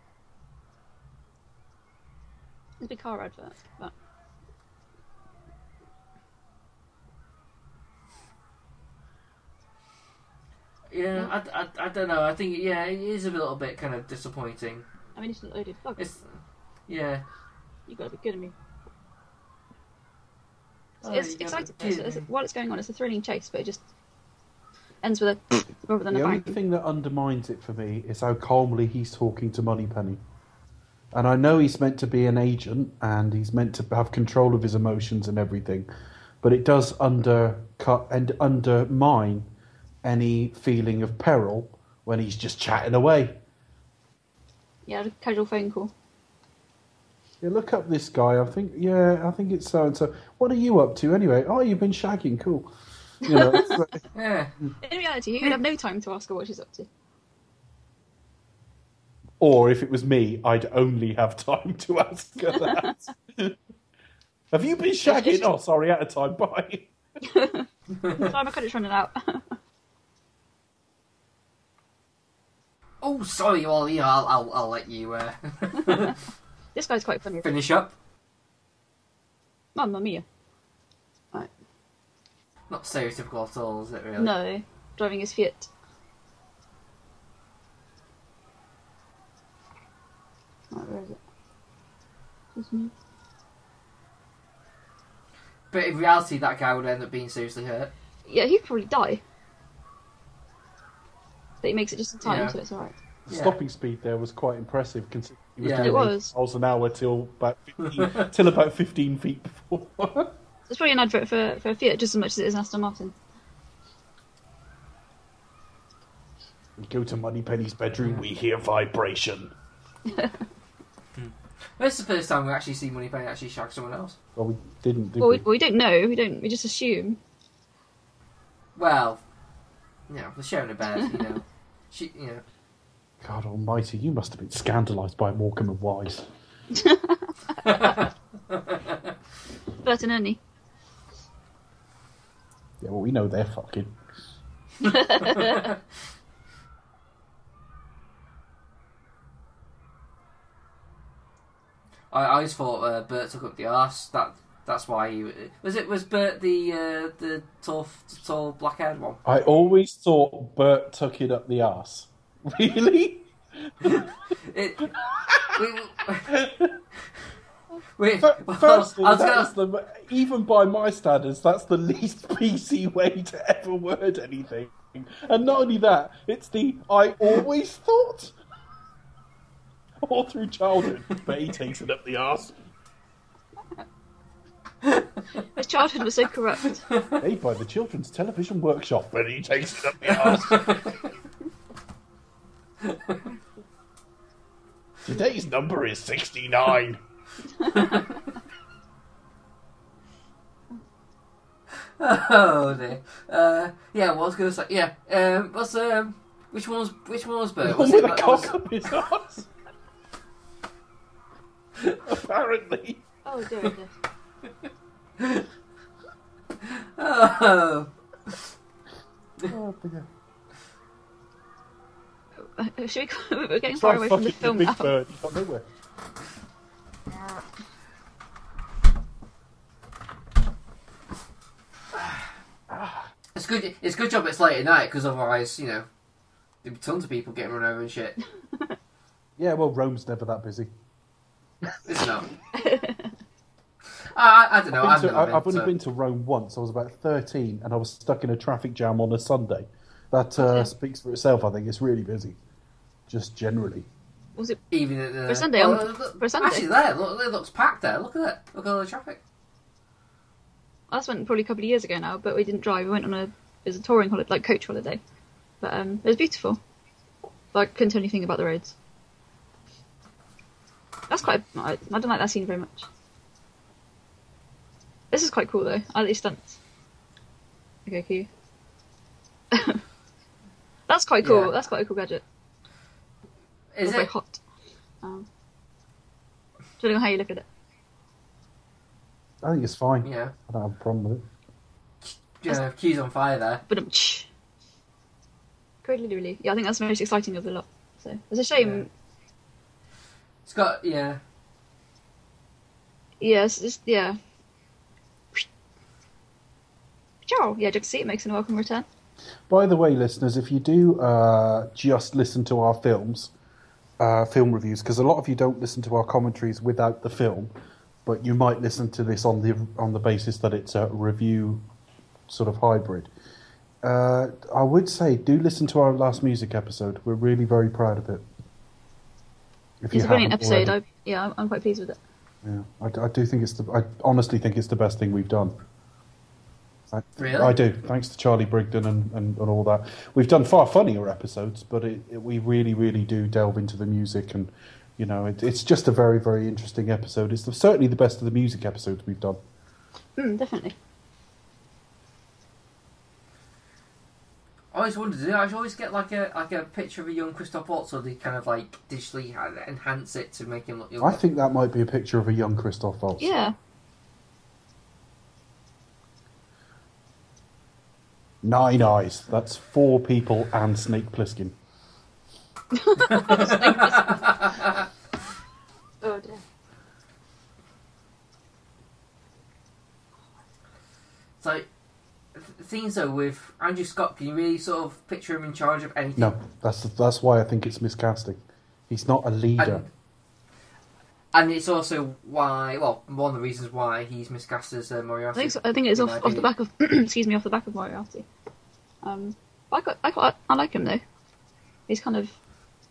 It's a big car advert, but Yeah, I, I, I don't know. I think yeah, it is a little bit kind of disappointing. I mean, it's a loaded fuck. It's yeah. You gotta be kidding me. Oh, it's you exciting. It's, it's, while it's going on, it's a thrilling chase, but it just ends with a mm. rather than The a only thing that undermines it for me is how calmly he's talking to Moneypenny. And I know he's meant to be an agent and he's meant to have control of his emotions and everything, but it does undercut and undermine any feeling of peril when he's just chatting away. Yeah, a casual phone call. Yeah, look up this guy. I think, yeah, I think it's so and so. What are you up to anyway? Oh, you've been shagging. Cool. You know, it's like- Yeah. In reality, you would have no time to ask her what she's up to. or if it was me, I'd only have time to ask her that. have you been shagging? Oh, sorry, out of time. Bye. time Sorry, my credit's running out. Oh, sorry, well, yeah, I'll, I'll, I'll let you uh, this guy's quite funny. finish up. Mamma mia. Right. Not stereotypical at all, is it really? No, driving his Fiat. Right, where is it? Just me. But in reality, that guy would end up being seriously hurt. Yeah, he'd probably die. But he makes it just in time, Yeah. so it's alright. The Yeah. stopping speed there was quite impressive considering he was Yeah. It was. miles an hour till about 15, till about 15 feet before. It's probably an advert for, for Fiat just as much as it is an Aston Martin. we go to Moneypenny's bedroom, we hear vibration. Hmm. This is the first time we actually see Moneypenny actually shag someone else. Well, we didn't, did Well, we, we? we don't know. We don't. We just assume. Well, you know, they're sharing a bed, you know. She, you know. God almighty, you must have been scandalised by Morecambe and Wise. Bert and Ernie. Yeah, well, we know they're fucking. I, I always thought uh, Bert took up the arse. That that's why he was it. Was Bert the uh, the tall, tall black haired one? I always thought Bert took it up the arse. Really? It, we, we, But well, firstly, I was that gonna- the, even by my standards, that's the least PC way to ever word anything. And not only that, it's the I always thought. All through childhood, but he takes it up the arse. His childhood was so corrupt. Made by the Children's Television Workshop, but he takes it up the arse. Today's number is 69. Oh dear. Uh, yeah, what I was gonna say. Yeah. Um, what's um, which one was which one was Bert? Was With it a that was- cock up his arse. Apparently. Oh dear. dear. Oh. Oh, dear. Uh, Should we? We're getting It's far like away from the fucking film Big now. Bird. You got nowhere. It's good. It's a good job it's late at night because otherwise, you know, there'd be tons of people getting run over and shit. Yeah, well, Rome's never that busy. Is it not? I, I don't know. I've, I've, been to, never I, I've been, only so- been to Rome once. I was about 13 and I was stuck in a traffic jam on a Sunday. That uh, speaks for itself, I think. It's really busy. Just generally. Was it? even at the, For Sunday, Well, look- look- for Sunday. Actually, there. Look, it looks packed there. Look at that. Look at all the traffic. I went probably a couple of years ago now, but we didn't drive. We went on a it was a touring holiday, like coach holiday. But um, it was beautiful. But I couldn't tell anything about the roads. That's quite. I, I don't like that scene very much. This is quite cool though. I like these stunts. Okay, Q. That's quite cool. Yeah. That's quite a cool gadget. Is It's very it? hot. Um, depending on how you look at it. I think it's fine. Yeah. I don't have a problem with it. Yeah. Keys on fire there. But um, really, really, yeah. I think that's the most exciting of the lot. So it's a shame. It's got yeah. Yes, it's, yeah. Ciao. Yeah, Jack Seat makes a welcome return. By the way, listeners, if you do uh, just listen to our films, uh, film reviews, because a lot of you don't listen to our commentaries without the film, but you might listen to this on the on the basis that it's a review sort of hybrid. Uh, I would say do listen to our last music episode. We're really very proud of it. If It's a brilliant episode. I, yeah, I'm, I'm quite pleased with it. Yeah, I, I do think it's the. I honestly think it's the best thing we've done. I, Really? I do. Thanks to Charlie Brigden and, and, and all that. We've done far funnier episodes, but it, it, we really, really do delve into the music, and you know, it, it's just a very, very interesting episode. It's the, certainly the best of the music episodes we've done. Mm, definitely. I always wondered, do I always get like a like a picture of a young Christoph Waltz, or they kind of like digitally enhance it to make him look younger? I think that might be a picture of a young Christoph Waltz. Yeah. Nine eyes. That's four people and Snake Plissken. Oh dear. So, th- things though with Andrew Scott, can you really sort of picture him in charge of anything? No, that's that's why I think it's miscasting. He's not a leader. And, and it's also why, well, one of the reasons why he's miscast as uh, I Moriarty. think so. I think it's off, off the back of excuse me off the back of Moriarty. Um, I quite, I quite, I like him though. He's kind of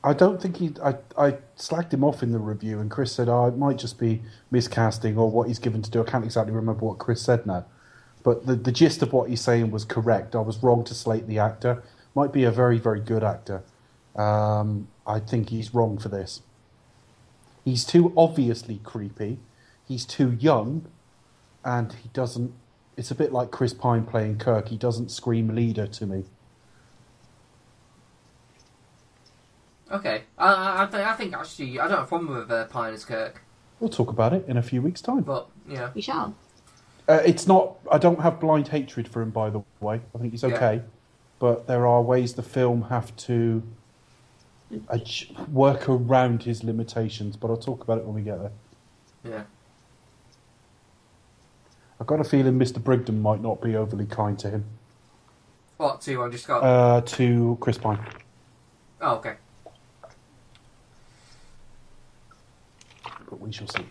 I don't think he. I, I slagged him off in the review, and Chris said, "Oh, it might just be miscasting or what he's given to do." I can't exactly remember what Chris said now, but the the gist of what he's saying was correct. I was wrong to slate the actor. Might be a very very good actor. Um, I think he's wrong for this. He's too obviously creepy. He's too young, and he doesn't. It's a bit like Chris Pine playing Kirk. He doesn't scream leader to me. Okay, I, I, I, think, I think actually I don't have a problem with uh, Pine as Kirk, We'll talk about it in a few weeks' time. but you know, we shall. Uh, it's not. I don't have blind hatred for him, by the way. I think he's Yeah. okay, but there are ways the film have to adj- work around his limitations. But I'll talk about it when we get there. yeah. I've got a feeling Mr. Brigden might not be overly kind to him. What to Andrew Scott? Uh, to Chris Pine. oh, okay. But we shall see.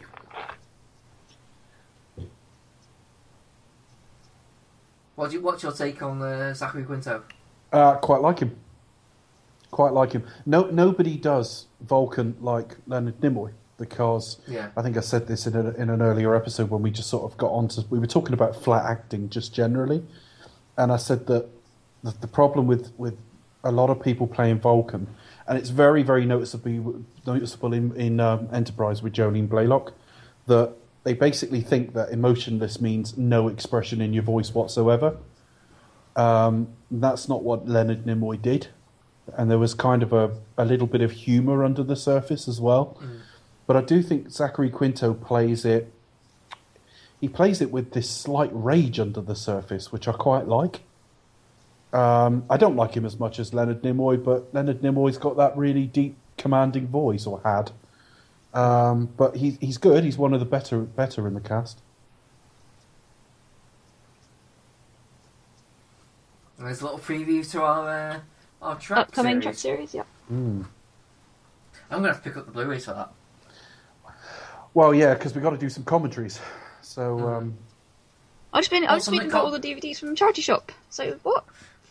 What do you, what's your take on uh, Zachary Quinto? Uh, quite like him. Quite like him. No, nobody does Vulcan like Leonard Nimoy because Yeah. I think I said this in, a, in an earlier episode when we just sort of got onto. We were talking about flat acting just generally, and I said that the, the problem with with a lot of people playing Vulcan, and it's very very noticeable noticeable in in um, Enterprise with Jolene Blalock, that they basically think that emotionless means no expression in your voice whatsoever. Um, that's not what Leonard Nimoy did, and there was kind of a, a little bit of humour under the surface as well. But I do think Zachary Quinto plays it. He plays it with this slight rage under the surface, which I quite like. Um, I don't like him as much as Leonard Nimoy, but Leonard Nimoy's got that really deep, commanding voice, or had. Um, but he, he's good. He's one of the better better in the cast. And there's a little preview to our uh, our track Upcoming series. track series. Yep. I'm gonna have to pick up the Blu-rays for that. Well, yeah, because we've got to do some commentaries. So, Mm. um, I've just been, I've just been the got co- all the DVDs from Charity Shop. So what?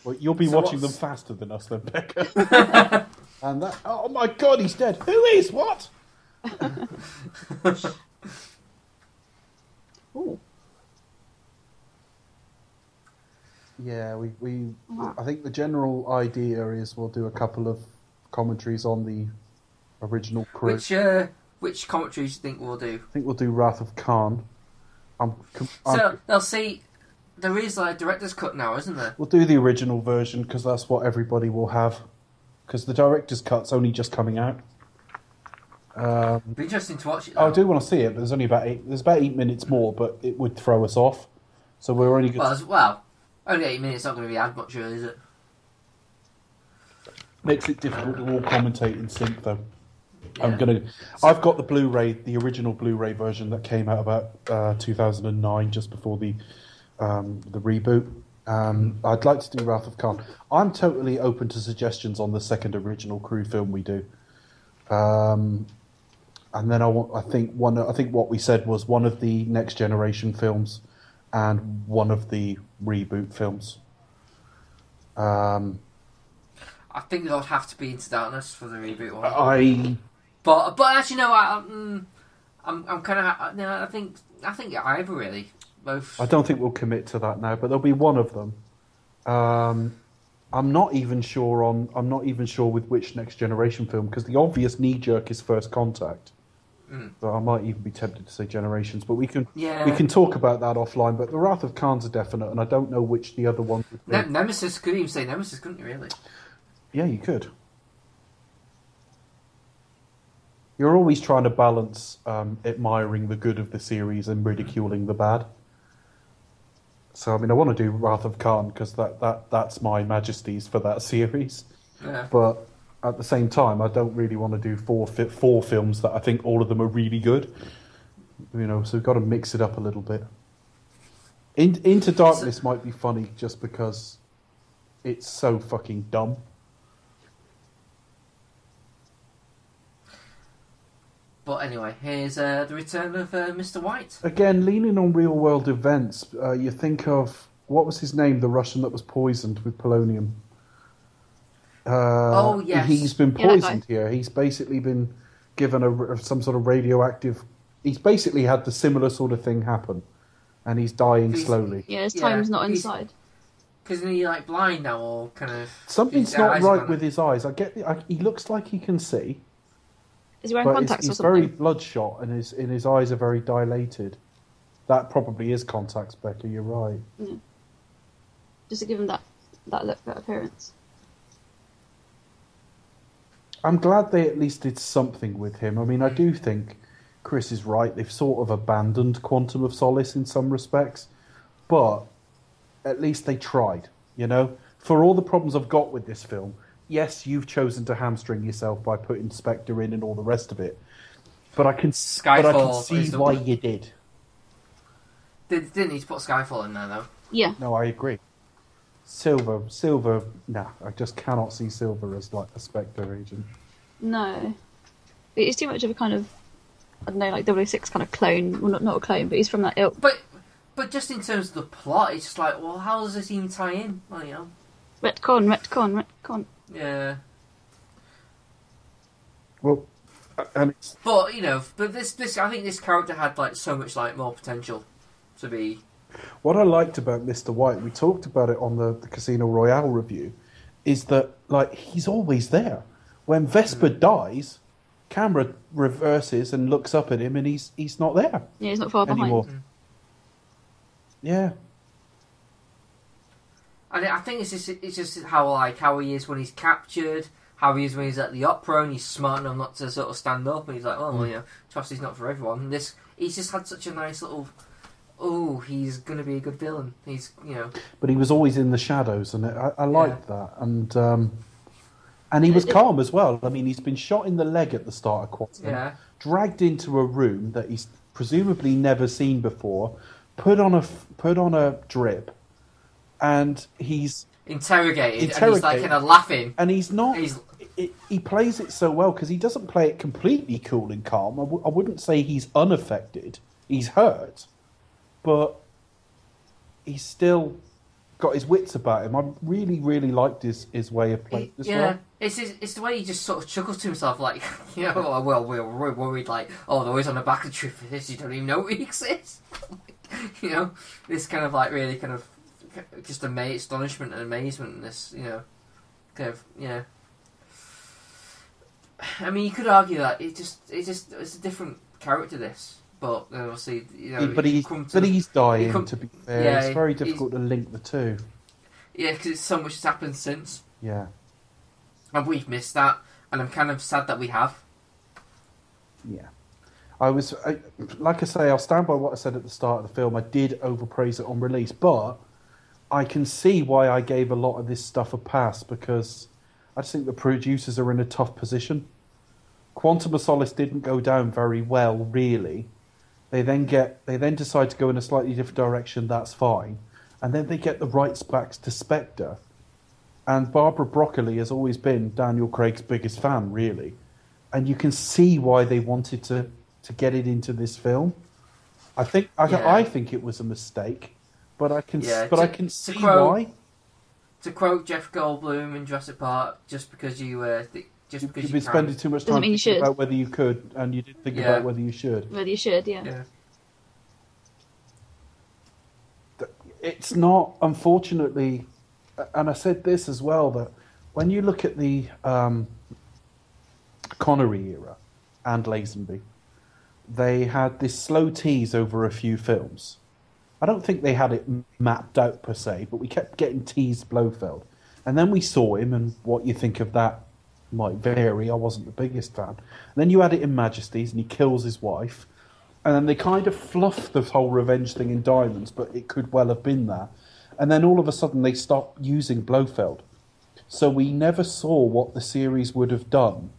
well, you'll be So watching them faster than us, then, Becca. and that. Oh my God, he's dead. Who is what? Ooh. Yeah, we, we I think the general idea is we'll do a couple of commentaries on the original crew. Which uh, which commentaries do you think we'll do? I think we'll do Wrath of Khan. I'm, com- I'm- So they'll see. There is like a director's cut now, isn't there? we'll do the original version because that's what everybody will have. Because the director's cut's only just coming out. Um, Be interesting to watch it. I though. do want to see it, but there's only about eight. There's about eight minutes more, but it would throw us off. So we're only good. Well, as well, only eight minutes. Not going to be ad much, really, is it? makes it difficult to all commentate in sync, though. I'm gonna. I've got the Blu-ray, the original Blu-ray version that came out about uh, 2009, just before the um, the reboot. Um, I'd like to do Wrath of Khan. I'm totally open to suggestions on the second original crew film we do. Um, and then I want. I think one. I think what we said was one of the next generation films, and one of the reboot films. Um, I think they'll have to be Into Darkness for the reboot one. I But but actually, no. I, mm, I'm I'm kind of. No, I think I think either really. Both. I don't think we'll commit to that now, but there'll be one of them. Um, I'm not even sure on. I'm not even sure with which next generation film because the obvious knee jerk is First Contact. Mm. So I might even be tempted to say Generations, but we can Yeah. we can talk about that offline. But the Wrath of Khan's are definite, and I don't know which the other one would be. Ne- Nemesis could even say Nemesis, couldn't you? Really? Yeah, you could. You're always trying to balance um, admiring the good of the series and ridiculing the bad. So, I mean, I want to do Wrath of Khan because that, that, that's my Majesty's for that series. Yeah. But at the same time, I don't really want to do four, fi- four films that I think all of them are really good. You know, so we've got to mix it up a little bit. In, Into Darkness might be funny just because it's so fucking dumb. But anyway, here's uh, the return of uh, Mr. White. Again, leaning on real world events, uh, you think of what was his name, the Russian that was poisoned with polonium. Uh, Oh, yes. he's been Yeah, that poisoned here. He's basically been given a some sort of radioactive. He's basically had the similar sort of thing happen, and he's dying He's- slowly. Yeah, his Yeah, time's not inside. Because isn't he like blind now, or kind of? Something's not right gone- with his eyes. I get. The, I, he looks like he can see, Is he wearing but he's, contacts or he's something? very bloodshot, and his and his eyes are very dilated. That probably is contacts, Becca. You're right. Yeah. Just to give him that that look, that appearance. I'm glad they at least did something with him. I mean, I do think Chris is right. They've sort of abandoned Quantum of Solace in some respects, but at least they tried. You know, for all the problems I've got with this film, yes, you've chosen to hamstring yourself by putting Spectre in and all the rest of it, but I can Skyfall but I can see the- why you did. Did, didn't need to put Skyfall in there though. Yeah, No, I agree. Silva, Silva, nah, I just cannot see Silva as like a Spectre agent. no. It's too much of a kind of, I don't know, like 006 kind of clone. Well, not, not a clone, but he's from that ilk. But but just in terms of the plot, it's just like, well, how does this even tie in? Well, you know, Retcon, retcon, retcon. yeah. Well, and it's But you know, but this this I think this character had like so much like more potential to be. What I liked about Mr. White, we talked about it on the, the Casino Royale review, is that like he's always there. When Vesper hmm. dies, camera reverses and looks up at him, and he's he's not there Yeah, he's not far behind. anymore. Hmm. Yeah, And I think it's just it's just how like how he is when he's captured, how he is when he's at the opera, and he's smart enough not to sort of stand up, and he's like, oh, well, hmm. you know, trust is not for everyone. And this he's just had such a nice little. Oh, he's gonna be a good villain. He's you know. but he was always in the shadows, and I, I liked that. And um, and he was calm as well. I mean, he's been shot in the leg at the start of Quantum, Yeah. dragged into a room that he's presumably never seen before, put on a put on a drip, and he's Interrogated, and he's like Interrogated. kind of laughing. and he's not. He's- it, he plays it so well because he doesn't play it completely cool and calm. I w- I wouldn't say he's unaffected. He's hurt, but he's still got his wits about him. I really, really liked his, his way of playing as yeah, it's his, it's the way he just sort of chuckles to himself, like you know, oh, well, we're, we're worried, like, oh, they're always on the back of the truth for this. You don't even know he exists. you know, this kind of like really kind of just ama- astonishment and amazement. And this, you know, kind of yeah. I mean, you could argue that it just it just it's a different character. This, but then obviously, you know, He- but he's but he's dying. you come- to be fair, yeah, it's very difficult to link the two. yeah, because so much has happened since, Yeah, and we've missed that, and I'm kind of sad that we have. yeah. I was I, like I say, I'll stand by what I said at the start of the film. I did overpraise it on release, but I can see why I gave a lot of this stuff a pass because I just think the producers are in a tough position. Quantum of Solace didn't go down very well, really. They then get they then decide to go in a slightly different direction. That's fine, and then they get the rights back to Spectre. And Barbara Broccoli has always been Daniel Craig's biggest fan, really, and you can see why they wanted to to get it into this film. I think I, Yeah. I think it was a mistake, but I can Yeah, but to- I can see quote- why. To quote Jeff Goldblum in Jurassic Park, just because you uh, th- just because You've you been can. spending too much Doesn't time mean you thinking should. about whether you could, and you didn't think Yeah. about whether you should. Whether you should, yeah. Yeah. it's not unfortunately and i said this as well that when you look at the um, connery era and lazenby they had this slow tease over a few films i don't think they had it mapped out per se but we kept getting teased blofeld and then we saw him and what you think of that might vary i wasn't the biggest fan and then you had it in Majesty's and he kills his wife and then they kind of fluff the whole revenge thing in Diamonds, but it could well have been that. And then all of a sudden they stopped using Blofeld. So we never saw what the series would have done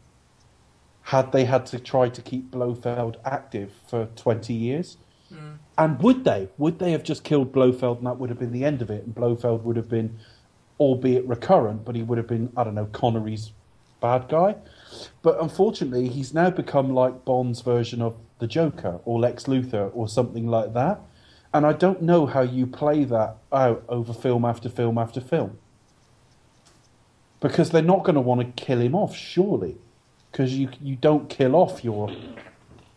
had they had to try to keep Blofeld active for 20 years. Hmm. And would they? Would they have just killed Blofeld and that would have been the end of it? And Blofeld would have been, albeit recurrent, but he would have been, I don't know, Connery's bad guy. But unfortunately, he's now become like Bond's version of the Joker or Lex Luthor or something like that. And I don't know how you play that out over film after film after film. Because they're not going to want to kill him off, surely. Because you, you don't kill off your,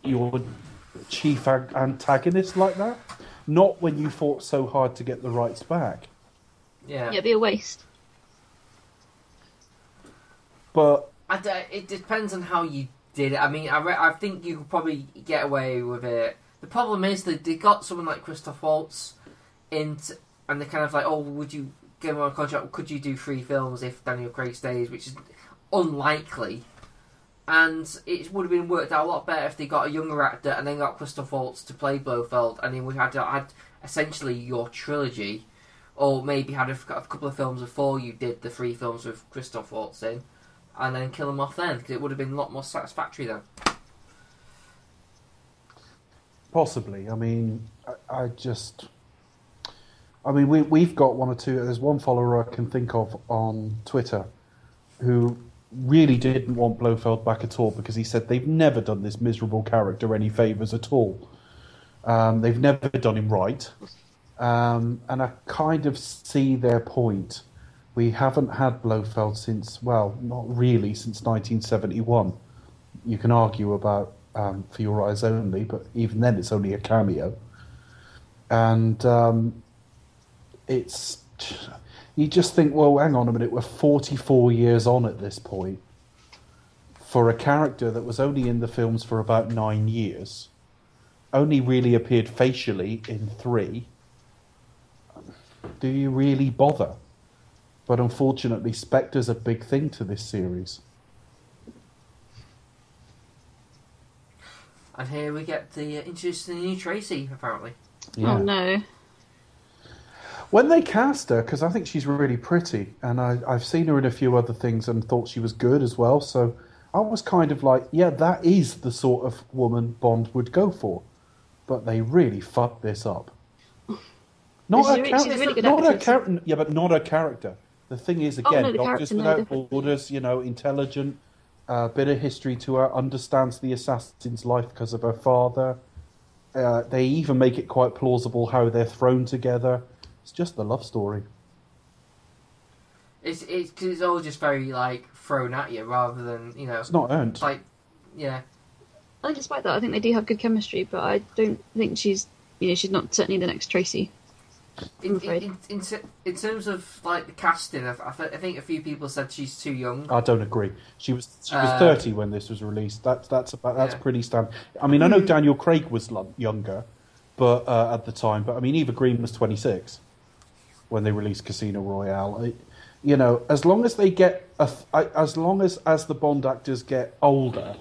your chief ag- antagonist like that. Not when you fought so hard to get the rights back. Yeah. Yeah, it'd be a waste. But it depends on how you did it. I mean, I, re- I think you could probably get away with it. The problem is that they got someone like Christoph Waltz into, and they're kind of like, oh, would you give him a contract? Could you do three films if Daniel Craig stays? Which is unlikely. And it would have been worked out a lot better if they got a younger actor and then got Christoph Waltz to play Blofeld, and then we had had essentially your trilogy, or maybe had a, a couple of films before you did the three films with Christoph Waltz in and then kill him off then because it would have been a lot more satisfactory then. Possibly. I mean, I, I just. I mean, we, we've got one or two. There's one follower I can think of on Twitter who really didn't want Blofeld back at all because he said they've never done this miserable character any favours at all. Um, they've never done him right. Um, and I kind of see their point. We haven't had Blofeld since, well, not really, since 1971. You can argue about um, For Your Eyes Only, but even then it's only a cameo. And um, it's. You just think, well, hang on a minute, we're 44 years on at this point for a character that was only in the films for about nine years, only really appeared facially in three. Do you really bother? But unfortunately, Spectre's a big thing to this series. And here we get the uh, interesting new Tracy apparently. Oh no. When they cast her, because I think she's really pretty, and I, I've seen her in a few other things and thought she was good as well, so I was kind of like, yeah, that is the sort of woman Bond would go for. But they really fucked this up. Not her a re- char- really not her actress. char- yeah, but not her character. The thing is, Oh, again, no, Doctors character, no, Without definitely. Borders, you know, intelligent, uh, bit of history to her, understands the assassin's life because of her father. Uh, they even make it quite plausible how they're thrown together. It's just the love story. It's it's cause it's all just very like thrown at you rather than you know It's not earned. like yeah I think despite that, I think they do have good chemistry, but I don't think she's, you know, she's not certainly the next Tracy. In, in, in, in, terms of like the casting, I, I, think a few people said she's too young. I don't agree. She was she was Uh, thirty when this was released. That's that's about that's Yeah. pretty standard. I mean, I know Daniel Craig was younger, but uh, at the time, but I mean, Eva Green was twenty six when they released Casino Royale. It, you know, as long as they get a, as long as as the Bond actors get older,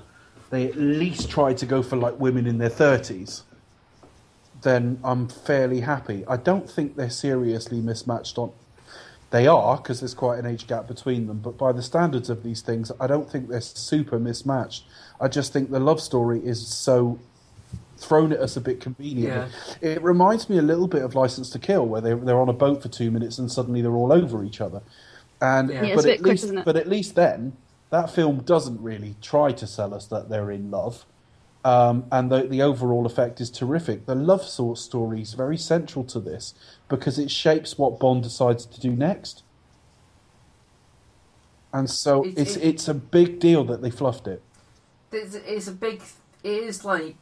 they at least try to go for like women in their thirties. Then I'm fairly happy. I don't think they're seriously mismatched on. They are because there's quite an age gap between them, but by the standards of these things, I don't think they're super mismatched. I just think the love story is so thrown at us a bit conveniently. It reminds me a little bit of License to Kill, where they they're on a boat for two minutes and suddenly they're all over each other. And Yeah. Yeah, but a at bit quick, least, but at least then, that film doesn't really try to sell us that they're in love. Um, and the, the overall effect is terrific. The love sort story is very central to this because it shapes what Bond decides to do next. And so It's- it's it- it's a big deal that they fluffed it. It's, it's a big. It is like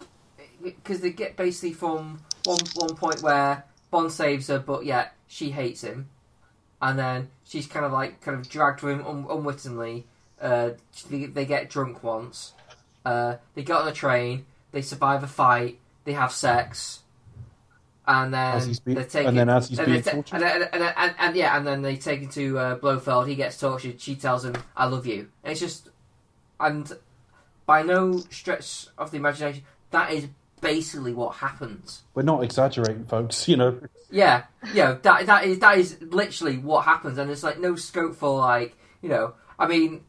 because they get basically from one one point where Bond saves her, but yet she hates him, and then she's kind of like kind of dragged to him un- unwittingly. Uh, they, they get drunk once. Uh, they get on a train. They survive a fight. They have sex. And then As he's being- they take and then as he's and being ta- tortured? and, and, and, and, and yeah, and then they take him to uh, Blofeld. He gets tortured. She tells him, "I love you." And it's just, and by no stretch of the imagination, that is basically what happens. We're not exaggerating, folks. You know, Yeah, yeah, that that is that is literally what happens, and there's like no scope for like you know. I mean,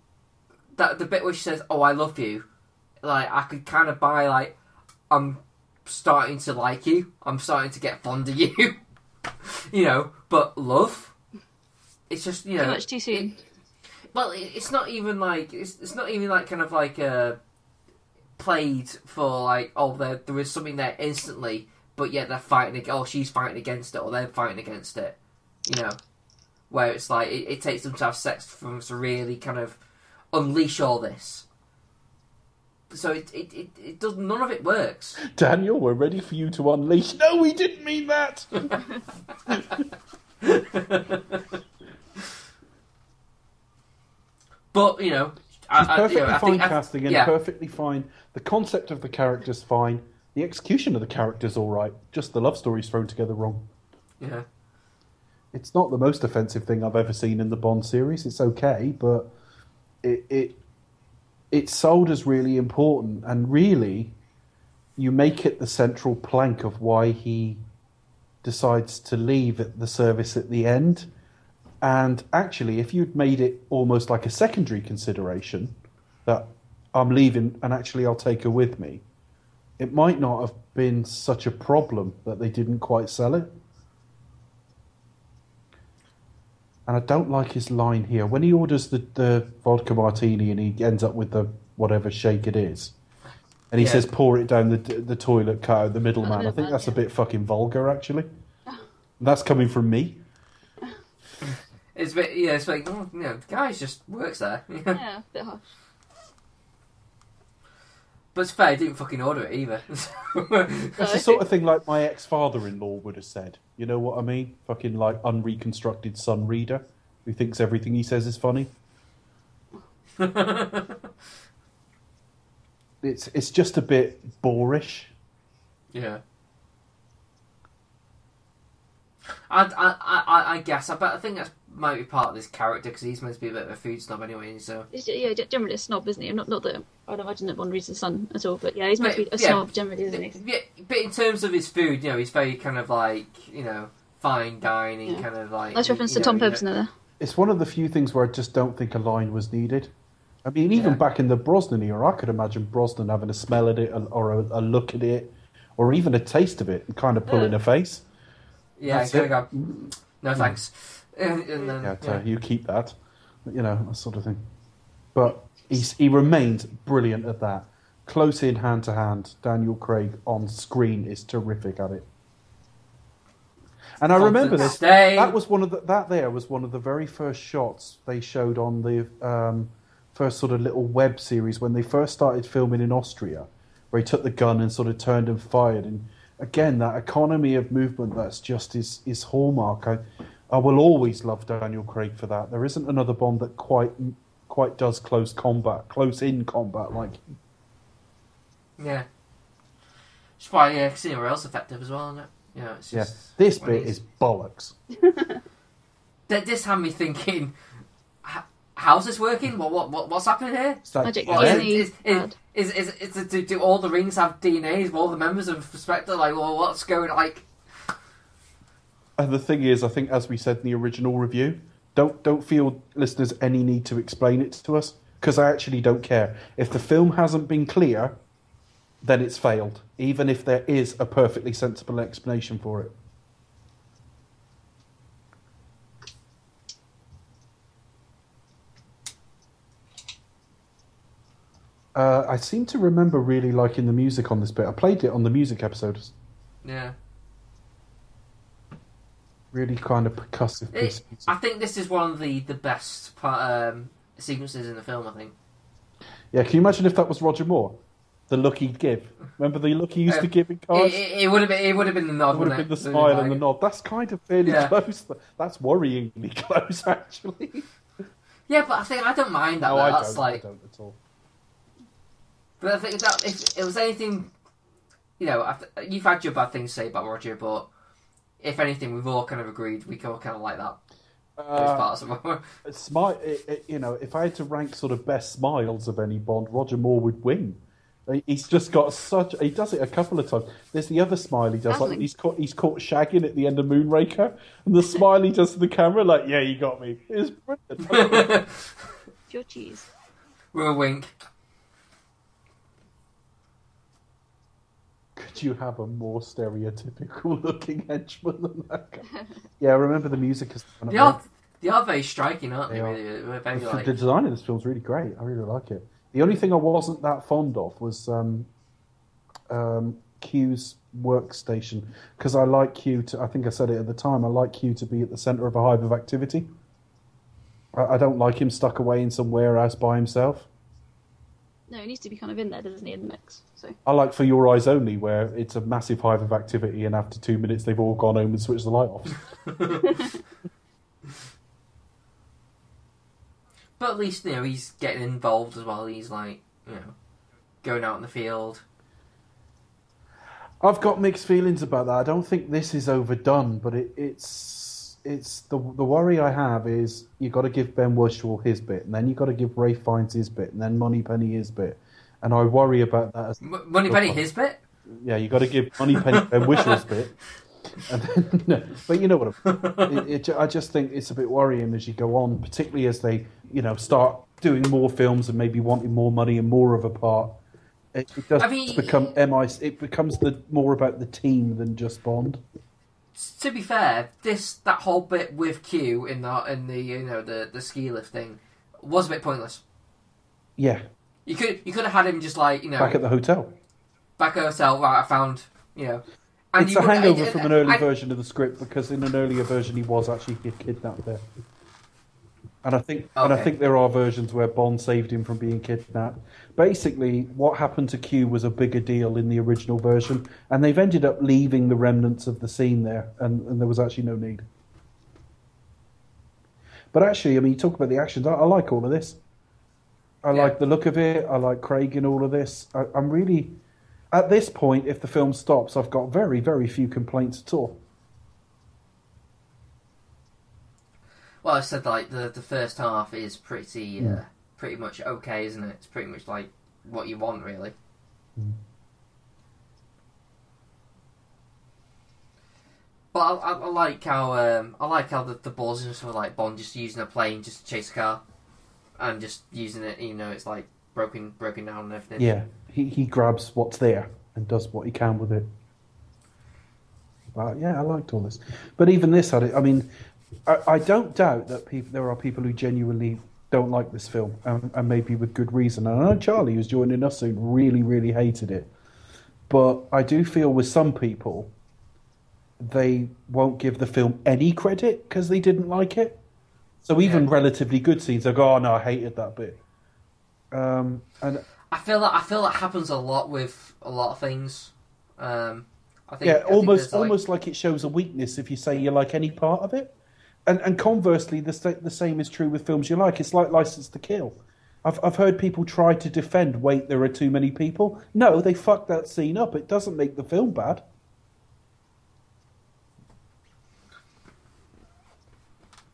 that the bit where she says, "Oh, I love you," like I could kind of buy like I'm starting to like you, I'm starting to get fond of you, you know. But love, it's just you know. Too much too soon. well, it's not even like it's, it's not even like kind of like uh, played for like oh there there is something there instantly, but yet they're fighting. Oh, she's fighting against it, or they're fighting against it. You know, where it's like it, it takes them to have sex for them to really kind of unleash all this. So it it, it, it does none of it works. Daniel, we're ready for you to unleash. No, we didn't mean that. But you know, I, It's I- you perfectly know, I fine think, casting and yeah. perfectly fine. The concept of the character's fine. The execution of the character's all right. Just the love story's thrown together wrong. yeah. It's not the most offensive thing I've ever seen in the Bond series. It's okay, but it it it's sold as really important, and really, you make it the central plank of why he decides to leave at the service at the end. And actually, if you'd made it almost like a secondary consideration that I'm leaving and actually I'll take her with me, it might not have been such a problem that they didn't quite sell it. And I don't like his line here. When he orders the, the vodka martini and he ends up with the whatever shake it is, and he Yeah. says pour it down the the toilet, cut out the middleman. I think that's a bit fucking vulgar, actually. That's coming from me. It's a bit, yeah, it's like, oh, you know, the guy just works there. Yeah, a bit harsh. But it's fair, he didn't fucking order it either. It's the sort of thing like my ex father in law would have said. You know what I mean? Fucking like unreconstructed Sun reader who thinks everything he says is funny. It's it's just a bit boorish. yeah. I, I, I, I guess, I, but I think that's might be part of this character because he's meant to be a bit of a food snob anyway. So He's, yeah, generally a snob, isn't he? Not, not that I'd imagine that Bond reads the sun at all, but yeah, he's meant to be a yeah. snob generally, isn't he? yeah, but in terms of his food, you know, he's very kind of like you know fine dining, Yeah. kind of like Nice reference to know, Tom you know- there. It's one of the few things where I just don't think a line was needed. I mean, even Yeah. back in the Brosnan era, I could imagine Brosnan having a smell at it or a, a look at it or even a taste of it and kind of pulling Yeah. a face. Yeah, That's kind it. go, no thanks. Mm. And, and then, Yeah, yeah. you keep that, you know, that sort of thing. But he's, he remains brilliant at that. Close in, hand to hand. Daniel Craig on screen is terrific at it. And I remember this. Day. That was one of the, that. There was one of the very first shots they showed on the um, first sort of little web series when they first started filming in Austria, where he took the gun and sort of turned and fired. And again, that economy of movement that's just his his hallmark. I, I will always love Daniel Craig for that. There isn't another Bond that quite quite does close combat, close in combat like. yeah. That's why yeah, Casino Royale's effective as well, isn't it? Yeah, it's Yeah, this bit is bollocks. Th- This had me thinking, how's this working? What what, what what's happening here? It's like, Magic Well, yeah, is, Disney is, is, is, is, is, is, do, do all the rings have DNAs? All the members of Spectre, like, well, what's going like? And the thing is, I think as we said in the original review, Don't don't feel listeners any need to explain it to us because I actually don't care. If the film hasn't been clear, then it's failed, even if there is a perfectly sensible explanation for it. Uh, I seem to remember really liking the music on this bit. I played it on the music episodes. Yeah. Really kind of percussive piece. It. I think this is one of the the best um, sequences in the film. I think. Yeah, can you imagine if that was Roger Moore? The look he'd give. Remember the look he used to Um, give in It, cars? it, it would have been. It would have been the nod. It would have been the smile and the nod. That's kind of fairly Yeah. close. That's worryingly close, actually. Yeah, but I think I don't mind that. No. I That's don't. like. I don't at all. But I think that if it was anything, you know, you've had your bad things to say about Roger, but if anything, we've all kind of agreed we all kind of like that. Those Uh, parts of it. smile, it, it, you know, if I had to rank sort of best smiles of any Bond, Roger Moore would win. He's just got such. He does it a couple of times. There's the other smile he does. Like he's caught. He's caught shagging at the end of Moonraker, and the smile he does to the camera, like, "Yeah, you got me." It's brilliant. Pure cheese. With a wink. Could you have a more stereotypical looking henchman than that guy? yeah, I remember the music is. They are, they are very striking, aren't they? They are. really? The- like. The design of this film's really great. I really like it. The only thing I wasn't that fond of was um, um, Q's workstation because I like Q to. I think I said it at the time. I like Q to be at the centre of a hive of activity. I, I don't like him stuck away in some warehouse by himself. No, it needs to be kind of in there, doesn't he, in the mix? So I like For Your Eyes Only, where it's a massive hive of activity, and after two minutes they've all gone home and switched the light off. But at least you know he's getting involved as well. He's like you know going out in the field. I've got mixed feelings about that. I don't think this is overdone, but it, it's it's the the worry I have is you've got to give Ben Whishaw his bit, and then you've got to give Ralph Fiennes his bit, and then Moneypenny his bit, and I worry about that. As, M- Moneypenny, his bit. yeah, you've got to give Moneypenny Ben Whishaw's bit, and then, no, but you know what? I. It, it, I just think it's a bit worrying as you go on, particularly as they you know start doing more films and maybe wanting more money and more of a part. It, it does I mean- become MI. It becomes the more about the team than just Bond. To be fair, this that whole bit with Q in the in the you know the the ski lift thing was a bit pointless. Yeah, You could you could have had him just like you know back at the hotel. back at the hotel. Right, I found you know. And it's you a would- hangover and- from an early and- version of the script because in an earlier version he was actually kidnapped there. And I think and I think there are versions where Bond saved him from being kidnapped. Basically, what happened to Q was a bigger deal in the original version, and they've ended up leaving the remnants of the scene there, and, and there was actually no need. But actually, I mean, you talk about the actions. I, I like all of this. I Yeah. like the look of it. I like Craig in all of this. I, I'm really, at this point, if the film stops, I've got very, very few complaints at all. Well, I said like the the first half is pretty uh, pretty much okay, isn't it? It's pretty much like what you want, really. But I, I, I like how um, I like how the, the balls and stuff like Bond just using a plane just to chase a car, and just using it. You know, it's like broken broken down and everything. Yeah, he he grabs what's there and does what he can with it. But yeah, I liked all this. But even this had it. I mean, I, I don't doubt that people there are people who genuinely don't like this film, and, and maybe with good reason. And I know Charlie, who's joining us soon, really, really hated it. But I do feel with some people, they won't give the film any credit because they didn't like it. So even Yeah. relatively good scenes, they go, "Oh no, I hated that bit." Um, and I feel that I feel that happens a lot with a lot of things. Um, I think yeah, I think almost like- almost like it shows a weakness if you say you like any part of it, and and conversely, the the same is true with films you like. It's like License to Kill. I've I've heard people try to defend. Wait, there are too many people. No, they fucked that scene up. It doesn't make the film bad.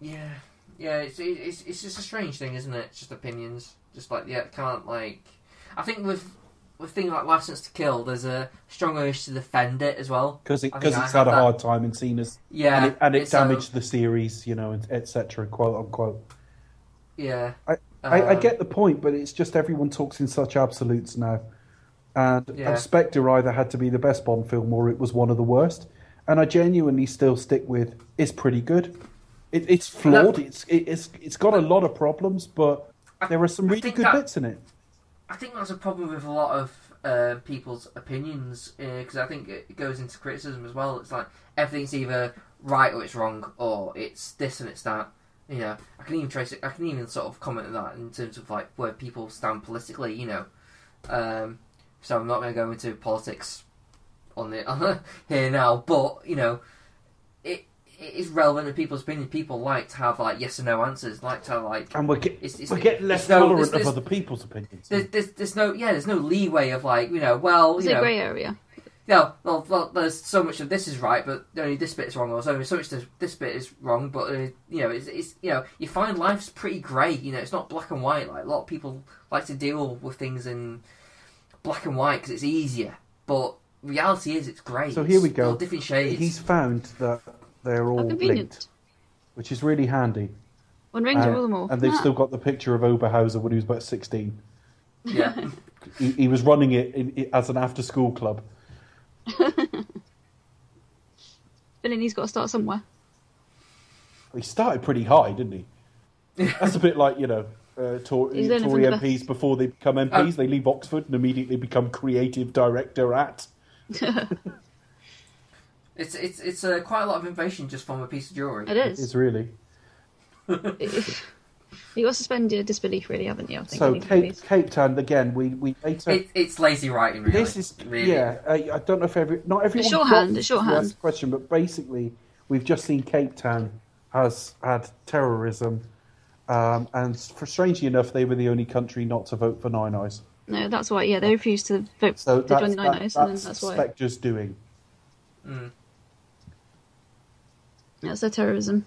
Yeah, yeah. It's it's it's just a strange thing, isn't it? It's just opinions. Just like yeah, can't like. I think with with things like License to Kill, there's a strong urge to defend it as well. because it, I cause I it's have had a hard time and seen as Yeah, and it, and it um, damaged the series, you know, etc. Quote unquote. Yeah, I, I, I Um, get the point, but it's just everyone talks in such absolutes now. And, Yeah. and Spectre either had to be the best Bond film or it was one of the worst. And I genuinely still stick with it's pretty good. It, it's flawed. It's it, it's it's got a lot of problems, but there are some really good that- bits in it. I think that's a problem with a lot of uh, people's opinions because I think it goes into criticism as well. It's like everything's either right or it's wrong, or it's this and it's that. You know, I can even trace it. I can even sort of comment on that in terms of like where people stand politically. You know, um, so I'm not going to go into politics on the here now, but you know, it it is relevant to people's opinion. People like to have like yes or no answers. Like to have like And we're, get, It's- it's- we're getting less it's no- tolerant it's- of other people's opinions. there's, there's, there's no yeah there's no leeway of like you know well It's you a know grey area. yeah well, well there's so much of this is right but only this bit is wrong or so so much this, this bit is wrong but uh, you know it's, it's you know you find life's pretty grey you know it's not black and white like a lot of people like to deal with things in black and white because it's easier but reality is it's grey So here we go. all different shades He's found that they're all linked, which is really handy. One rings Uh, rule them all. and they've Ah. still got the picture of Oberhauser when he was about 16. yeah He, he was running it in, i as an after school club. Feeling he's got to start somewhere. He started pretty high, didn't he? That's a bit like, you know, uh, Tory, Tory from the MPs before they become MPs. they leave Oxford and immediately become creative director at. It's it's it's uh, quite a lot of innovation just from a piece of jewelry It is. It's really. you got to suspend your disbelief, really, haven't you? I think. So, Cape, movies. Cape Town, again, we, we later. it, it's lazy writing really This is really. yeah. I, I don't know if every not everyone. shorthand, got it's shorthand. to ask the question, but basically, we've just seen Cape Town has had terrorism, um, and for, strangely enough, they were the only country not to vote for Nine Eyes. No, that's why. Yeah, they refused to vote So to that's, join the that, Nine Eyes, and then that's that's why. Spectre's doing. Mm. That's their terrorism.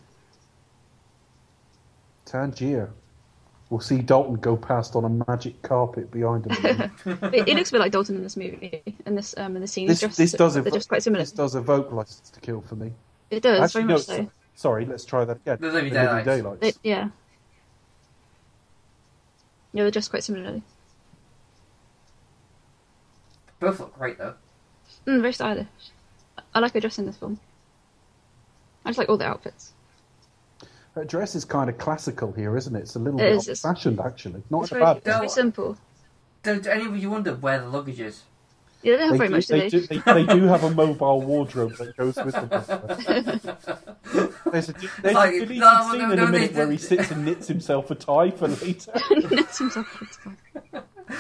Tangier. We'll see Dalton go past on a magic carpet behind him. it, it looks a bit like Dalton in this movie, in this um in the scene. this, It's just, this does they're evoke, just quite similar. this does evoke License to Kill for me. It does Actually, very no, much so. so- sorry, let's try that again. The Living The Daylights. Daylights. It, yeah. Yeah, they're dressed quite similarly. Both look great though. Mm, very stylish. I like her dress in this film. I just like all the outfits. Her dress is kind of classical here, isn't it? It's a little It bit is, it's- old-fashioned, actually. Not It's a very, bad it's very simple. Don't any of you wonder where the luggage is? Yeah, they don't have They very do, much, they, they? do, they, they do have a mobile wardrobe that goes with them. There's a, there's Like, a deleted no, scene no, in no, a minute they- where he sits and knits himself a tie for later. Knits himself into time.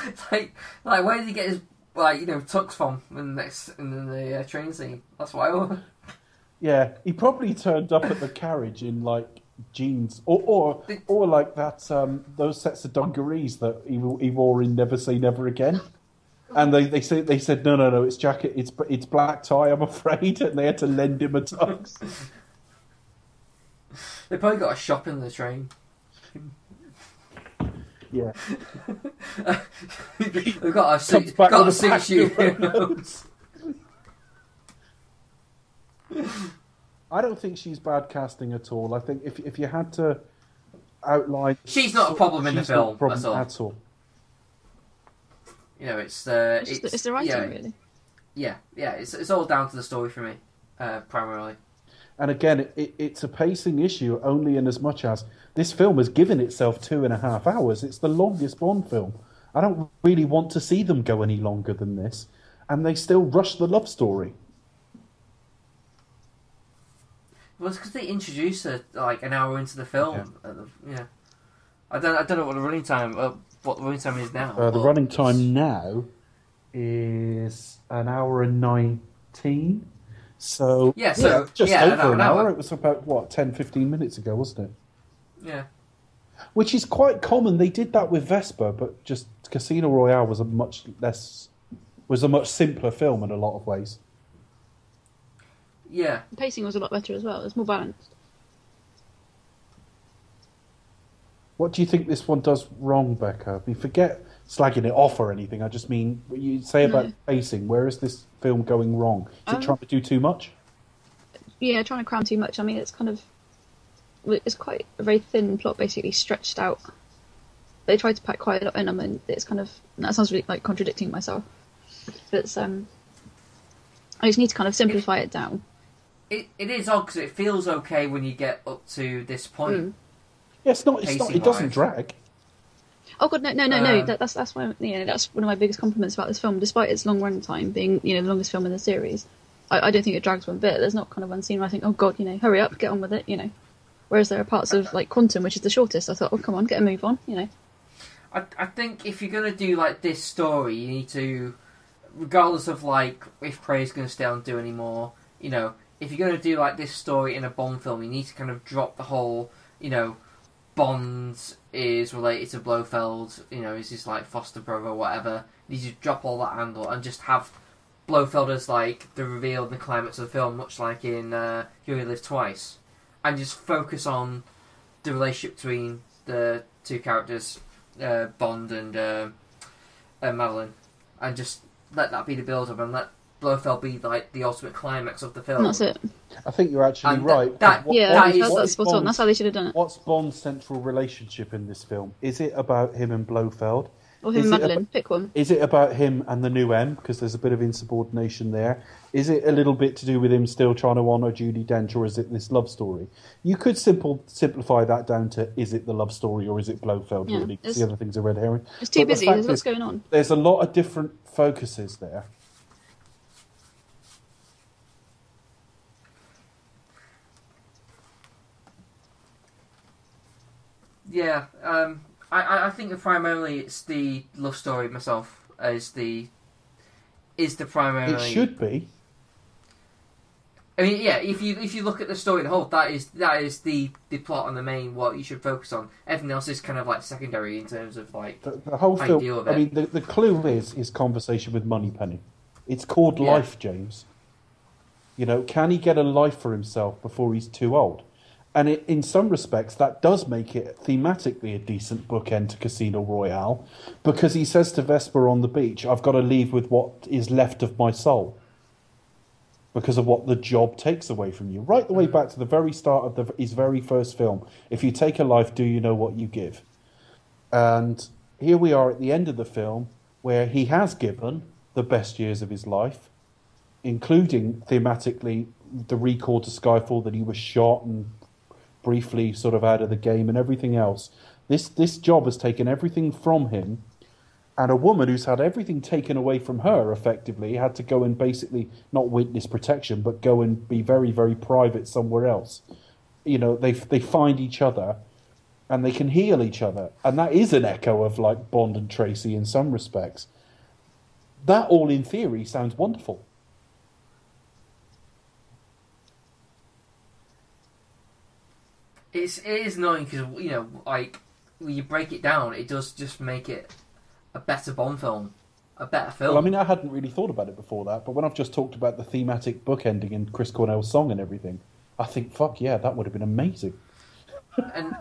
It's like, like where did he get his like you know tux from in the next in the uh, train scene? That's why. Yeah, he probably turned up at the carriage in like jeans, or or, or like that um, those sets of dungarees that he, he wore in Never Say Never Again. And they, they said they said no no no it's jacket it's it's black tie I'm afraid and they had to lend him a tux. They probably got a shop in the train. Yeah, They've got a suit, got a suit pack shoot. of notes. I don't think she's bad casting at all. I think if if you had to outline, She's not a problem in the she's not a film, problem that's all. at all. You know, it's uh, It's, it's, it's the writing, yeah, really. Yeah, yeah, it's it's all down to the story for me, uh, primarily. And again, it, it, it's a pacing issue only in as much as this film has given itself two and a half hours. It's the longest Bond film. I don't really want to see them go any longer than this, and they still rush the love story. Well, it's because they introduce her like an hour into the film. Yeah. yeah. I don't I don't know what the running time uh, what the running time is now. Uh, the but running time now is an hour and nineteen. So Yeah, so- just yeah, over an hour, an an hour. hour. It was about what 10, 15 minutes ago, wasn't it? Yeah. Which is quite common. They did that with Vesper, but just Casino Royale was a much less was a much simpler film in a lot of ways. Yeah. The pacing was a lot better as well. It was more balanced. What do you think this one does wrong, Becca? We forget slagging it off or anything. I just mean what you say about No. pacing. Where is this film going wrong? Is it Um, trying to do too much? yeah, trying to cram too much. I mean, it's kind of it's quite a very thin plot, basically stretched out. They tried to pack quite a lot in. I mean, it's kind of that sounds really like contradicting myself. But it's, um, I just need to kind of simplify it down. It, it is odd because it feels okay when you get up to this point. Mm. Yeah, it's not. It's not. It doesn't drag. Oh god, no, no, no, no. Um, That, that's that's one. You know, that's one of my biggest compliments about this film. Despite its long run time being, you know, the longest film in the series, I, I don't think it drags one bit. There's not kind of one scene where I think, oh god, you know, hurry up, get on with it, you know. Whereas there are parts of like Quantum, which is the shortest. I thought, oh come on, get a move on, you know. I, I think if you're gonna do like this story, you need to, regardless of like if Prey's gonna stay on and do any more, you know, if you're gonna do like this story in a Bond film, you need to kind of drop the whole, you know, Bond is related to Blofeld, you know, is his like foster brother or whatever. You need to drop all that angle and just have Blofeld as like the reveal and the climax of the film, much like in uh, You Only Live Twice, and just focus on the relationship between the two characters uh, Bond and uh, uh, Madeleine, and just let that be the build up and let Blofeld be like the ultimate climax of the film. That's it. I think you're actually And right. that- What- Yeah, that that's, is- that's, what that's is spot on. That's how they should have done it. What's Bond's central relationship in this film? Is it about him and Blofeld? Or him Is and it Madeleine, about- pick one. Is it about him and the new M? Because there's a bit of insubordination there. Is it a little bit to do with him still trying to honour Judi Dench, or is it this love story? You could simple simplify that down to is it the love story or is it Blofeld? Yeah, really, 'Cause it's- the other things are red herring. It's too But busy. fact There's lots is, going on. There's a lot of different focuses there. Yeah, um, I- I think primarily it's the love story myself is the is the primary. It should be. I mean, yeah. If you if you look at the story a whole, that is that is the the plot and the main what you should focus on. Everything else is kind of like secondary in terms of like The, the whole I film. I mean, the, the clue is is conversation with Moneypenny. It's called Yeah. life, James. You know, can he get a life for himself before he's too old? And it, in some respects, that does make it thematically a decent bookend to Casino Royale, because he says to Vesper on the beach, "I've got to leave with what is left of my soul." Because of what the job takes away from you, right the way back to the very start of the, his very first film. If you take a life, do you know what you give? And here we are at the end of the film where he has given the best years of his life, including thematically the recall to Skyfall that he was shot and briefly sort of out of the game and everything else. This this job has taken everything from him, and a woman who's had everything taken away from her effectively had to go and basically not witness protection, but go and be very very private somewhere else. You know, they they find each other and they can heal each other. And that is an echo of like Bond and Tracy in some respects. That all in theory sounds wonderful. It's it is annoying because you know like when you break it down, it does just make it a better Bond film, a better film. Well, I mean, I hadn't really thought about it before that, but when I've just talked about the thematic book ending and Chris Cornell's song and everything, I think, fuck yeah, that would have been amazing. and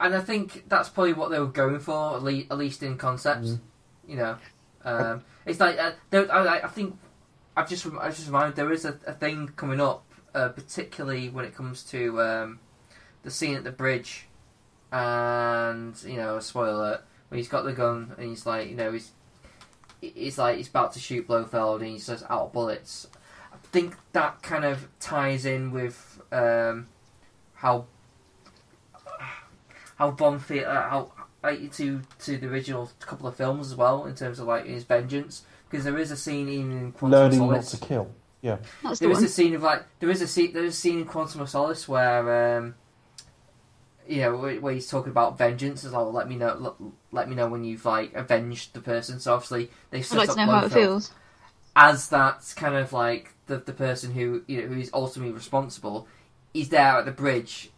and I think that's probably what they were going for, at least, at least in concept. Mm. You know, um, it's like uh, there, I, I think I've just I just reminded there is a, a thing coming up, uh, particularly when it comes to um, the scene at the bridge, and you know, a spoiler alert, when he's got the gun and he's like, you know, he's he's like he's about to shoot Blofeld and he says out of bullets. I think that kind of ties in with um, how how Bond feel uh, how like, to to the original couple of films as well in terms of like his vengeance because there is a scene even in Quantum of Learning not Solace. to kill. Yeah. That's the There is one. a scene of like there is a scene there is a scene in Quantum of Solace where um, you know where, where he's talking about vengeance. It's like let me know let, let me know when you've like avenged the person. So obviously they I'd set like up to know how it feels. as that's kind of like the the person who you know who is ultimately responsible. He's there at the bridge.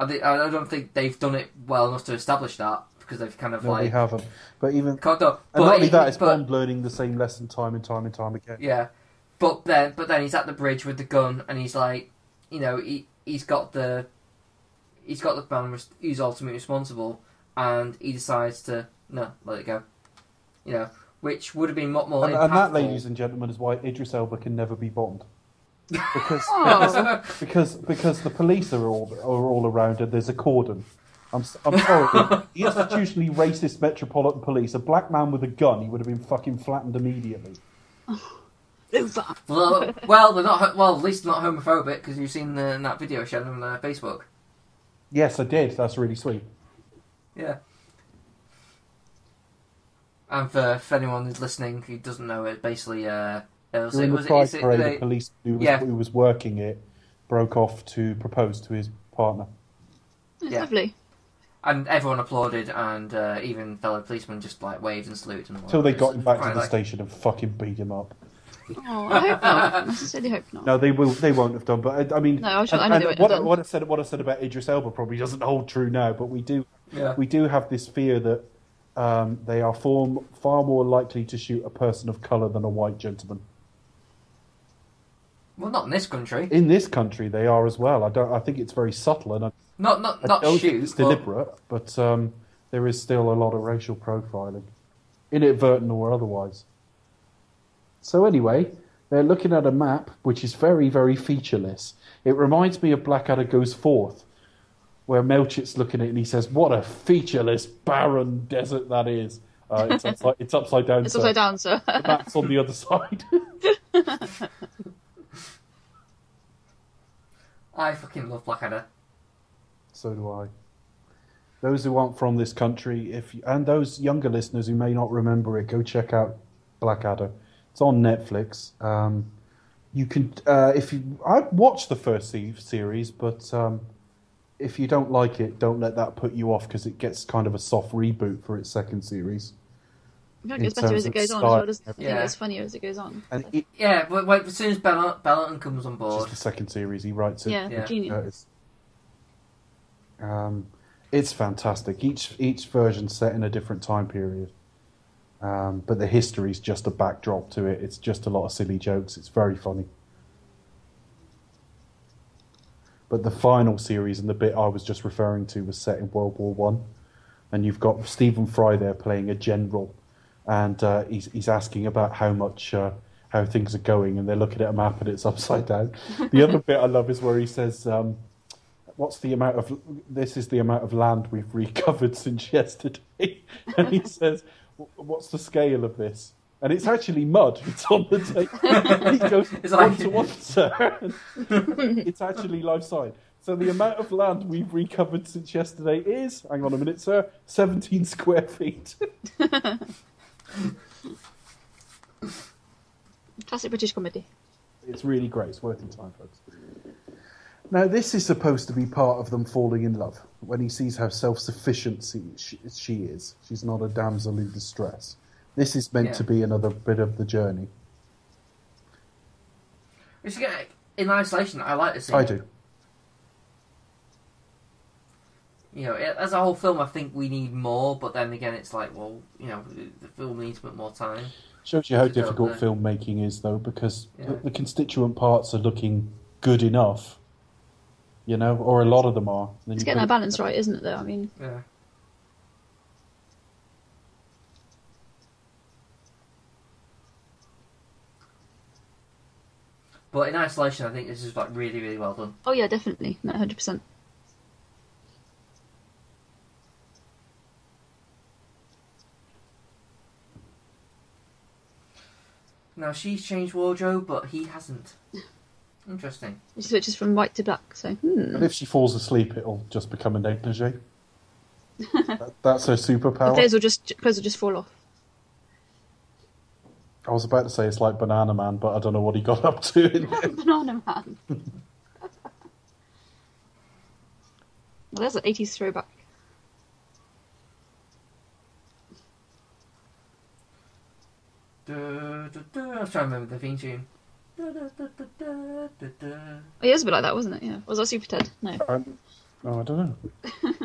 I, thi- I don't think they've done it well enough to establish that because they've kind of No, they like haven't. But even. Cut off. And not only that, it's but- Bond learning the same lesson time and time and time again. Yeah, but then but then he's at the bridge with the gun and he's like, you know, he he's got the he's got the man res- who's ultimately responsible, and he decides to no let it go. You know, which would have been much more And, and that, ladies and gentlemen, is why Idris Elba can never be Bond. Because Oh, because because the police are all are all around and there's a cordon. I'm s- I'm sorry. the institutionally racist Metropolitan Police, a black man with a gun, he would have been fucking flattened immediately. well, well, they're not. Well, at least not homophobic because you've seen the, that video shared on uh, Facebook. Yes, I did. That's really sweet. Yeah. And for, for anyone who's listening who doesn't know it, basically, uh, it was, During it the was Pride it- Parade, they- the police who was, Yeah. who was working it broke off to propose to his partner. It's Yeah. lovely. and everyone applauded, and uh, even fellow policemen just like waved and saluted. And Until they got him back to the like- station and fucking beat him up. Oh, I hope not. I sincerely hope not. No, they will. They won't have done. But I, I mean, No, I'm sure- and- I know they and won't what, done. what I said, what I said about Idris Elba probably doesn't hold true now. But we do, Yeah. we do have this fear that um, they are far, far more likely to shoot a person of color than a white gentleman. Well, not in this country. In this country, they are as well. I don't. I think it's very subtle, and I, Not not I not don't shoot. think it's but- deliberate. But um, there is still a lot of racial profiling, inadvertent or otherwise. So anyway, they're looking at a map which is very, very featureless. It reminds me of Blackadder Goes Forth, where Melchett's looking at it and he says, "What a featureless, barren desert that is." Uh, it's, upside, it's upside down. It's sir. upside down, sir. The map's on the other side. I fucking love Blackadder. so do I. Those who aren't from this country, if and those younger listeners who may not remember it, go check out Blackadder. It's on Netflix. Um, you can, uh, if you, I watched the first series, but um, if you don't like it, don't let that put you off because it gets kind of a soft reboot for its second series. I think in it's better as it goes on. style. As well. Doesn't- I think Yeah. it's funnier as it goes on. And it, Yeah, but wait, as soon as Bell- Ben Elton comes on board, just the second series, he writes it. Yeah, Yeah. genius. Curtis. Um, it's fantastic. Each each version set in a different time period, um, but the history is just a backdrop to it. It's just a lot of silly jokes. It's very funny. But the final series and the bit I was just referring to was set in World War One, and you've got Stephen Fry there playing a general, and uh, he's he's asking about how much. Uh, how things are going, and they're looking at a map and it's upside down. The other bit I love is where he says, um, "What's the amount of this is the amount of land we've recovered since yesterday?" And he says, "What's the scale of this?" And it's actually mud. It's on the table. He goes, It's "One like- to one, sir." it's actually life size. So the amount of land we've recovered since yesterday is, hang on a minute, sir, 17 square feet. Classic British comedy. It's really great. It's worth your time, folks. Now, this is supposed to be part of them falling in love when he sees how self sufficient she, she is. She's not a damsel in distress. This is meant Yeah. to be another bit of the journey. Which again, in isolation, I like this. I do. You know, as a whole film, I think we need more. But then again, it's like, well, you know, the film needs a bit more time. Shows you how difficult filmmaking is, though, because the, Yeah. the constituent parts are looking good enough, you know, or a lot of them are. Then It's you getting put that balance right, isn't it? Though I mean, Yeah. But in isolation, I think this is like really, really well done. oh yeah, definitely, no, hundred percent. Now she's changed wardrobe, but he hasn't. Interesting. It switches from white to black. So, hmm. But if she falls asleep, it'll just become a negligee. That- That's her the superpower. clothes will just clothes will just fall off. I was about to say it's like Bananaman, but I don't know what he got up to. In Bananaman. well, there's an '80s throwback. Du, du, du. I was trying to remember the theme tune. Oh, it was a bit like that, wasn't it? Yeah. Was that Super Ted? No. Um, oh, I don't know.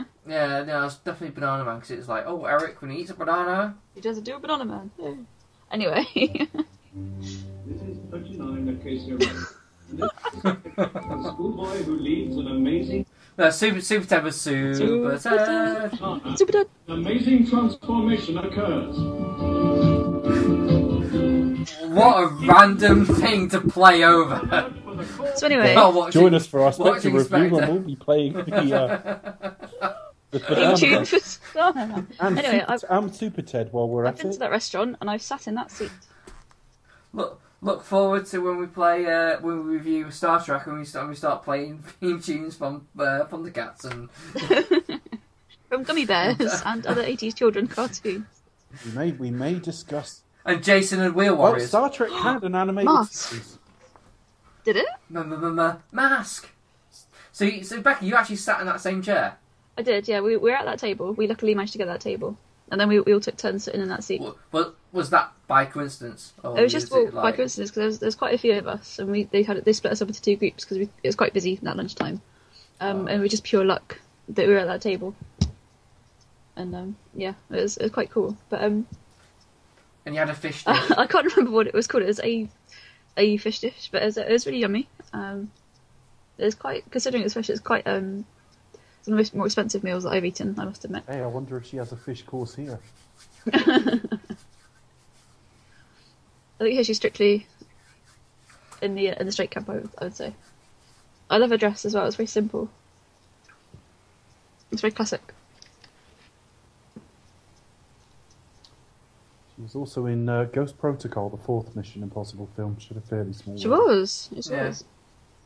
Yeah, no, it's definitely Bananaman because it's like, oh, Eric, when he eats a banana, He doesn't do a Bananaman. Yeah. Anyway. This is 39 Acacia Road. a schoolboy who leads an amazing, no, Super Super Ted was Super Super Ted. uh, Super Ted. amazing transformation occurs. What a random thing to play over. So anyway, While watching- Join us for our Spectre watching review Spectre. and we'll be playing the, uh, the theme tune boat. for no, no, no. and, Anyway, Super, I've, and Super Ted while we're I've at been to it. that restaurant and I've sat in that seat. Look, look forward to when we play, uh, when we review Star Trek and we start, we start playing theme tunes from uh, from the cats and From Gummi Bears and other 80s children cartoons. We may we may discuss. And Jason and Wheel Well, Warriors. Star Trek had an animated Mask. series. Did it? Mask. So, you, so Becky, you actually sat in that same chair. I did, yeah. We, we were at that table. We luckily managed to get that table. And then we, we all took turns sitting in that seat. W- Was was that by coincidence? Or It was just well, it by like- coincidence because there's, there's quite a few of us, and we they had they split us up into two groups because it was quite busy that lunchtime, um, and it was just pure luck that we were at that table. And um, yeah, it was, it was quite cool. But um, And you had a fish dish. I can't remember what it was called. It was a a fish dish, but it was, it was really yummy. Um, it was quite considering it's fish. It's quite um, it's one of the most- more expensive meals that I've eaten. I must admit. Hey, I wonder if she has a fish course here. I think here she's strictly in the in the straight camp. I would, I would say. I love her dress as well. It's very simple. It's very classic. She was also in uh, Ghost Protocol, the fourth Mission Impossible film. She had a fairly small. She role. was. She Yeah. was.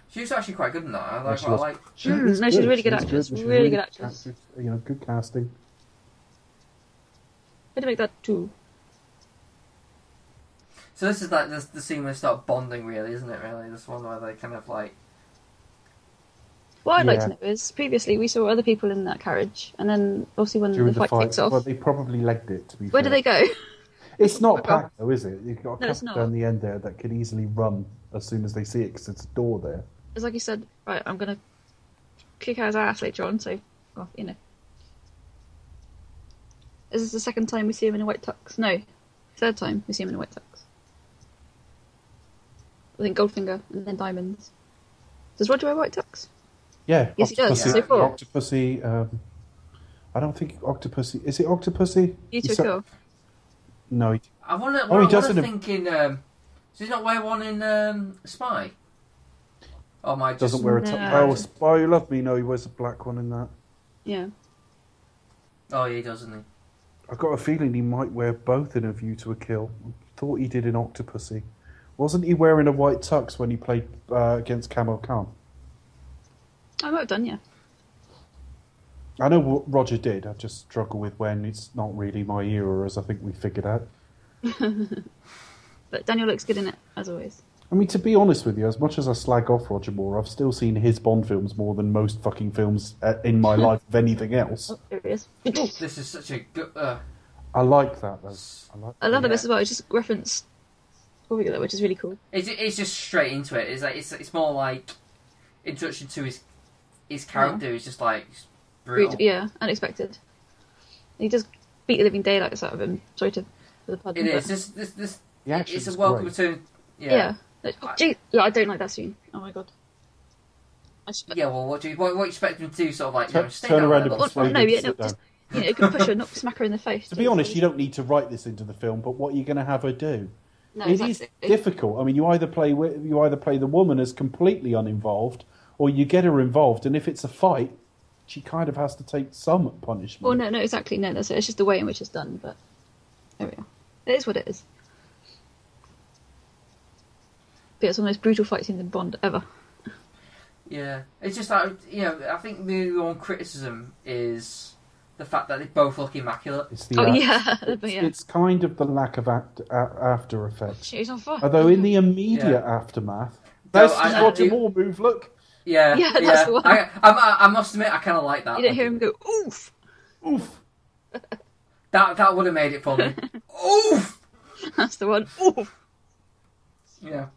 She was actually quite good in that. I Yeah, like. she I was. like. She Mm, is no, she's a really good is actress, She's really good actress. cast- You know, good casting. Way to make that too. So this is like the, the scene where they start bonding, really, isn't it? Really, this one where they kind of like. What I'd like to know is previously we saw other people in that carriage, and then obviously when During the fight, kicks off, well, they probably legged it. To be where fair. do they go? It's not packed though, is it? You've got a No, it's couple not. down the end there that could easily run as soon as they see it because it's a door there. It's like you said, right? I'm gonna kick out his ass later on, so well, you know. Is this the second time we see him in a white tux? No, third time we see him in a white tux. I think Goldfinger and then Diamonds. Does Roger wear white tux? Yeah. Yes, he does. So four. Octopussy. Um, I don't think Octopussy. Is it Octopussy? You He sa- kill. No. He, I want to. Oh, he I doesn't want to have- think in. Um, does he not wear one in um, Spy? Oh my! doesn't wear a No. top. Oh, Spy Who Loved Me. No, he wears a black one in that. Yeah. Oh, yeah, he does, doesn't he? I've got a feeling he might wear both in A View to a Kill. Thought he did in Octopussy. Wasn't he wearing a white tux when he played uh, against Kamal Khan? I might have done, yeah. I know what Roger did. I just struggle with when it's not really my era, as I think we figured out. But Daniel looks good in it, as always. I mean, to be honest with you, as much as I slag off Roger Moore, I've still seen his Bond films more than most fucking films uh, in my life of anything else. Oh, there he is. This is such a good. Uh, I like that though. I like. I love that Yeah. bit as well. It's just reference Goldfinger, which is really cool. it's, it's just straight into it. It's like it's, it's more like introduction to his his character. It's just like brutal. Rude, yeah, unexpected. He just beat the living daylights out of him. Sorry to for the pun. It is. but- This this this. The It's a welcome great. return. Yeah. Yeah. Like, oh, gee, yeah, I don't like that scene. Oh my god. I Yeah. Well, what do you what, what you expect him to do? Sort of like you know, Turn- stay turn down around and but- Well, persuade oh, no, yeah, sit no, down. just you know, you can push her, not smack her in the face. To be honest, you don't need to write this into the film, but what are you going to have her do? No, It is exactly. difficult. I mean, you either play you either play the woman as completely uninvolved, or you get her involved, and if it's a fight, she kind of has to take some punishment. Well, no, no, exactly. No, that's it. It's just the way in which it's done. But there we are. It is what it is. But it's one of the most brutal fight scenes in Bond ever. Yeah, it's just like you know. I think the one criticism is the fact that they both look immaculate. It's the Oh act- yeah, It's, yeah. it's kind of the lack of act, a, after effects. She's on fire. Although in the immediate Yeah. aftermath, No, that's I- the I Roger do- Moore move. Look, Yeah, Yeah, that's the one. I, I, I must admit, I kind of like that. you didn't hear him go oof. oof. That that would have made it for me. Oof. That's the one. Oof. Yeah,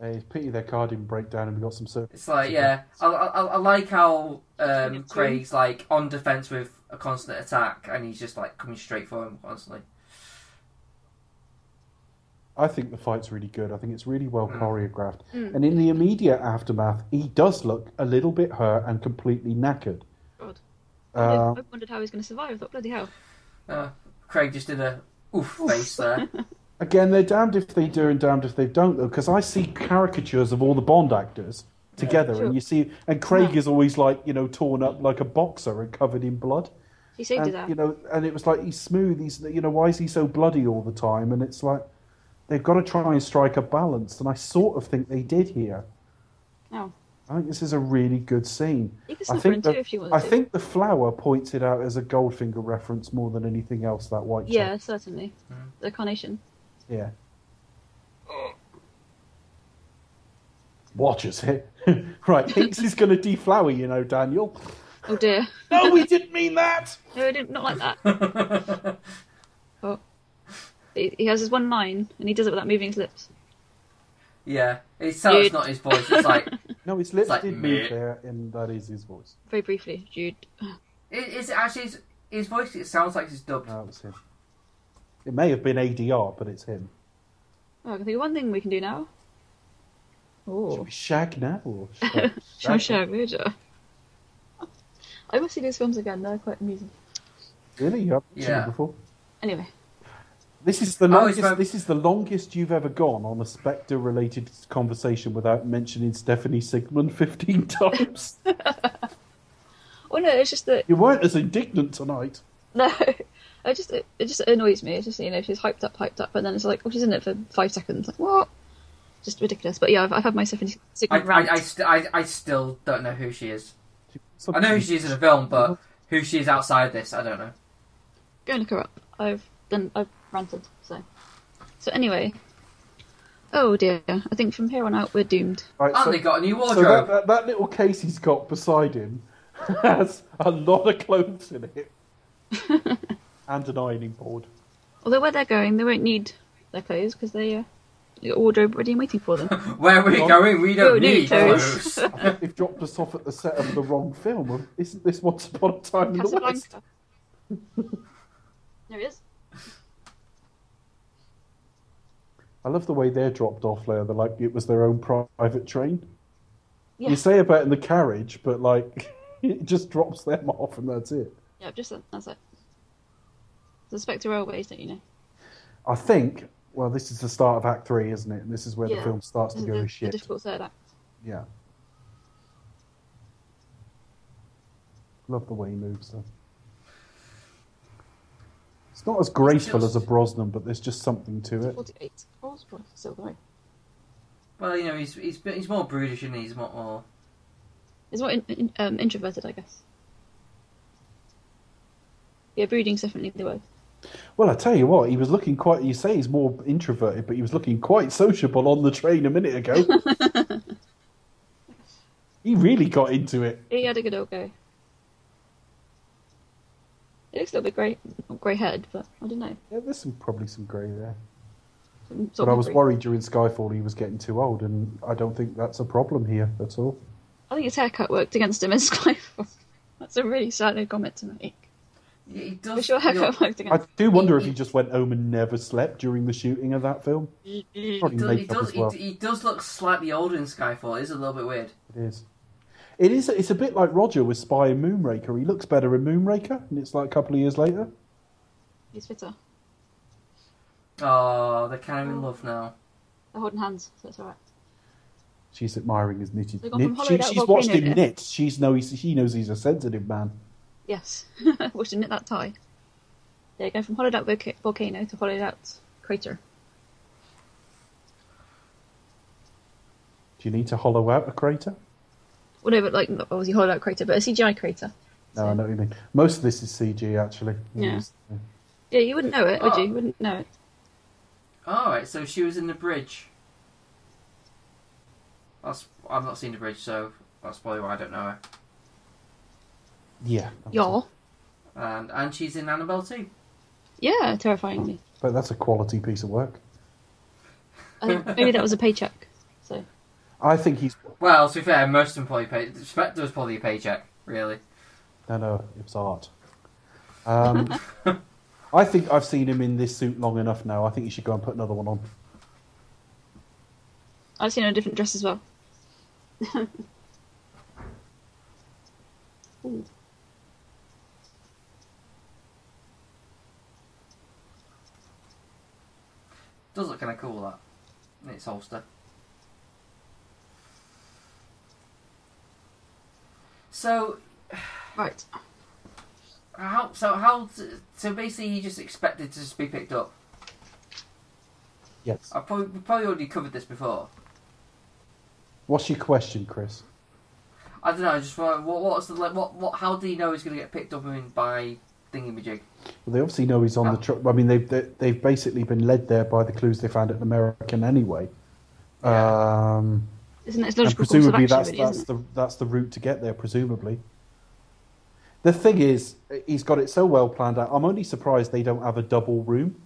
Hey, it's pity their car didn't break down and we got some circuits. it's like yeah. I, I, I like how um, Craig's like on defense with a constant attack, and he's just like coming straight for him constantly. I think the fight's really good. I think it's really well Mm. choreographed. Mm. And in the immediate aftermath, he does look a little bit hurt and completely knackered. God. Uh, I wondered how he was going to survive. I thought, bloody hell. Uh, Craig just did a oof face there. Again, they're damned if they do and damned if they don't, though, because I see caricatures of all the Bond actors together, Sure. and you see, and Craig No. is always like, you know, torn up like a boxer and covered in blood. He saved and, his ass. you know, and it was like he's smooth. He's, you know, why is he so bloody all the time? And it's like they've got to try and strike a balance, and I sort of think they did here. Oh. I think this is a really good scene. You could I snip her in think two the, if you wanted I to. think the flower points it out as a Goldfinger reference more than anything else. That white. Yeah, chocolate. certainly. Mm. The carnation. Yeah. Watch us here. right, Hinx is going to deflower, you know, Daniel. Oh dear. No, we didn't mean that. No, I didn't. Not like that. oh. He, he has his one line, and he does it without moving his lips. yeah, it sounds Dude. not his voice. It's like No, his lips like, did move there, and that is his voice. Very briefly, Jude. it, it's actually his, his voice. It sounds like it's dubbed. Oh, no, it was him. It may have been ADR, but it's him. Oh, I can think of one thing we can do now. Oh. shag now? Or shag- Shall shag later. I must see these films again, they're quite amusing. Really? You haven't seen Yeah. it before? Anyway, This is the Oh, longest. it's This is the longest you've ever gone on a Spectre-related conversation without mentioning Stephanie Sigman fifteen times. oh no, it's just that you weren't as indignant tonight. no, I just it, it just annoys me. It's just you know she's hyped up, hyped up, and then it's like, oh, she's in it for five seconds. Like what? Just ridiculous. But yeah, I've, I've had my Stephanie I, Sigman I, rant. I, st- I, I still don't know who she is. I know who she is in the film, but who she is outside this, I don't know. Go and look her up. I've done. I've ranted. So, so anyway. Oh dear. I think from here on out we're doomed. Right, And so- they got a new So wardrobe. that, that, that little case he's got beside him has a lot of clothes in it. and an ironing board. Although where they're going, they won't need their clothes because they uh, they got a wardrobe ready and waiting for them. Where are we Well, going? We don't don't need need clothes. clothes. I think they've dropped us off at the set of the wrong film. Isn't this Once Upon a Time in the West? Casablanca. there he is. I love the way they're dropped off there. They're like it was their own private train. Yeah. You say about in the carriage, but like it just drops them off and that's it. Yeah, just. That's it. The Spectre Railways, don't you know? I think. Well, this is the start of Act Three, isn't it? And this is where the film starts to This is go the, to the difficult third act. Yeah. Love the way he moves though. It's not as graceful as a Brosnan, but there's just something to it. 48. Oh, it's still going. well, you know, he's he's he's more brutish and he's more, more. It's more in, in, um, introverted, I guess. Yeah, brooding's definitely the word. Well, I tell you what, he was looking quite. You say he's more introverted, but he was looking quite sociable on the train a minute ago. he really got into it. He had a good old go. It looks a little bit grey, grey head, but I don't know. Yeah, there's some probably some grey there. Some But I was grey. worried during Skyfall he was getting too old, and I don't think that's a problem here at all. I think his haircut worked against him in Skyfall. That's a really sad comment to make. He he For does. sure, haircut worked I do wonder if he just went home and never slept during the shooting of that film. He Probably does, he, does, well. he, he does look slightly older in Skyfall. It is a little bit weird. It is. It is. It's a bit like Roger with Spy and Moonraker. He looks better in Moonraker, and it's like a couple of years later. He's fitter. Oh, they're kind of in love now. They're holding hands, so it's alright. She's admiring his knitted. They've gone from knit. She, she's watched him there. knit. She's know he's, she knows he's a sensitive man. Yes. Watched him knit that tie. There you go, from hollowed out volcano to hollowed out crater. Do you need to hollow out a crater? Well, no, but like, not obviously hollowed out crater, but a CGI crater. No, I know what you mean. Most of this is CG actually. Yeah. Yeah, you wouldn't know it, would Oh. you? You wouldn't know it. Oh, Alright, so she was in the bridge. That's, I've not seen the bridge, so that's probably why I don't know her. Yeah. that's Yeah. And and she's in Annabelle too. Yeah, terrifyingly. But that's a quality piece of work. I maybe that was a paycheck. So I think he's. Well, to be fair, most of them probably pay. Spectre was probably a paycheck, really. No, no, it was art. Um, I think I've seen him in this suit long enough now. I think you should go and put another one on. I've seen her in a different dress as well. Ooh. Does look kind of cool that in its holster. So Right. how so how so basically he just expected to just be picked up. Yes. I probably probably already covered this before. What's your question, Chris? I don't know. Just what what what's the what what how do you know he's going to get picked up I mean, by Thingamajig? Well, they obviously know he's on the truck. I mean, they've they, they've basically been led there by the clues they found at American anyway. Yeah. Um, Isn't it? It's and logical of presumably action, that's really, that's isn't it? the that's the route to get there. Presumably. The thing is, he's got it so well planned out. I'm only surprised they don't have a double room,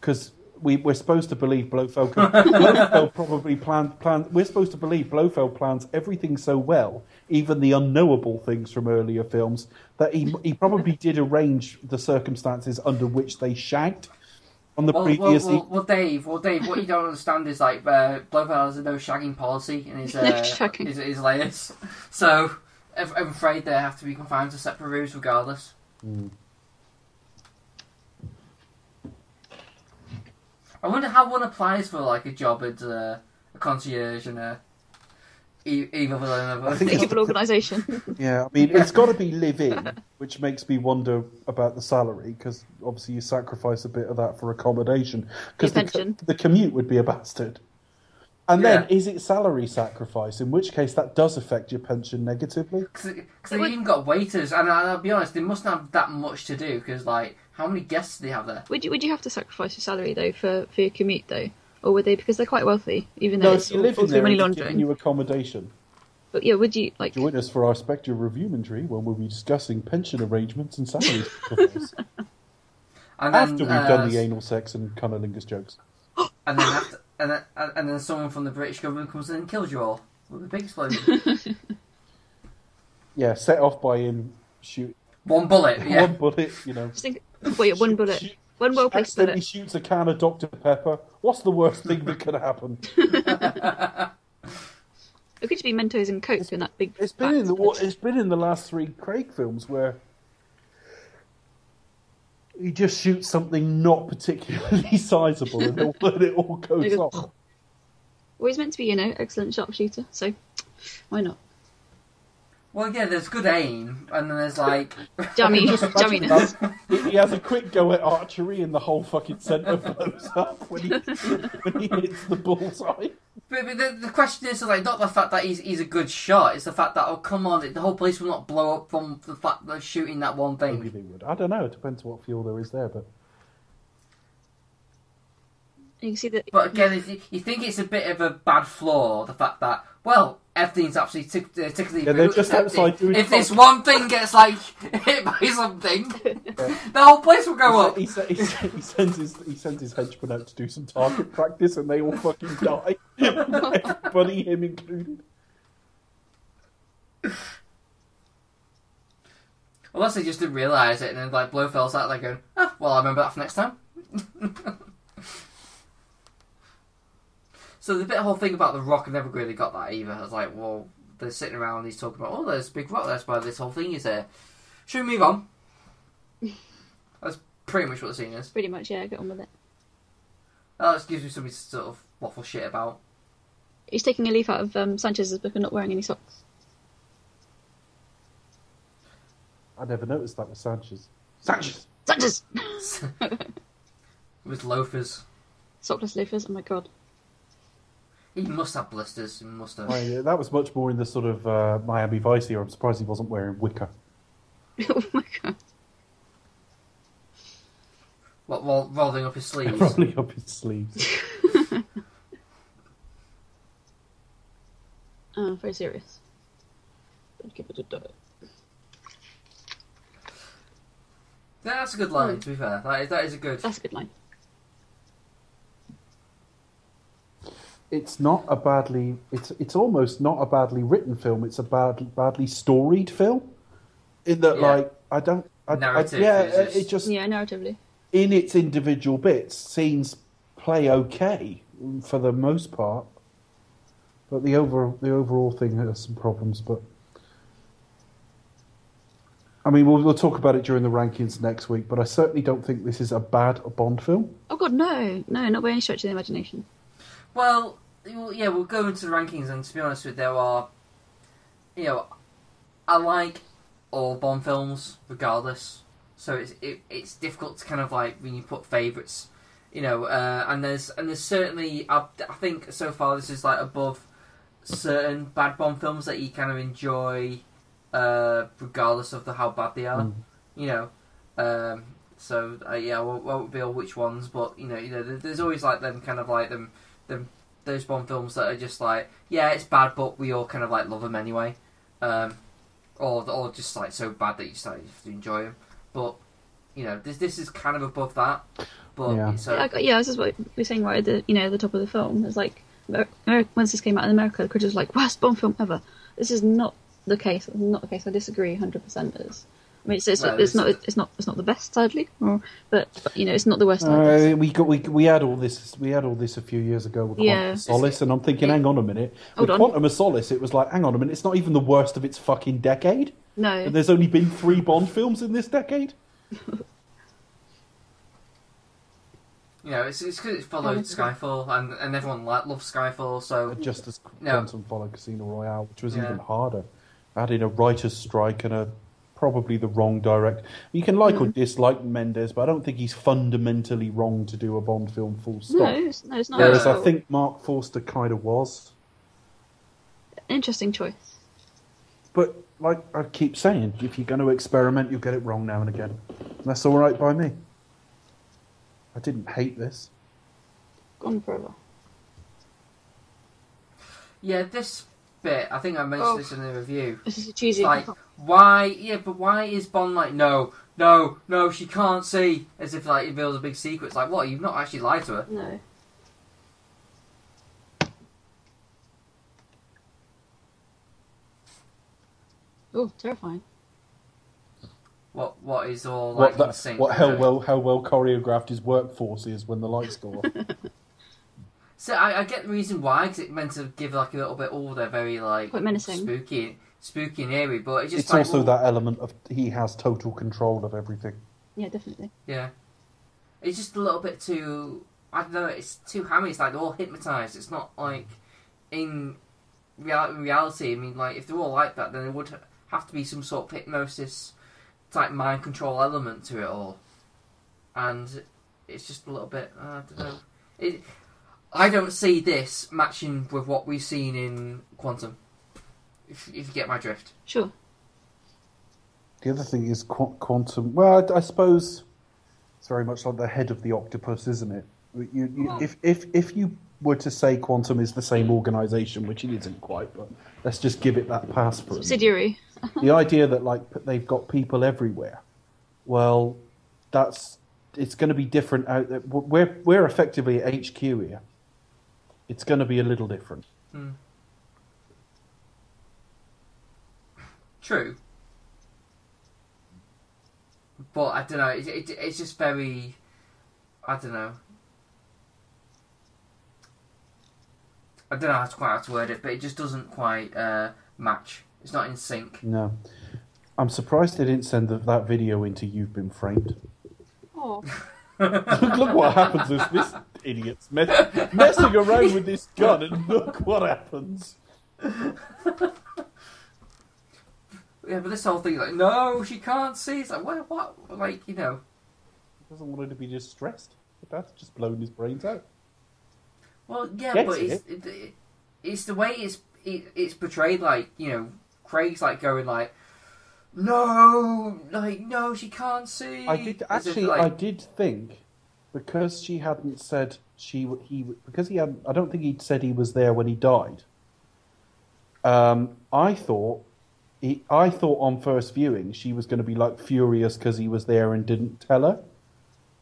because we we're supposed to believe Blofeld. Can, Blofeld probably planned planned. We're supposed to believe Blofeld plans everything so well, even the unknowable things from earlier films, that he he probably did arrange the circumstances under which they shagged on the Well, well, previous. well, well, Dave, well, Dave, what you don't understand is like uh, Blofeld has a no shagging policy in his uh, No shagging. his, his layers, so I'm I'm afraid they have to be confined to separate rooms regardless. I wonder how one applies for like a job at uh, a concierge and a e- either of I them. think Evil organisation. Yeah, I mean, it's got to be live in, which makes me wonder about the salary because obviously you sacrifice a bit of that for accommodation. Because Your the, pension. the commute would be a bastard. And then, Yeah. is it salary sacrifice? In which case, that does affect your pension negatively. Because they even got waiters, and I'll be honest, they must not have that much to do. Because like, how many guests do they have there? would you would you have to sacrifice your salary though for, for your commute though, or would they because they're quite wealthy, even though No, it's if you live all in through there, money it's giving laundering? you accommodation. But yeah, would you like? Join us for our Spectre Reviewmentary when we'll be discussing pension arrangements and salaries? sacrifice. And After then, we've uh, done the anal sex and cunnilingus jokes. and then after, and then and then someone from the British government comes in and kills you all with a big explosion. Yeah, set off by him shoot One bullet, yeah. one bullet, you know. Just think, wait, one bullet, Shoot- one well placed accidentally bullet. shoots a can of Dr. Pepper. What's the worst thing that could happen? It could just be Mentos and Coke in that big. It's been in the wa- it's been in the last three Craig films where he just shoots something not particularly sizable and then when it all goes off. Well, he's meant to be, you know, excellent sharpshooter, so why not? Well, yeah, there's good aim, and then there's like Jammy, Just imagine jamminess. that. He has a quick go at archery and the whole fucking centre blows up when he when he hits the bullseye. But, but the, the question is like not the fact that he's he's a good shot. It's the fact that oh come on, the whole place will not blow up from the fact that they're shooting that one thing. Maybe they would. I don't know. It depends what fuel there is there, but You can see that. But again, if you, you think it's a bit of a bad flaw, the fact that well everything's absolutely tick, uh, tickly. Yeah, they're just outside doing If this one thing gets like hit by something, the whole place will go up. he, he, sa- he sends his he sends his henchmen out to do some target practice, and they all fucking die. Everybody, him included. Unless they just didn't realise it, and then like Blofeld's out there going, oh, well, I remember that for next time. so the bit whole thing about the rock, I never really got that either. I was like, well, they're sitting around, and he's talking about, oh, there's a big rock, that's why this whole thing is there. Should we move on? That's pretty much what the scene is. Pretty much, yeah, get on with it. That just gives me something to sort of waffle shit about. He's taking a leaf out of um, Sanchez's book and not wearing any socks. I never noticed that with Sanchez. Sanchez. Sanchez! With loafers. Sockless loafers, oh my god. He must have blisters. He must have. I, uh, that was much more in the sort of uh, Miami Vice here. I'm surprised he wasn't wearing wicker. oh my god. What, while rolling up his sleeves. Rolling up his sleeves. Oh, very serious. Don't give it a dot. Yeah, that's a good line, to be fair. That is, that is a good. That's a good line. It's not a badly. It's it's almost not a badly written film. It's a bad badly storied film. In that, Yeah. like, I don't. I, I, yeah, is just- it just Yeah, narratively. in its individual bits, scenes play okay for the most part, but the over the overall thing has some problems. But I mean, we'll, we'll talk about it during the rankings next week, but I certainly don't think this is a bad Bond film. Oh god, no, no, not by any stretch of the imagination. Well, yeah, we'll go into the rankings, and to be honest with you, there are, you know, I like all Bond films regardless. So it's it, it's difficult to kind of like when you put favourites, you know, uh, and there's and there's certainly I, I think so far this is like above certain bad Bond films that you kind of enjoy, uh, regardless of the how bad they are, Mm. you know. Um, so uh, yeah, I won't, won't reveal which ones, but you know, you know, there's always like them kind of like them, them those Bond films that are just like, yeah, it's bad, but we all kind of like love them anyway, um, or or just like so bad that you just like, you have to enjoy them. But you know, this this is kind of above that. But Yeah. so yeah, I yeah, this is what we're saying right at the you know the top of the film. It's like Amer- Amer- once this came out in America, the critics were like worst Bond film ever. This is not the case. Not the case. I disagree, hundred percent. Is I mean, it's it's, Well, it's this not it's not it's not the best, sadly, or, but, but you know it's not the worst. either. Uh, we got we we had all this we had all this a few years ago with Quantum Yeah. of Solace, and I'm thinking, It- hang on a minute. Hold with on. Quantum of Solace, it was like, hang on a minute, it's not even the worst of its fucking decade. no, And there's only been three Bond films in this decade. you know, it's it's because it followed Oh, Skyfall, and and everyone like loves Skyfall, so Just as No. Quantum followed Casino Royale, which was Yeah. even harder. Adding a writer's strike and a probably the wrong direct. You can like or Mm. dislike Mendes, but I don't think he's fundamentally wrong to do a Bond film. Full stop. no, it's, no, it's not. Whereas I think Marc Forster kind of was. interesting choice. But like I keep saying, if you're going to experiment, you'll get it wrong now and again. And that's all right by me. I didn't hate this. Gone forever. yeah, this bit I think I mentioned Oh. this in the review. This is a cheesy. like why yeah but why is bond like no no no she can't see as if like it reveals a big secret it's like what you've not actually lied to her no. Oh, terrifying. what what is all like What, in that, what with how well how well choreographed his workforce is when the lights go off. so I, I get the reason why because it meant to give like a little bit they're very like Quite menacing. spooky spooky and eerie but it's just it's like also well, that element of he has total control of everything. Yeah, definitely. yeah it's just a little bit too I don't know it's too hammy it's like they're all hypnotized it's not like in real, reality I mean like if they're all like that then there would have to be some sort of hypnosis type mind control element to it all and it's just a little bit uh, I don't know it, I don't see this matching with what we've seen in Quantum if, if you get my drift Sure. The other thing is qu- quantum. Well, I, I suppose it's very much like the head of the octopus, isn't it? You, you, hmm. if if if you were to say quantum is the same organisation, which it isn't quite, but let's just give it that pass for. Subsidiary. the idea that like they've got people everywhere. Well, that's it's going to be different out there. We're we're effectively at HQ here. It's going to be a little different. True. But I don't know. It, it, it's just very. I don't know. I don't know how to quite how to word it, but it just doesn't quite uh, match. It's not in sync. No, I'm surprised they didn't send the, that video into You've Been Framed. Oh. look, look what happens as this idiot's mess, messing around with this gun, and look what happens. Yeah, but this whole thing, like, no, she can't see. It's like, what? What? Like, you know. He Doesn't want her to be distressed. But that's just blown his brains out. Well, yeah, Gets but it's it, it, it's the way it's it, it's portrayed. Like, you know, Craig's like going like, no, like, no, she can't see. I did actually. like- I did think because she hadn't said she he because he had. I don't think he'd said he was there when he died. Um, I thought. He, I thought on first viewing she was going to be like furious because he was there and didn't tell her,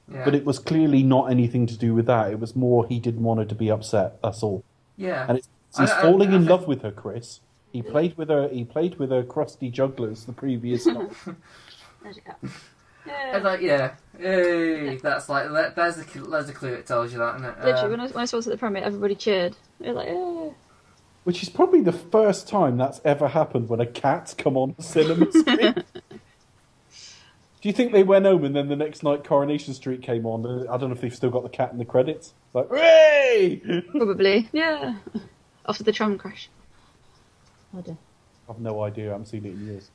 yeah. but it was clearly not anything to do with that. It was more he didn't want her to be upset. That's all. yeah. And it's, he's I- falling I in love with her, Chris. He played with her. He played with her crusty jugglers the previous night. There's your cat. And Yeah. like, yeah, hey, that's like that, there's the there's the clue. that tells you that, isn't it? Literally, Um, when I, when I saw it at the premiere, everybody cheered. They were like, yeah. Which is probably the first time that's ever happened when a cat's come on a cinema screen. Do you think they went home and then the next night Coronation Street came on? and I don't know if they've still got the cat in the credits. Like, hooray! Probably, yeah. After the tram crash. Oh dear. I've no idea. I haven't seen it in years.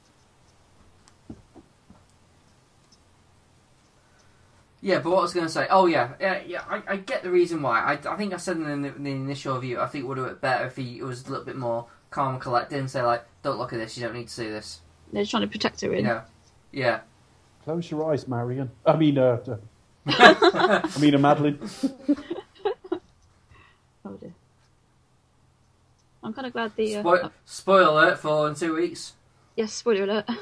Yeah, but what I was going to say, oh yeah, yeah, yeah. I, I get the reason why. I, I think I said in the, in the initial review, I think it would have been better if he was a little bit more calm and collected and say like, "Don't look at this. You don't need to see this." They're just trying to protect her, really. You know? Yeah. Close your eyes, Marion. I mean, uh, uh, I mean, uh, Madeleine. Oh dear. I'm kind of glad the. Uh, Spoil, spoiler alert for in two weeks. Yes, spoiler alert.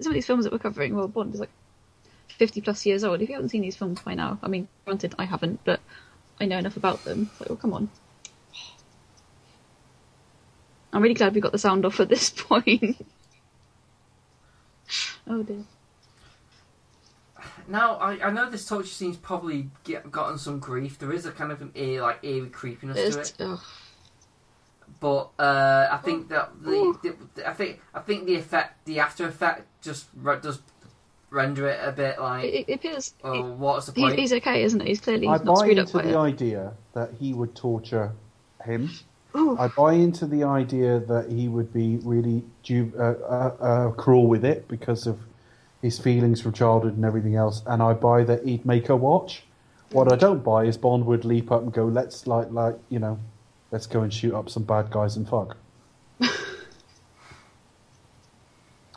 Some of these films that we're covering, well, Bond is like 50 plus years old. If you haven't seen these films by now, I mean, granted, I haven't, but I know enough about them. Like, well, come on. I'm really glad we got the sound off at this point. oh dear. Now I, I know this torture scene's probably get, gotten some grief. There is a kind of an ear like eerie creepiness to it. Ugh. but uh, I think that the, the, I think I think the effect, the after effect, just re- does render it a bit like, It, it appears oh, he- what's the he's, point? he's okay, isn't he? He's clearly I not buy screwed up into by the it. idea that he would torture him. Ooh. I buy into the idea that he would be really ju- uh, uh, uh, cruel with it because of his feelings from childhood and everything else. And I buy that he'd make her watch. What I don't buy is Bond would leap up and go, "Let's like like you know, let's go and shoot up some bad guys and fuck."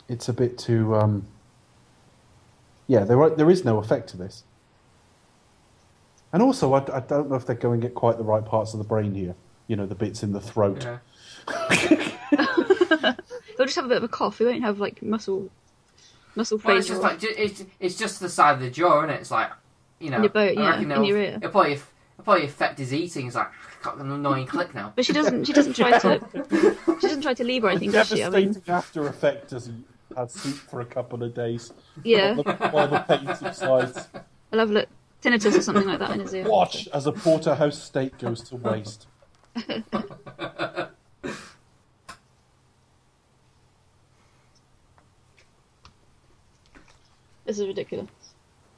it's a bit too. Um, yeah, there are, there is no effect to this. And also, I, I don't know if they're going at quite the right parts of the brain here. You know, the bits in the throat. Yeah. They'll just have a bit of a cough. They won't have like muscle, muscle Well, it's just like ju- it's, it's just the side of the jaw, isn't it? It's like you know, In your boat, I yeah, in your ear. It'll probably, it'll probably affect his eating. It's like got an annoying click now. But she doesn't. She doesn't try to. She doesn't try to leave or anything, does she? I mean, Devastating after effect as he had soup for a couple of days. yeah. While the, while the pain subsides. I'll have a look. Tinnitus or something like that in his ear. Watch as a porterhouse steak goes to waste. This is ridiculous.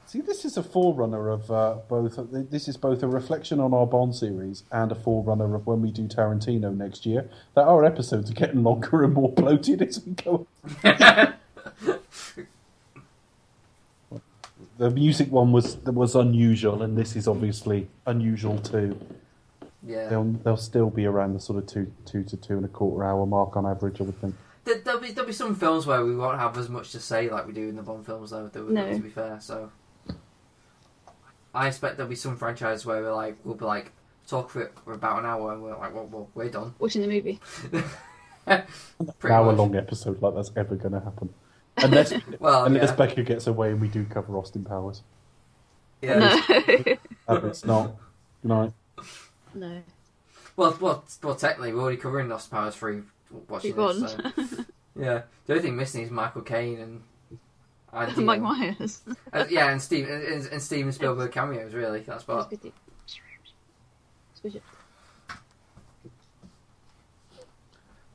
See, this is a forerunner of uh, both. This is both a reflection on our Bond series and a forerunner of when we do Tarantino next year. That our episodes are getting longer and more bloated as we go. The music one was was unusual, and this is obviously unusual too. yeah. They'll they'll still be around the sort of two two to two and a quarter hour mark on average, I would think. There, there'll be there'll be some films where we won't have as much to say like we do in the Bond films, though. though No. To be fair, so I expect there'll be some franchises where we're like we'll be like talk for for about an hour and we're like, well, well we're done. Watching the movie. An Pretty hour much. long episode like that's ever going to happen, unless Well, unless yeah. Becca gets away and we do cover Austin Powers. Yeah. No. It's not. Good night. no. Well, well, well. Technically, we're already covering Lost Powers through watching Big this. So. yeah. The only thing missing is Michael Caine and. and you Mike know, Myers. uh, yeah, and Steve and, and Steven Spielberg cameos. Really, that's what.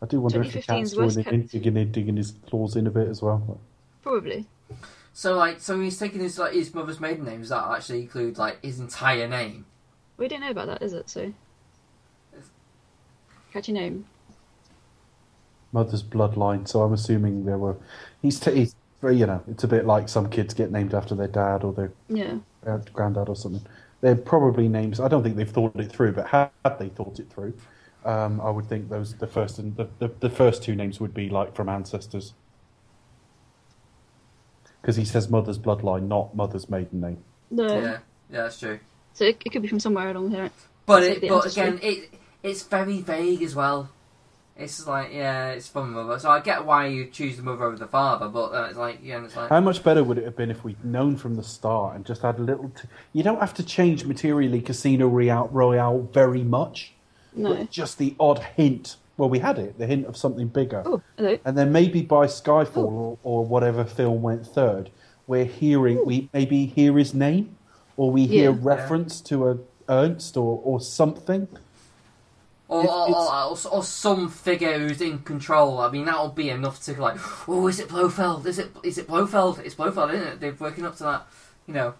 I do wonder if the 2015's cat's worst going in, kept. digging, in, digging his claws in a bit as well. Probably. So, like, so he's taking his like his mother's maiden name. Does that actually include like his entire name? We don't know about that, is it? So. Catchy name. Mother's bloodline, so I'm assuming there were. He's, t- he's very, you know, it's a bit like some kids get named after their dad or their Yeah. uh, granddad or something. They're probably names. I don't think they've thought it through, but had they thought it through, um, I would think those the first and the, the, the first two names would be like from ancestors. Because he says mother's bloodline, not mother's maiden name. No. Yeah, yeah, that's true. So it, it could be from somewhere along here. But It's like the but ancestry. again, it it's very vague as well. It's like yeah, it's from mother. So I get why you choose the mother over the father, but uh, it's like yeah, it's like How much better would it have been if we'd known from the start and just had a little? T- you don't have to change materially Casino Royale, Royale very much. No. but just the odd hint. Well, we had it, the hint of something bigger. Oh, hello. And then maybe by Skyfall or, or whatever film went third, we're hearing we maybe hear his name, or we hear Yeah. reference to a Ernst or, or something. Or, It- or, or, or, some figure who's in control. I mean, that'll be enough to like, oh, is it Blofeld? Is it is it Blofeld? It's Blofeld, isn't it? They're working up to that, you know,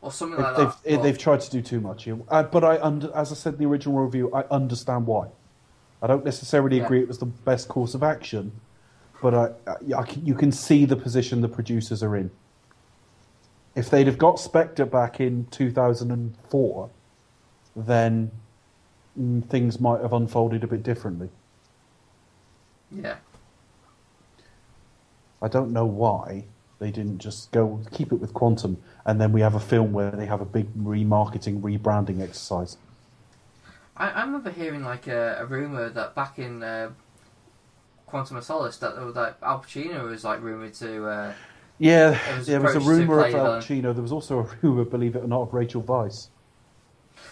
or something like they've that. they've, they've tried to do too much uh, but I under, as I said in the original review, I understand why. I don't necessarily Yeah. agree it was the best course of action, but I, I, I can- you can see the position the producers are in. If they'd have got Spectre back in 2004, then things might have unfolded a bit differently. yeah. I don't know why they didn't just go keep it with Quantum, and then we have a film where they have a big remarketing, rebranding exercise. I, I remember hearing like a, a rumor that back in uh, Quantum of Solace that that Al Pacino was like rumored to. Uh, Yeah, It was there was a rumor of Al Pacino. There was also a rumor, believe it or not, of Rachel Weisz.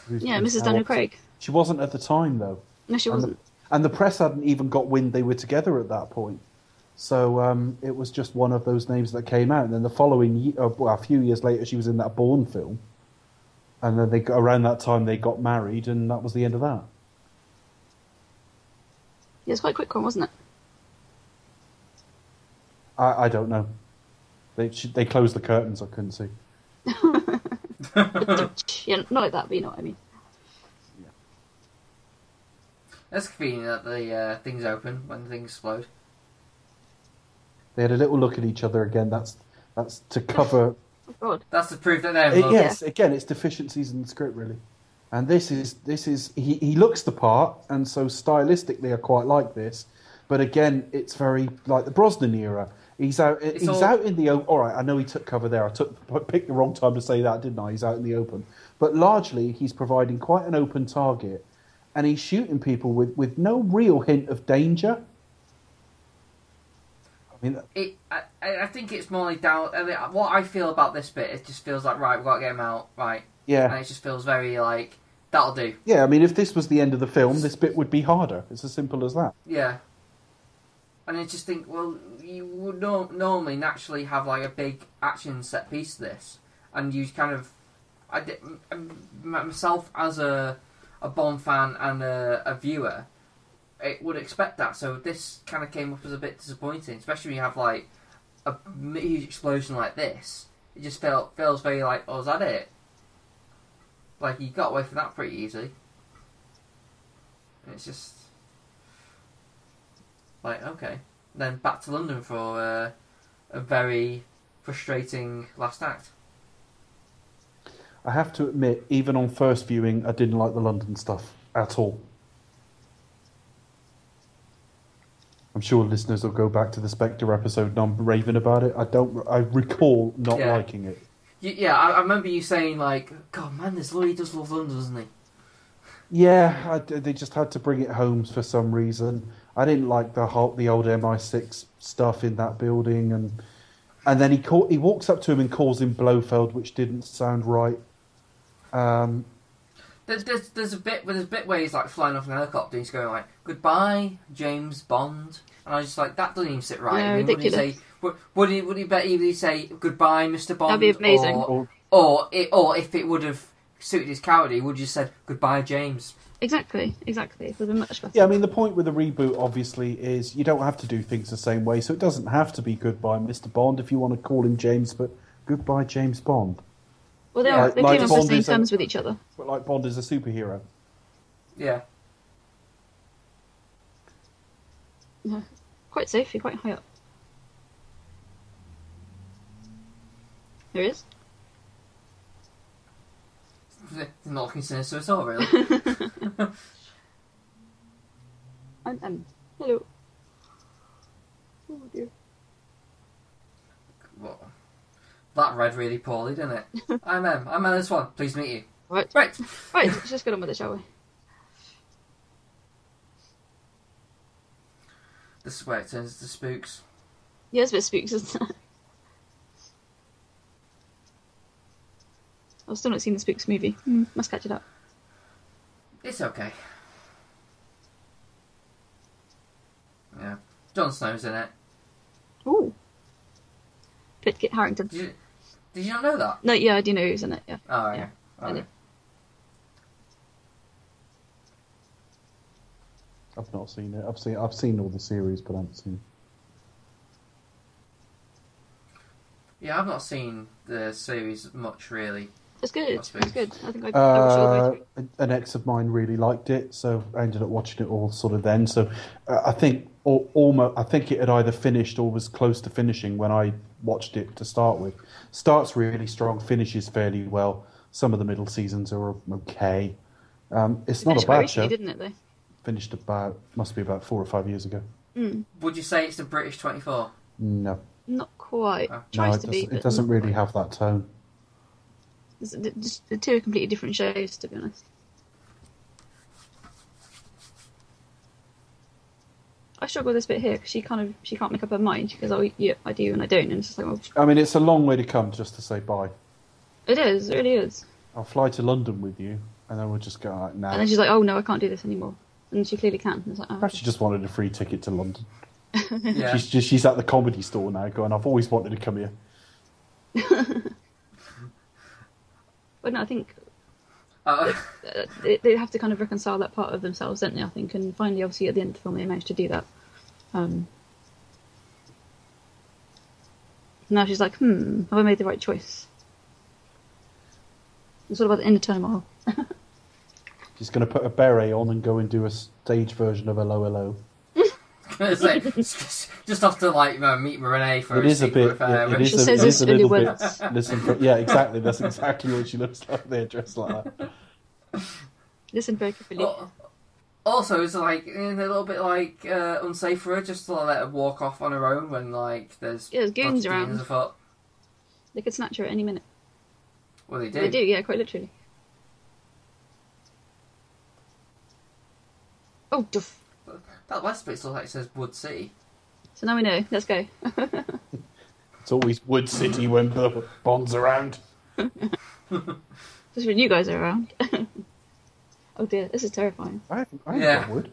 Yeah, Mrs. now Daniel Craig. She wasn't at the time though, No, she and wasn't. the, and the press hadn't even got wind they were together at that point. So um, it was just one of those names that came out. And then the following, ye- uh, well, a few years later, she was in that Bourne film. And then they got, around that time they got married, and that was the end of that. Yeah, it's quite a quick one, wasn't it? I, I don't know. They they closed the curtains. I couldn't see. yeah, not like that, but you know what I mean. That's convenient that the uh, things open when things explode. They had a little look at each other again. That's that's to cover Oh God. That's the proof that they're It, love. yes, again, it's deficiencies in the script, really. And this is this is he, he looks the part, and so stylistically, I quite like this. But again, it's very like the Brosnan era. He's out. It's he's all- out in the open. All right, I know he took cover there. I took picked the wrong time to say that, didn't I? He's out in the open. But largely, he's providing quite an open target, and he's shooting people with with no real hint of danger. I mean, It, I, I think it's more like down. I mean, what I feel about this bit, it just feels like right, we've got to get him out, right, yeah, and it just feels very like that'll do. yeah. I mean, if this was the end of the film, this bit would be harder. It's as simple as that. Yeah. And I just think, well, you would no- normally naturally have like a big action set piece to this, and you kind of, I did, myself as a a Bond fan and a, a viewer, it would expect that. So this kind of came up as a bit disappointing, especially when you have like a huge explosion like this. It just felt feels very like, oh, is that it? Like you got away from that pretty easily. It's just like okay, then back to London for uh, a very frustrating last act. I have to admit, even on first viewing, I didn't like the London stuff at all. I'm sure listeners will go back to the Spectre episode and I'm raving about it. I don't. I recall not Yeah. liking it. Yeah, I, I remember you saying like, "God, man, this Louis does love London, doesn't he?" Yeah, I, they just had to bring it home for some reason. I didn't like the whole the old MI6 stuff in that building, and and then he call, he walks up to him and calls him Blofeld, which didn't sound right. Um, There's, there's there's a bit there's a bit where he's like flying off an helicopter. and He's going like, "Goodbye, James Bond," and I was just like, that doesn't even sit right. Yeah, I mean, would he ridiculous. say? Would, would he would he bet either say goodbye, Mister Bond? That'd be amazing. Or or, or, it, or if it would have suited his character, he would have just said goodbye, James. Exactly, exactly. It would have been much better. Yeah, I mean the point with a reboot obviously is you don't have to do things the same way, so it doesn't have to be goodbye, Mr. Bond, if you want to call him James, but goodbye, James Bond. Well, they, Yeah, are, they like came up with the same is a- terms with each other. But like Bond is a superhero. Yeah. Quite safe, you're quite high up. There is. he is. He's not looking sinister at all, really. I'm M. Hello. Oh dear. Well, that read really poorly, didn't it? I'm M. I'm M this one. Pleased to meet you. Right. Right. Right, let's just get on with it, shall we? This is where it turns to spooks. Yeah, it's a bit spooks, isn't it? I've still not seen the Spooks movie. Hmm, must catch it up. It's okay. Yeah. Jon Snow's in it. Ooh. Kit Harington. Did you, did you not know that? No, yeah, I do know who's in it, yeah. Oh, yeah. Yeah. Okay. I've not seen it. I've seen I've seen all the series, but I haven't seen. Yeah, I've not seen the series much really. It's good. It's good. I think I, I watched all the way Uh, through. an ex of mine really liked it, so I ended up watching it all sort of then. So uh, I think almost I think it had either finished or was close to finishing when I watched it to start with. Starts really strong, finishes fairly well. Some of the middle seasons are okay. Um, it's It not a bad recently, show. didn't it? Though. Finished about must be about four or five years ago. Would you say it's the British Twenty Four? No, Not quite. Oh. no, it to doesn't, be. it doesn't really quite. have that tone. It's- th- just- The two are completely different shows, to be honest. I struggle with this bit here because she kind of she can't make up her mind. She goes, "Oh, yeah, I do," and I don't, and it's just like, well, I mean, it's a long way to come just to say bye. it is, it really is. I'll fly to London with you, and then we'll just go like, now. And then she's like, "Oh no, I can't do this anymore," and she clearly can. And it's like, oh, Perhaps she just wanted a free ticket to London. Yeah. She's just she's at the comedy store now, going. I've always wanted to come here. but no, I think Uh, uh, they, they have to kind of reconcile that part of themselves, don't they? I think, and finally, obviously, at the end of the film, they managed to do that. Um, now she's like, "Hmm, have I made the right choice?" It's all about the inner turmoil. She's going to put a beret on and go and do a stage version of Hello Hello. it's like, just, just off to like meet René for It a is a secret bit. affair. It, it which- is She a, says it's a little bit. Listen, for, yeah, exactly. That's exactly what she looks like. They're dressed like that. Listen very carefully. Al- Also, it's like a little bit like uh, unsafe for her just to let her walk off on her own when like there's Yeah, there's goons around. afoot. They could snatch her at any minute. Well, they do. They do, yeah, quite literally. Oh, duff. That last bit looks like it says Wood City. So now we know. Let's go. It's always Wood City when the Bond's around. Just when you guys are around. oh dear, this is terrifying. I haven't, I haven't Yeah. got Wood.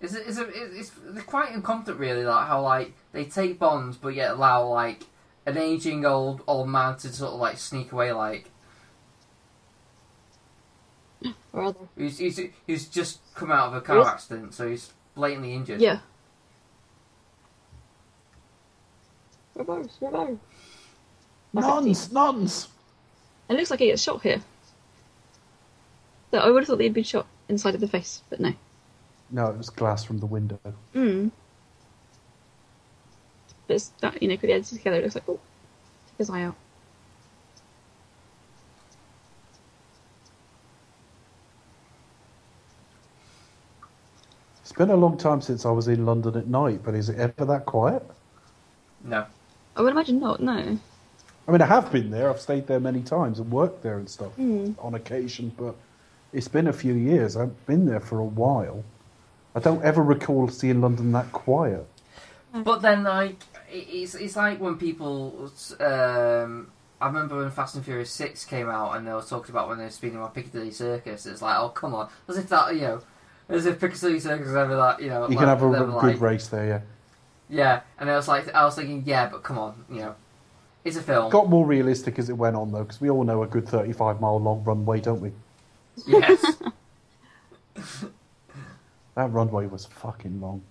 It's, it's, a, it's, it's quite incompetent, really, like how like they take Bonds, but yet allow like an aging old old man to sort of like sneak away, like Or other. who's who's, who's just come out of a car Yes. accident, so he's blatantly injured. Yeah. Reverse, reverse. Nuns, nuns. It looks like he gets shot here. So I would have thought they'd been shot inside of the face, but no. No, it was glass from the window. Mm. But it's that, you know, put the edges together, it looks like, oh, took his eye out. It's been a long time since I was in London at night, but is it ever that quiet? No. I would imagine not, no. I mean, I have been there. I've stayed there many times and worked there and stuff Mm. on occasion, but it's been a few years. I've been there for a while. I don't ever recall seeing London that quiet. But then, like, it's it's like when people. Um, I remember when Fast and Furious Six came out, and they were talking about when they were speeding around Piccadilly Circus. It's like, oh come on, as if that you know, as if Piccadilly Circus was ever that you know. You like, can have a they r- were good like- race there, yeah. Yeah, and I was like, I was thinking, yeah, but come on, you know, it's a film. Got more realistic as it went on, though, because we all know a good 35 mile long runway, don't we? Yes. That runway was fucking long.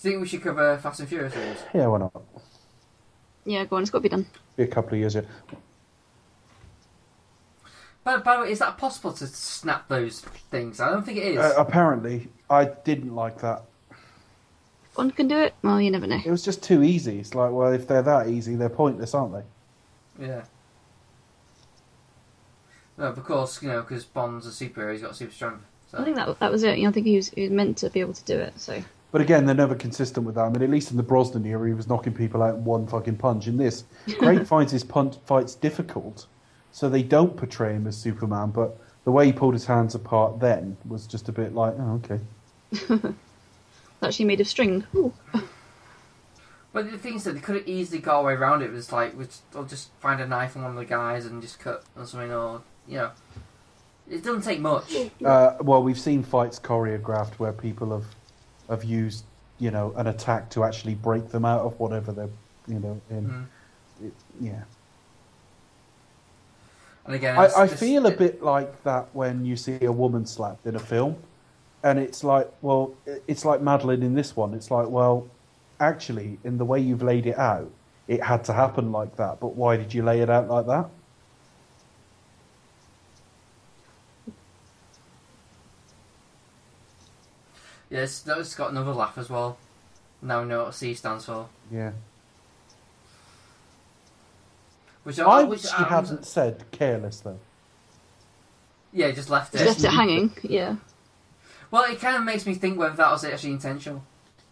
Do you think we should cover Fast and Furious series? Yeah, why not? Yeah, go on, it's got to be done. Be a couple of years yet. But by the way, is that possible to snap those things? I don't think it is. Uh, apparently, I didn't like that. One can do it? Well, you never know. It was just too easy. It's like, well, if they're that easy, they're pointless, aren't they? Yeah. No, of course, you know, because Bond's a superhero, he's got super strength. So. I think that that was it. You know, I think he was, he was meant to be able to do it, so. But again, they're never consistent with that. I mean, at least in the Brosnan era, he was knocking people out in one fucking punch. In this, Craig finds his punch fights difficult, so they don't portray him as Superman. But the way he pulled his hands apart then was just a bit like, oh, okay. It's actually made of string. Ooh. But the thing is that they could have easily got away around it. It was like, we just, I'll just find a knife on one of the guys and just cut or something, or, you know. It doesn't take much. Uh, well, we've seen fights choreographed where people have have used, you know, an attack to actually break them out of whatever they're, you know, in. Mhm. It, yeah. And again, I, I just- feel a bit like that when you see a woman slapped in a film, and it's like, well, it's like Madeleine in this one. It's like, well, actually, in the way you've laid it out, it had to happen like that. But why did you lay it out like that? Yes, it's got another laugh as well. Now we know what C stands for. Yeah. Which I I, wish which you I- hadn't said careless though. Yeah, just left Just it. left it hanging. Yeah. Well, it kind of makes me think whether that was actually intentional.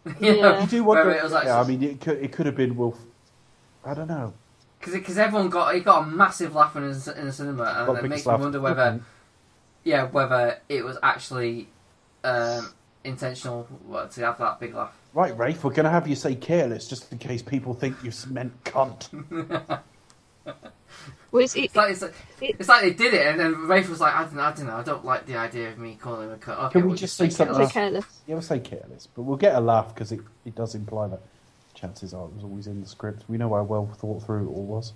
Yeah. You do wonder. It was yeah, I mean, it could it could have been Wolf. I don't know. Because everyone got it got a massive laugh in the, in the cinema, and it makes slap. me wonder whether, yeah, whether it was actually um, intentional what, to have that big laugh. Right, Rafe, we're going to have you say careless just in case people think you meant cunt. Well, it's, it, It's like, it's, like, it's like they did it, and then Rafe was like, I don't, know, I don't know, I don't like the idea of me calling him a cut. Okay, Can we we'll just say say something so careless. Yeah, we'll say careless, but we'll get a laugh because it, it does imply that chances are it was always in the script. We know how well thought through it all was.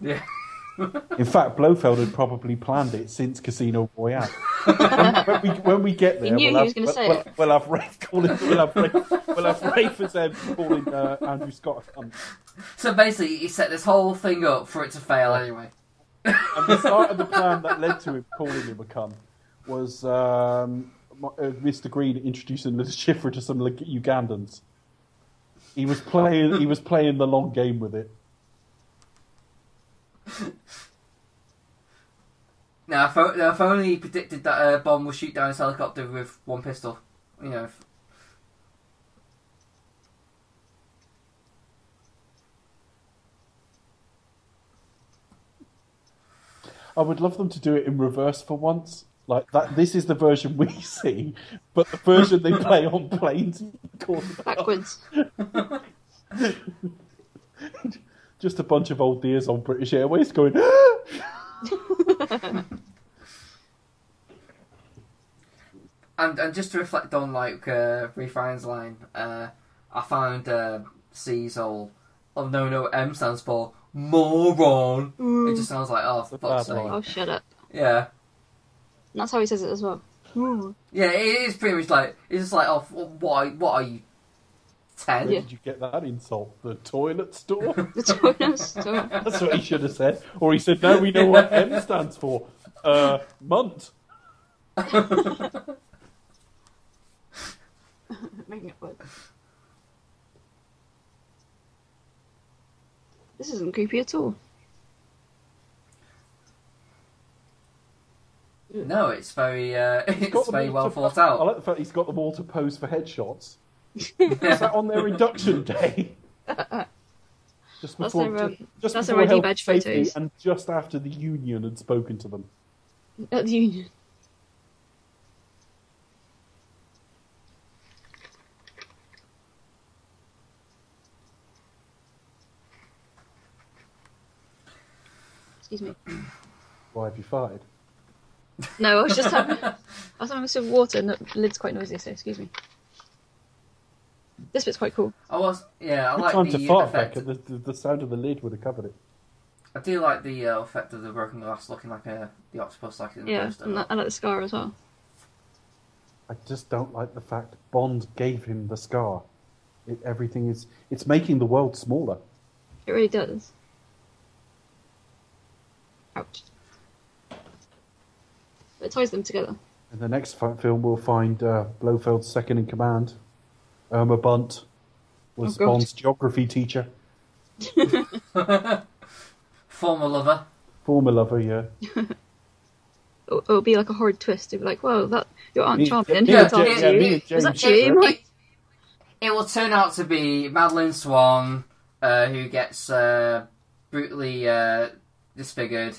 Yeah. In fact, Blofeld had probably planned it since Casino Royale. when, when we, when we get there, knew we'll have, was gonna we'll, say we'll, it. we'll have Rafe calling. We'll have Rafe, we'll have Rafe as them calling uh, Andrew Scott a cunt. So basically, he set this whole thing up for it to fail anyway. And the start of the plan that led to him calling him a cunt was um, uh, Mr. Greene introducing Le Chiffre to some Ugandans. He was playing. He was playing the long game with it. Now, if, now, if only he predicted that uh, Bond would shoot down his helicopter with one pistol, you know. If, I would love them to do it in reverse for once. Like that. This is the version we see, but the version they play on planes. Backwards. Just a bunch of old dears on British Airways going. and and just to reflect on like uh, Refine's line, uh, I found uh, C's whole oh no no M stands for moron. It just sounds like oh for fuck's sake. line. Oh, shut up. Yeah. And that's how he says it as well. Yeah, it is pretty much like it's just like oh what are, what are you ten? Where did you get that insult? The toilet store. The toilet store. That's what he should have said. Or he said, "No, we know what M stands for. Uh, munt." Making it work. This isn't creepy at all. No, it's very uh, He's it's got them very well to- thought I out. like the fact he's got them all to pose for headshots. On their induction day? Just That's before, ju- just that's before their ID health badge safety photos. and just after the union had spoken to them. At the union. Excuse me. Why have you fired? No, I was just having, I was having a sip of water and the lid's quite noisy, so excuse me. This bit's quite cool. I was yeah, I Good like time the to fart, effect. Becca. The, the, the sound of the lid would have covered it. I do like the uh, effect of the broken glass looking like a the octopus like in the Yeah, poster. and I, I like the scar as well. I just don't like the fact Bond gave him the scar. It, everything is. It's making the world smaller. It really does. Ouch. But it ties them together. In the next fi- film, we'll find uh, Blofeld's second in command, Irma Bunt, was Oh, Bond's geography teacher, Former lover. former lover. Yeah, It'll, it'll be like a horrid twist. It'll be like, well, that your Aunt Me- Charmian, yeah, who yeah, yeah, you, me was that James- you, Mike? It will turn out to be Madeleine Swann, uh, who gets uh, brutally uh, disfigured,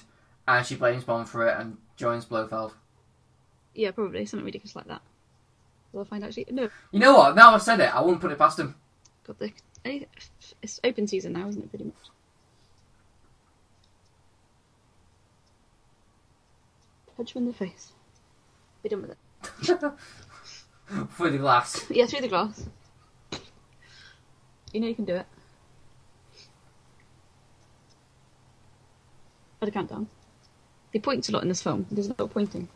and she blames Bond for it and joins Blofeld. Yeah, probably something ridiculous like that. We'll find out. Actually, no, You know what? Now I've said it, I wouldn't put it past him. got the. It's open season now, isn't it? Pretty much. Punch him in the face. Be done with it. For the glass. Yeah, through the glass. You know you can do it. At a countdown. He points a lot in this film. There's a lot of pointing.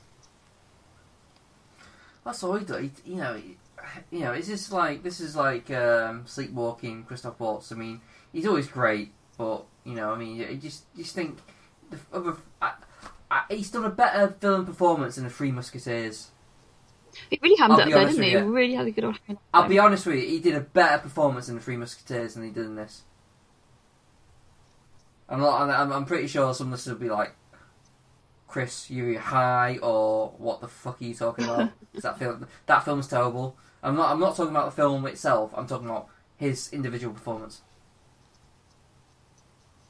That's all he does. He, you know, he, you know, is this like this is like um, sleepwalking Christoph Waltz? I mean, he's always great, but you know, I mean, you just you just think the other. I, I, he's done a better film performance than the Three Musketeers. He really hammed I'll it up be there, honest didn't he? you. really had a good. I'll be honest with you, he did a better performance in the Three Musketeers than he did in this. I'm not. I'm, I'm pretty sure some listeners will be like, "Chris, you high or what the fuck are you talking about? 'Cause that film, that film's terrible." I'm not. I'm not talking about the film itself. I'm talking about his individual performance.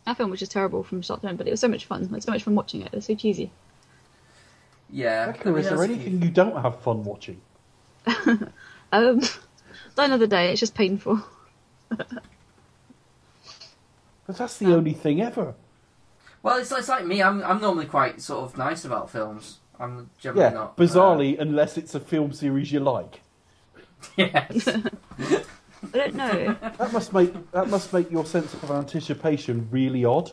That film was just terrible from start to end, but it was so much fun. It was so much fun watching it. It was so cheesy. Yeah. Becca, is there anything few- you don't have fun watching? Um, die another day. It's just painful. But that's the only thing ever. Well, it's, it's like me. I'm. I'm normally quite sort of nice about films. I'm generally Yeah, not. bizarrely, unless it's a film series you like. Uh, yes. I don't know. That must make that must make your sense of anticipation really odd.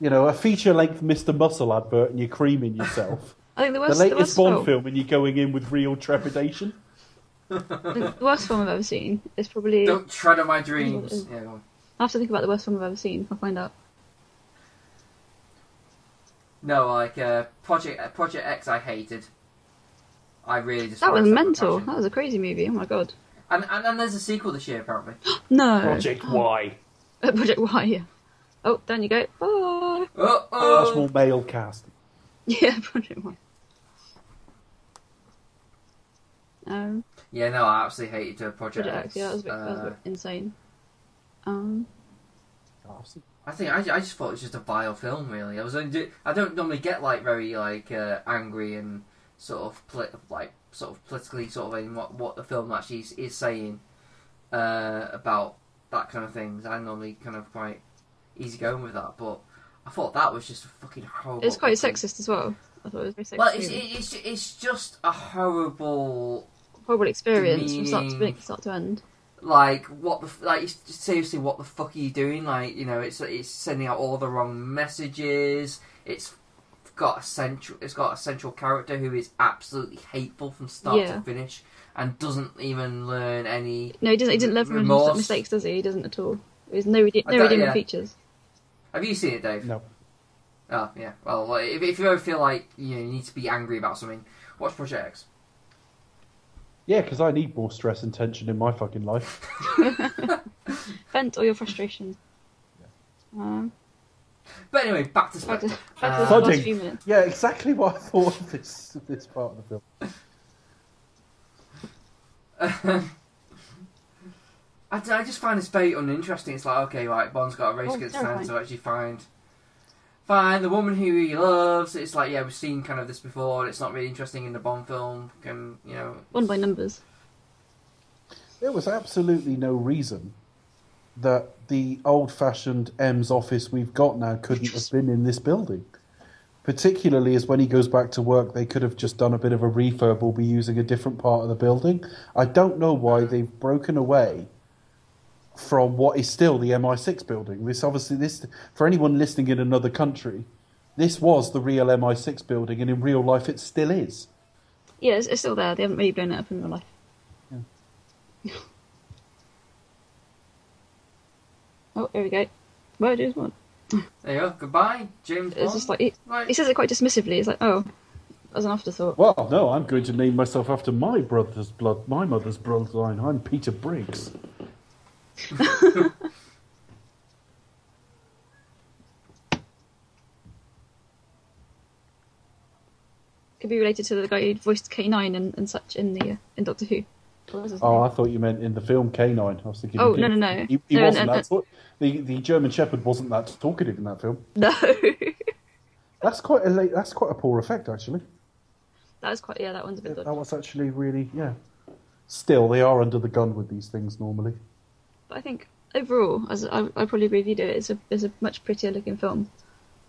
You know, a feature-length Mr. Muscle advert and you're creaming yourself. I think the the worst, the latest worst Bond film, film and you're going in with real trepidation. The worst film I've ever seen is probably. Don't tread on my dreams. Yeah. go on. I have to think about the worst film I've ever seen. I'll find out. No, like uh, Project uh, Project X, I hated. I really just. That was mental. That was a crazy movie. Oh my god. And, and and there's a sequel this year apparently. No. Project Y. Project Y. Yeah. Oh, down you go. Bye. Oh, Much oh. more male cast. Yeah, Project Y. Um, Yeah, no, I absolutely hated uh, Project, Project X. X. Yeah, that was a bit, that was a Uh, bit insane. Um, I think I, I just thought it was just a vile film. Really, I was only, I don't normally get like very like uh, angry and sort of poli- like sort of politically sort of in what what the film actually is, is saying uh, about that kind of things. I'm normally kind of quite easy going with that, but I thought that was just a fucking horrible. it's quite fucking- sexist as well. I thought it was very sexist. Well, it's, it's it's just a horrible horrible experience from start to start to end. Like what the like seriously what the fuck are you doing like you know it's it's sending out all the wrong messages it's got a central it's got a central character who is absolutely hateful from start Yeah. to finish and doesn't even learn any No, he doesn't. He didn't learn from his mistakes, does he? He doesn't at all. There's no rede- no redeeming yeah. features. have you seen it dave No. oh yeah well if, if you ever feel like you, know, you need to be angry about something watch project x Yeah, because I need more stress and tension in my fucking life. Vent all your frustrations. Um, but anyway back to back to, Spectre. back to Uh, the last Pudding. few minutes. Yeah, exactly what I thought of this this part of the film. I, d- I just find this very uninteresting. It's like, okay, right, Bond's got a race Oh, against terrifying. time to actually find find the woman who he loves. It's like, yeah, we've seen kind of this before. and It's not really interesting in the Bond film. Can you know? One by numbers. There was absolutely no reason that the old-fashioned M's office we've got now couldn't have been in this building. Particularly as when he goes back to work, they could have just done a bit of a refurb or be using a different part of the building. I don't know why they've broken away from what is still the MI6 building. This obviously this for anyone listening in another country, this was the real MI6 building, and in real life it still is. Yeah, it's, it's still there. They haven't really blown it up in real life. oh, here we go. Where is one? There you go. Goodbye, James It's Bond. just like he, Right. he says it quite dismissively. It's like, oh, as an afterthought. Well, no, I'm going to name myself after my brother's blood, my mother's bloodline. I'm Peter Briggs. Could be related to the guy who voiced K9 and, and such in the uh, in Doctor Who. What was his Oh, name? I thought you meant in the film K9. I was thinking. Oh, he- no, no, no. He, he No, wasn't no, that. the the German Shepherd wasn't that talkative in that film. No, That's quite a late, that's quite a poor effect actually. that was quite. Yeah, that one's a bit. That was actually really yeah. Still, they are under the gun with these things normally. But I think overall, as I, I probably agree with you, do it's a it's a much prettier looking film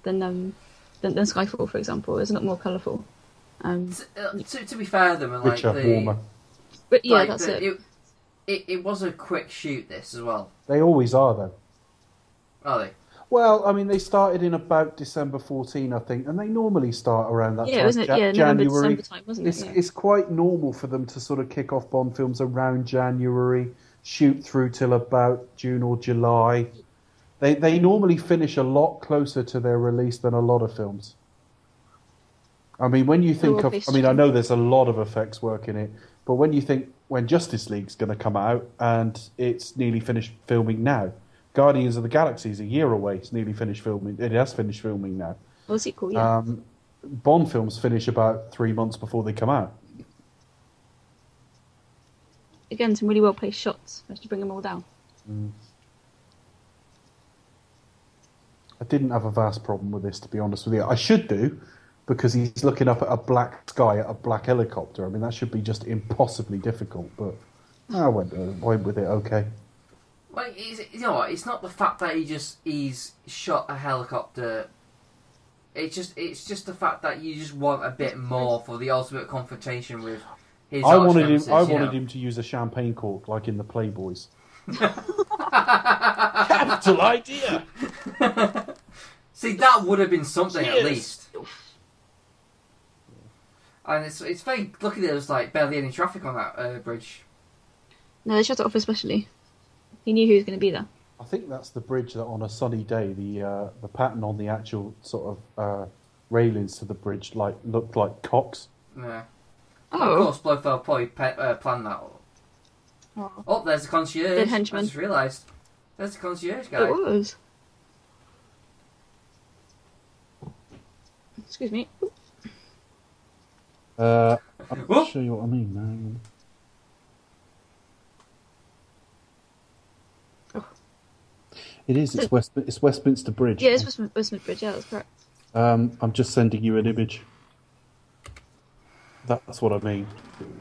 than um than, than Skyfall, for example. It's a lot more colourful. Um, T- uh, to, to be fair, to them, like Richer, the, warmer. but yeah, like, that's the- it. it. It was a quick shoot. This as well. They always are though. Are they? Well, I mean, they started in about December 14, I think, and they normally start around that Yeah, time. wasn't it? Ja- Yeah, November, January. December time, wasn't it? It's, Yeah. it's quite normal for them to sort of kick off Bond films around January, shoot through till about June or July. They they normally finish a lot closer to their release than a lot of films. I mean, when you think of, I mean, I know there's a lot of effects work in it, but when you think when Justice League's going to come out and it's nearly finished filming now, Guardians of the Galaxy is a year away. It's nearly finished filming. It has finished filming now. Well, sequel, yeah. Um, Bond films finish about three months before they come out. Again, some really well placed shots. Managed to bring them all down. I didn't have a vast problem with this, to be honest with you. I should do, because he's looking up at a black sky at a black helicopter. I mean, that should be just impossibly difficult, but I went, uh, went with it okay. Well, it's, you know what? It's not the fact that he just he's shot a helicopter. It's just it's just the fact that you just want a bit more for the ultimate confrontation with his. I wanted him. I wanted know. him to use a champagne cork, like in the Playboys. Capital idea. See, that would have been something at least. And it's it's very lucky there was like barely any traffic on that uh, bridge. No, they shut it off especially. He knew who was going to be there. I think that's the bridge that on a sunny day, the uh, the pattern on the actual sort of uh, railings to the bridge like looked like cocks. Yeah. Oh. Of course, Blofeld probably pe- uh, planned that. Oh. Oh, there's the concierge. Dead henchman. I just realised. There's the concierge guy. It was. Excuse me. Uh, I'm Whoop. not sure what I mean. Hang on. It is. It's West. It's Westminster Bridge. Yeah, it's Westminster, Westminster Bridge. Yeah, that's correct. Um, I'm just sending you an image. That's what I mean.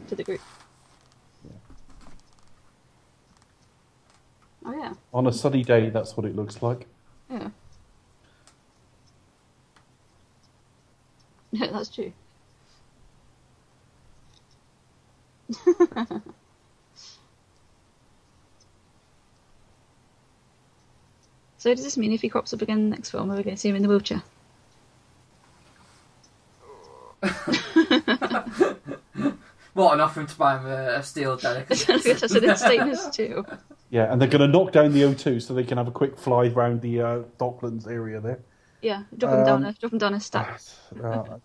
To the group. Oh yeah, On a sunny day, that's what it looks like. yeah. Yeah, that's true. so does this mean if he crops up again in the next film, are we going to see him in the wheelchair? What, and offer him to buy him a, a steel delicacy? I guess an stainless too. Yeah, and they're going to knock down the O2 so they can have a quick fly round the uh, Docklands area there. Yeah, drop him down Um, a drop him down a stack. Uh,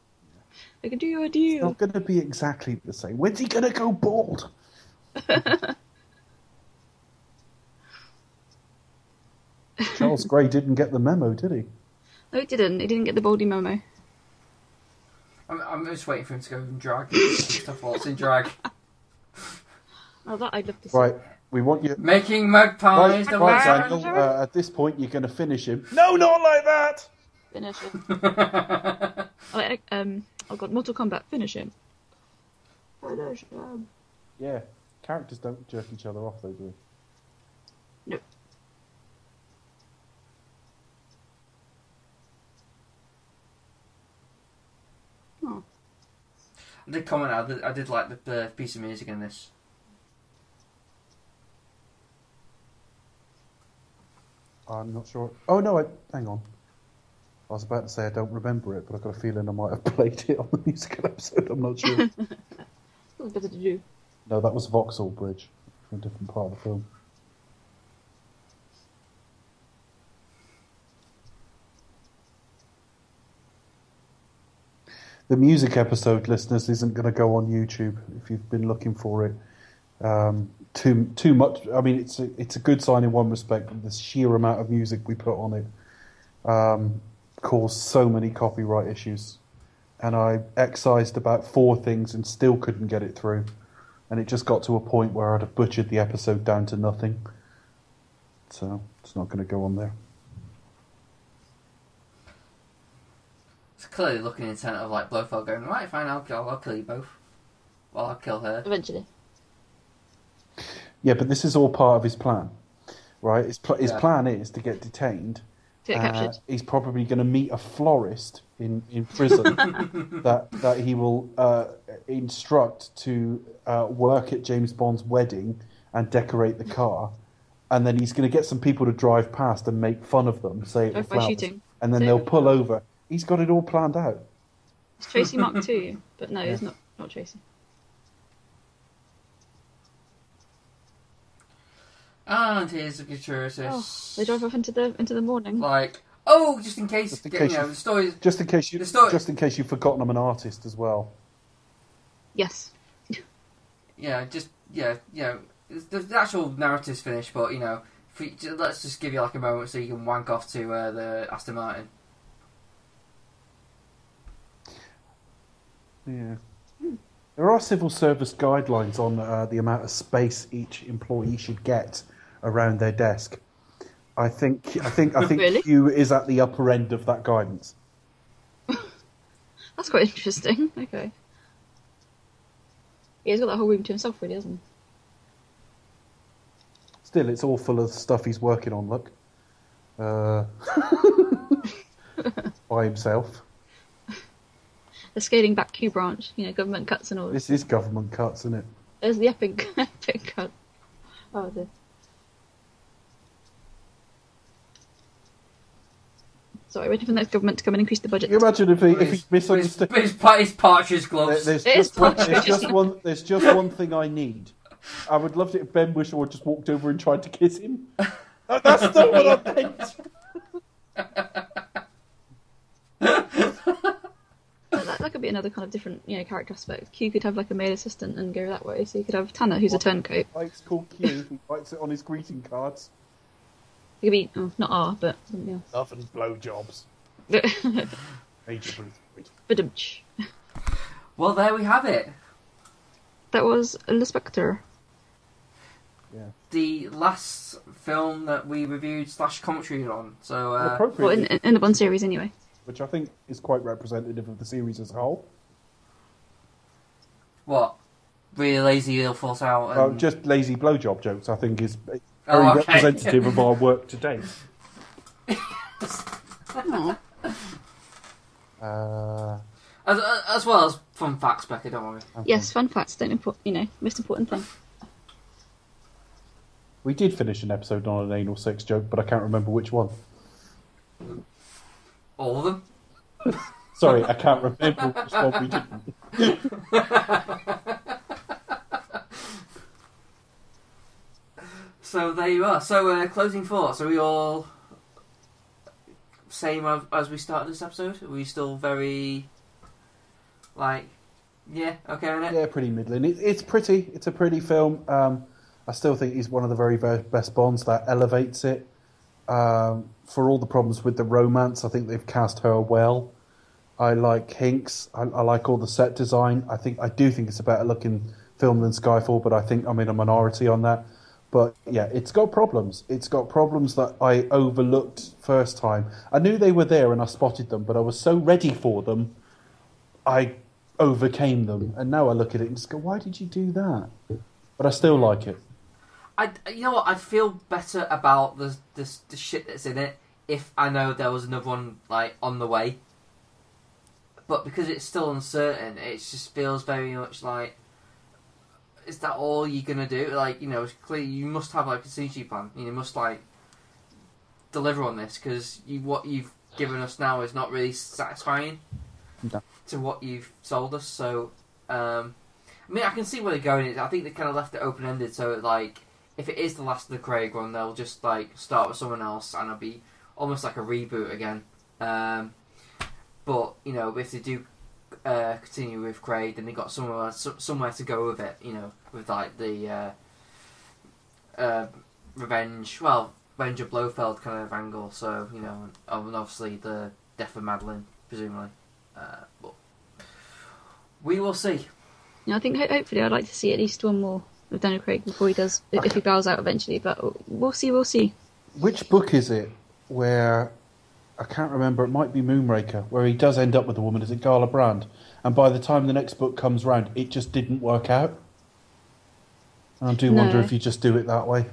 They can do you a it's deal. not going to be exactly the same. When's he going to go bald? Charles Gray didn't get the memo, did he? No, he didn't. He didn't get the Baldy memo. I'm, I'm just waiting for him to go in drag. Stuff what's in drag. Oh, that I'd love to see. Right, we want you. Making magpies Right, the right, world. Daniel, uh, at this point, you're going to finish him. No, not like that! Finish him. oh, like, um, oh god, Mortal Kombat. Finish him. Finish him. Yeah, characters don't jerk each other off, though, do they? Nope. I did comment. I did, I did like the, the piece of music in this. I'm not sure. Oh no, I, hang on. I was about to say I don't remember it, but I've got a feeling I might have played it on the musical episode. I'm not sure. what's better to do? no, that was Vauxhall Bridge, from a different part of the film. The music episode, listeners, isn't going to go on YouTube if you've been looking for it. Um, too too much. I mean, it's a, it's a good sign in one respect, the sheer amount of music we put on it um, caused so many copyright issues. And I excised about four things and still couldn't get it through. And it just got to a point where I'd have butchered the episode down to nothing. So it's not going to go on there. Clearly looking intent of like Blofeld going, right, fine, I'll, I'll, I'll kill you both. Well, I'll kill her. Eventually. Yeah, but this is all part of his plan, right? His, pl- his Yeah. plan is to get detained. To get Uh, he's probably going to meet a florist in, in prison that that he will uh, instruct to uh, work at James Bond's wedding and decorate the car. and then he's going to get some people to drive past and make fun of them, say it Drive by flowers, shooting. and then they'll pull over. He's got it all planned out. It's Tracy Mark too, but no, it's not not Tracy. And here's the gratuitous. Oh, they drive off into the into the morning. Like, oh, just in case, Just in case you case know, the story. Just in case you, The story- just in case you've forgotten I'm an artist as well. Yes. Yeah, just yeah, yeah. The, the actual narrative's finished, but you know, if we, ju- let's just give you like a moment so you can wank off to uh, the Aston Martin. Yeah. There are civil service guidelines on uh, the amount of space each employee should get around their desk. I think I think I think Really? Q is at the upper end of that guidance. That's quite interesting. Okay. Yeah, he's got that whole room to himself, really, hasn't he? Still, it's all full of stuff he's working on. Look, uh, by himself. The scaling back Q branch, you know, government cuts and all. This is government cuts, isn't it? There's the epic, epic cut. Oh dear. Sorry, waiting for the next government to come and increase the budget. Can you imagine if he if he His, misunderstood? his, pa- his partridge There- gloves. There's It is just, one, there's just one. There's just one thing I need. I would love it if Ben Whishaw just walked over and tried to kiss him. No, That's not what I meant. That, that, that could be another kind of different, you know, character aspect. Q could have like a male assistant and go that way. So you could have Tanner, who's a turncoat. Mike's called Q. He writes it on his greeting cards. It could be oh, not R, but something else. Love and blowjobs. else. Major Badumch. Well, there we have it. That was Le Spectre. Yeah. The last film that we reviewed slash commentary on. So, uh, Well, in, in the Bond series, anyway. Which I think is quite representative of the series as a whole. what? Really lazy, ill falls out. And... Uh, just lazy blowjob jokes, I think, is very Oh, okay. representative of our work to date. Uh, as, as well as fun facts, Becky, Don't worry. Yes, fun facts don't import. You know, most important thing. we did finish an episode on an anal sex joke, but I can't remember which one. All of them. Sorry, I can't remember which one we didn't. So there you are. So uh, closing thoughts. Are we all same as, as we started this episode? Are we still very like yeah okay on it? Yeah, pretty middling. It, it's pretty. It's a pretty film. Um, I still think he's one of the very, very best Bonds. That elevates it. Um, for all the problems with the romance, I think they've cast her well. I like Hinx. I, I like all the set design. I think I do think it's a better looking film than Skyfall, but I think I'm in a minority on that. But yeah, it's got problems. It's got problems that I overlooked first time. I knew they were there and I spotted them, but I was so ready for them, I overcame them. And now I look at it and just go, why did you do that? But I still like it. I you know what? I'd feel better about the the the shit that's in it if I know there was another one like on the way. But because it's still uncertain, it just feels very much like. Is that all you're gonna do? Like you know, it's clear you must have like a contingency plan. You must like deliver on this because you what you've given us now is not really satisfying No. to what you've sold us. So, um, I mean, I can see where they're going. I think they kind of left it open ended. So, like, if it is the last of the Craig one, they'll just like start with someone else, and it'll be almost like a reboot again. Um, but you know, if they do uh, continue with Craig, then they got somewhere so- somewhere to go with it. You know, with like the uh, uh, revenge, well, revenge of Blofeld kind of angle. So you know, and obviously the death of Madeleine, presumably. Uh, but we will see. Know, I think ho- hopefully I'd like to see at least one more of Daniel Craig before he does, if if he bows out eventually. But we'll see, we'll see. Which book is it where I can't remember? It might be Moonraker, where he does end up with a woman. Is it Gala Brand? And by the time the next book comes round, it just didn't work out. And I do wonder if you just do it that way.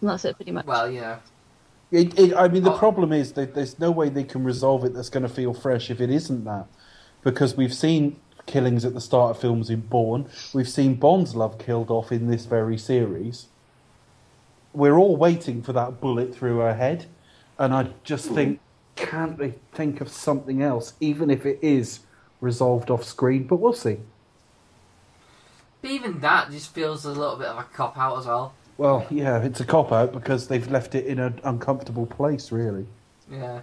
And that's it, pretty much. Well, yeah. It, it, I mean, the Oh. problem is that there's no way they can resolve it that's going to feel fresh if it isn't that. Because we've seen killings at the start of films in Bourne. We've seen Bond's love killed off in this very series. we're all waiting for that bullet through her head, and I just think, can't they think of something else, even if it is resolved off screen? But we'll see. But even that just feels a little bit of a cop out as well. Well, yeah, it's a cop out because they've left it in an uncomfortable place, really. Yeah.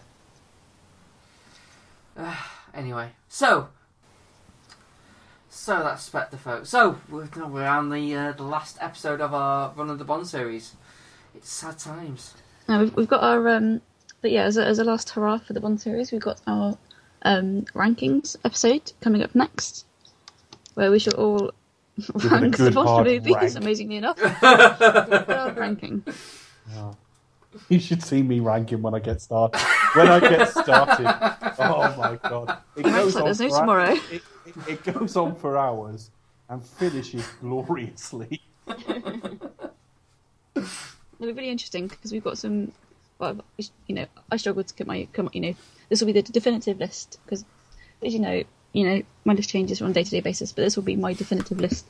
anyway, so so that's Spectre, folks. So we're, we're on the uh, the last episode of our Run of the Bond series. It's sad times. Now we've, we've got our um, but yeah, as a, as a last hurrah for the Bond series, we've got our um, rankings episode coming up next, where we shall all it a rank the good Bond movies. rank. Amazingly enough, Good hard ranking. You should see me ranking when I get started. When I get started, oh my god, it Ranks like there's no for tomorrow. It, it, it goes on for hours and finishes gloriously. It'll be really interesting because we've got some. Well, you know, I struggled to get my come. You know, this will be the definitive list because, as you know, you know, my list changes on a day to day basis, but this will be my definitive list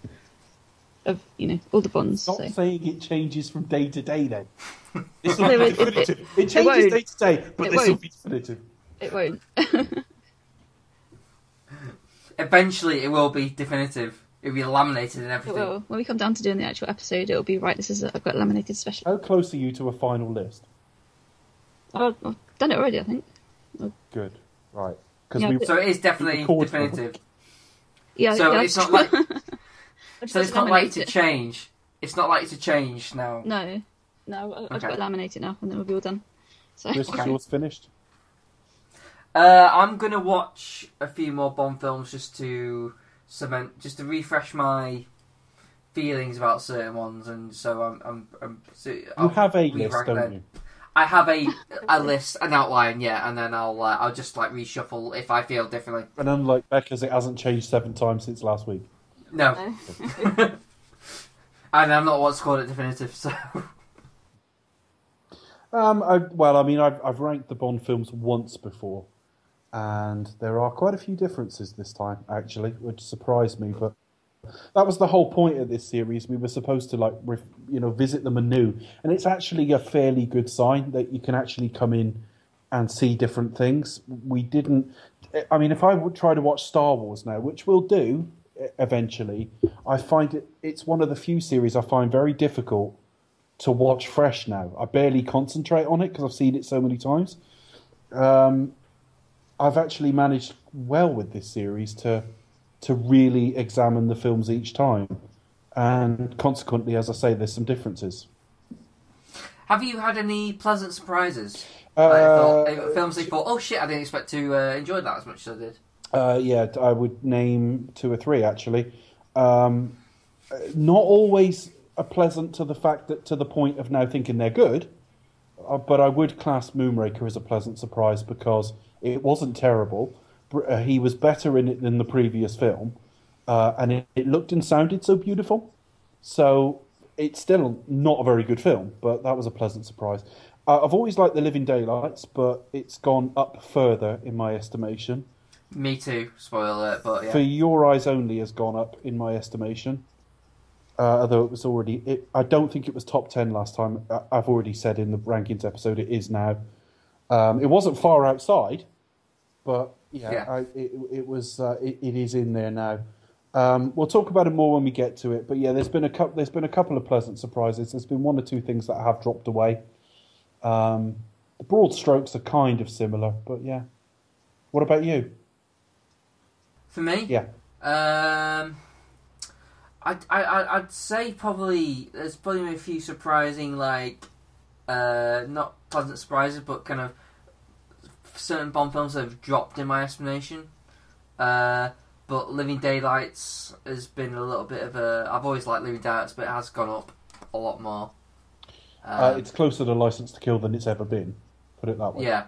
of you know all the bonds. Stop So. saying it changes from day to day. Then this will No, it- it- definitive. It, it changes won't. day to day, but It this will won't. be definitive. It won't. Eventually, it will be definitive. It'll be laminated and it everything. will. When we come down to doing the actual episode, it'll be right. This is a, I've got a laminated special. How close are you to a final list? Oh, I've done it already, I think. Good, right? Because Yeah, we So it is definitely Record for a definitive. Yeah. So yeah. it's not like I just so it's not like likely to it. change. It's not like to change now. No, no. I- I've Okay. got to laminate it now, and then we'll be all done. So Chris, is yours finished? Uh, I'm gonna watch a few more Bond films just to cement, just to refresh my feelings about certain ones, and so I'm. I'm, I'm so You I'll have a list, don't them. you? I have a a list, an outline, yeah, and then I'll uh, I'll just like reshuffle if I feel differently. And unlike Becca's, it hasn't changed seven times since last week. No, No. and I'm not what's called it definitive. So Um, I, well, I mean, I've, I've ranked the Bond films once before, and there are quite a few differences this time, actually, which surprised me. But that was the whole point of this series. We were supposed to like, ref, you know, visit them anew, and it's actually a fairly good sign that you can actually come in and see different things. We didn't. I mean, if I would try to watch Star Wars now, which we'll do eventually, I find it it's one of the few series I find very difficult to watch fresh now. I barely concentrate on it because I've seen it so many times. Um, I've actually managed well with this series to to really examine the films each time, and consequently, as I say, there's some differences. have you had any pleasant surprises? Uh, Like, thought, films that you thought, oh shit, I didn't expect to uh, enjoy that as much as I did. Uh, yeah, I would name two or three actually. Um, not always a pleasant to the fact that to the point of now thinking they're good, uh, but I would class Moonraker as a pleasant surprise because it wasn't terrible. Uh, he was better in it than the previous film, uh, and it, it looked and sounded so beautiful. So it's still not a very good film, but that was a pleasant surprise. Uh, I've always liked The Living Daylights, but it's gone up further in my estimation. Me too. Spoiler but yeah. For Your Eyes Only has gone up in my estimation. Uh, although it was already, it, I don't think it was top ten last time. I, I've already said in the rankings episode it is now. Um, it wasn't far outside, but yeah, Yeah. I, it, it was. Uh, it, it is in there now. Um, we'll talk about it more when we get to it. But yeah, there's been a couple. There's been a couple of pleasant surprises. There's been one or two things that have dropped away. Um, the broad strokes are kind of similar, but yeah. What about you? For me, Yeah. Um, I'd, I, I- I'd say probably there's probably a few surprising, like, uh, not pleasant surprises, but kind of certain Bond films that have dropped in my estimation. Uh, but Living Daylights has been a little bit of a. I've always liked Living Daylights, but it has gone up a lot more. Um, Uh, it's closer to License to Kill than it's ever been. Put it that way. Yeah,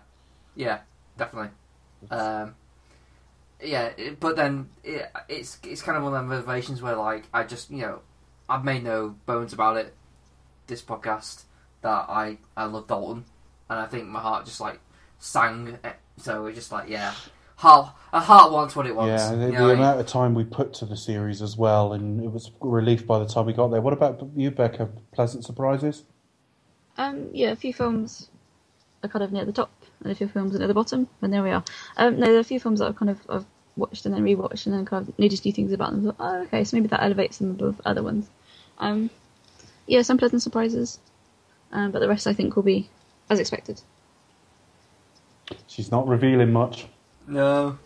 yeah, definitely. Um, yeah, it, but then it, it's it's kind of one of them reservations where like I just you know I've made no bones about it. This podcast that I I love Dalton, and I think my heart just like sang. eh, So we're just like yeah, heart a heart wants what it wants. Yeah, the, you the know I mean? amount of time we put to the series as well, and it was relief by the time we got there. What about you, Becca? Pleasant surprises? Um, yeah, a few films are kind of near the top, and a few films are near the bottom, and there we are. Um, no, there are a few films that I've kind of I've watched and then rewatched, and then kind of noticed new things about them. Thought, oh, okay, so maybe that elevates them above other ones. Um, yeah, some pleasant surprises, um, but the rest I think will be as expected. She's not revealing much. No.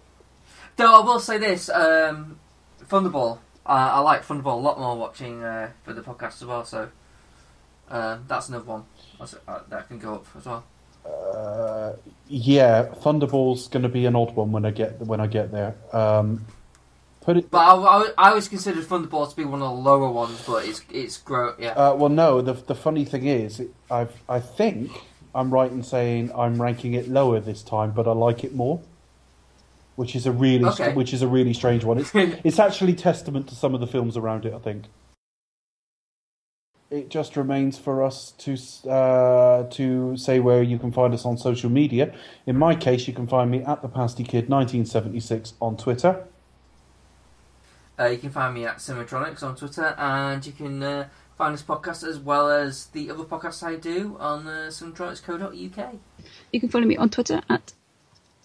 Though I will say this, um, Thunderball. Uh, I like Thunderball a lot more watching uh, for the podcast as well. So uh, that's another one uh, that can go up as well. Uh, yeah, Thunderball's going to be an odd one when I get when I get there. Um, put it. But I, I, I always considered Thunderball to be one of the lower ones, but it's it's grow yeah. Uh, well, no. The the funny thing is, I I think I'm right in saying I'm ranking it lower this time, but I like it more. Which is a really Okay. which is a really strange one. It's it's actually testament to some of the films around it. I think. It just remains for us to uh, to say where you can find us on social media. In my case, you can find me at the Pasty Kid 1976 on Twitter. Uh, you can find me at Cinematronics on Twitter, and you can uh, find this podcast as well as the other podcasts I do on uh, cinematronics.co.uk. You can follow me on Twitter at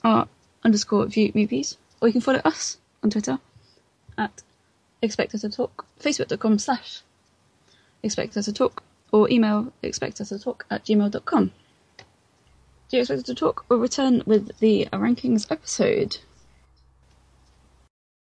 r underscore view movies, or you can follow us on Twitter at expect us to talk, facebook.com slash expect us to talk, or email expect us to talk at gmail.com. Do you expect us to talk or return with the rankings episode?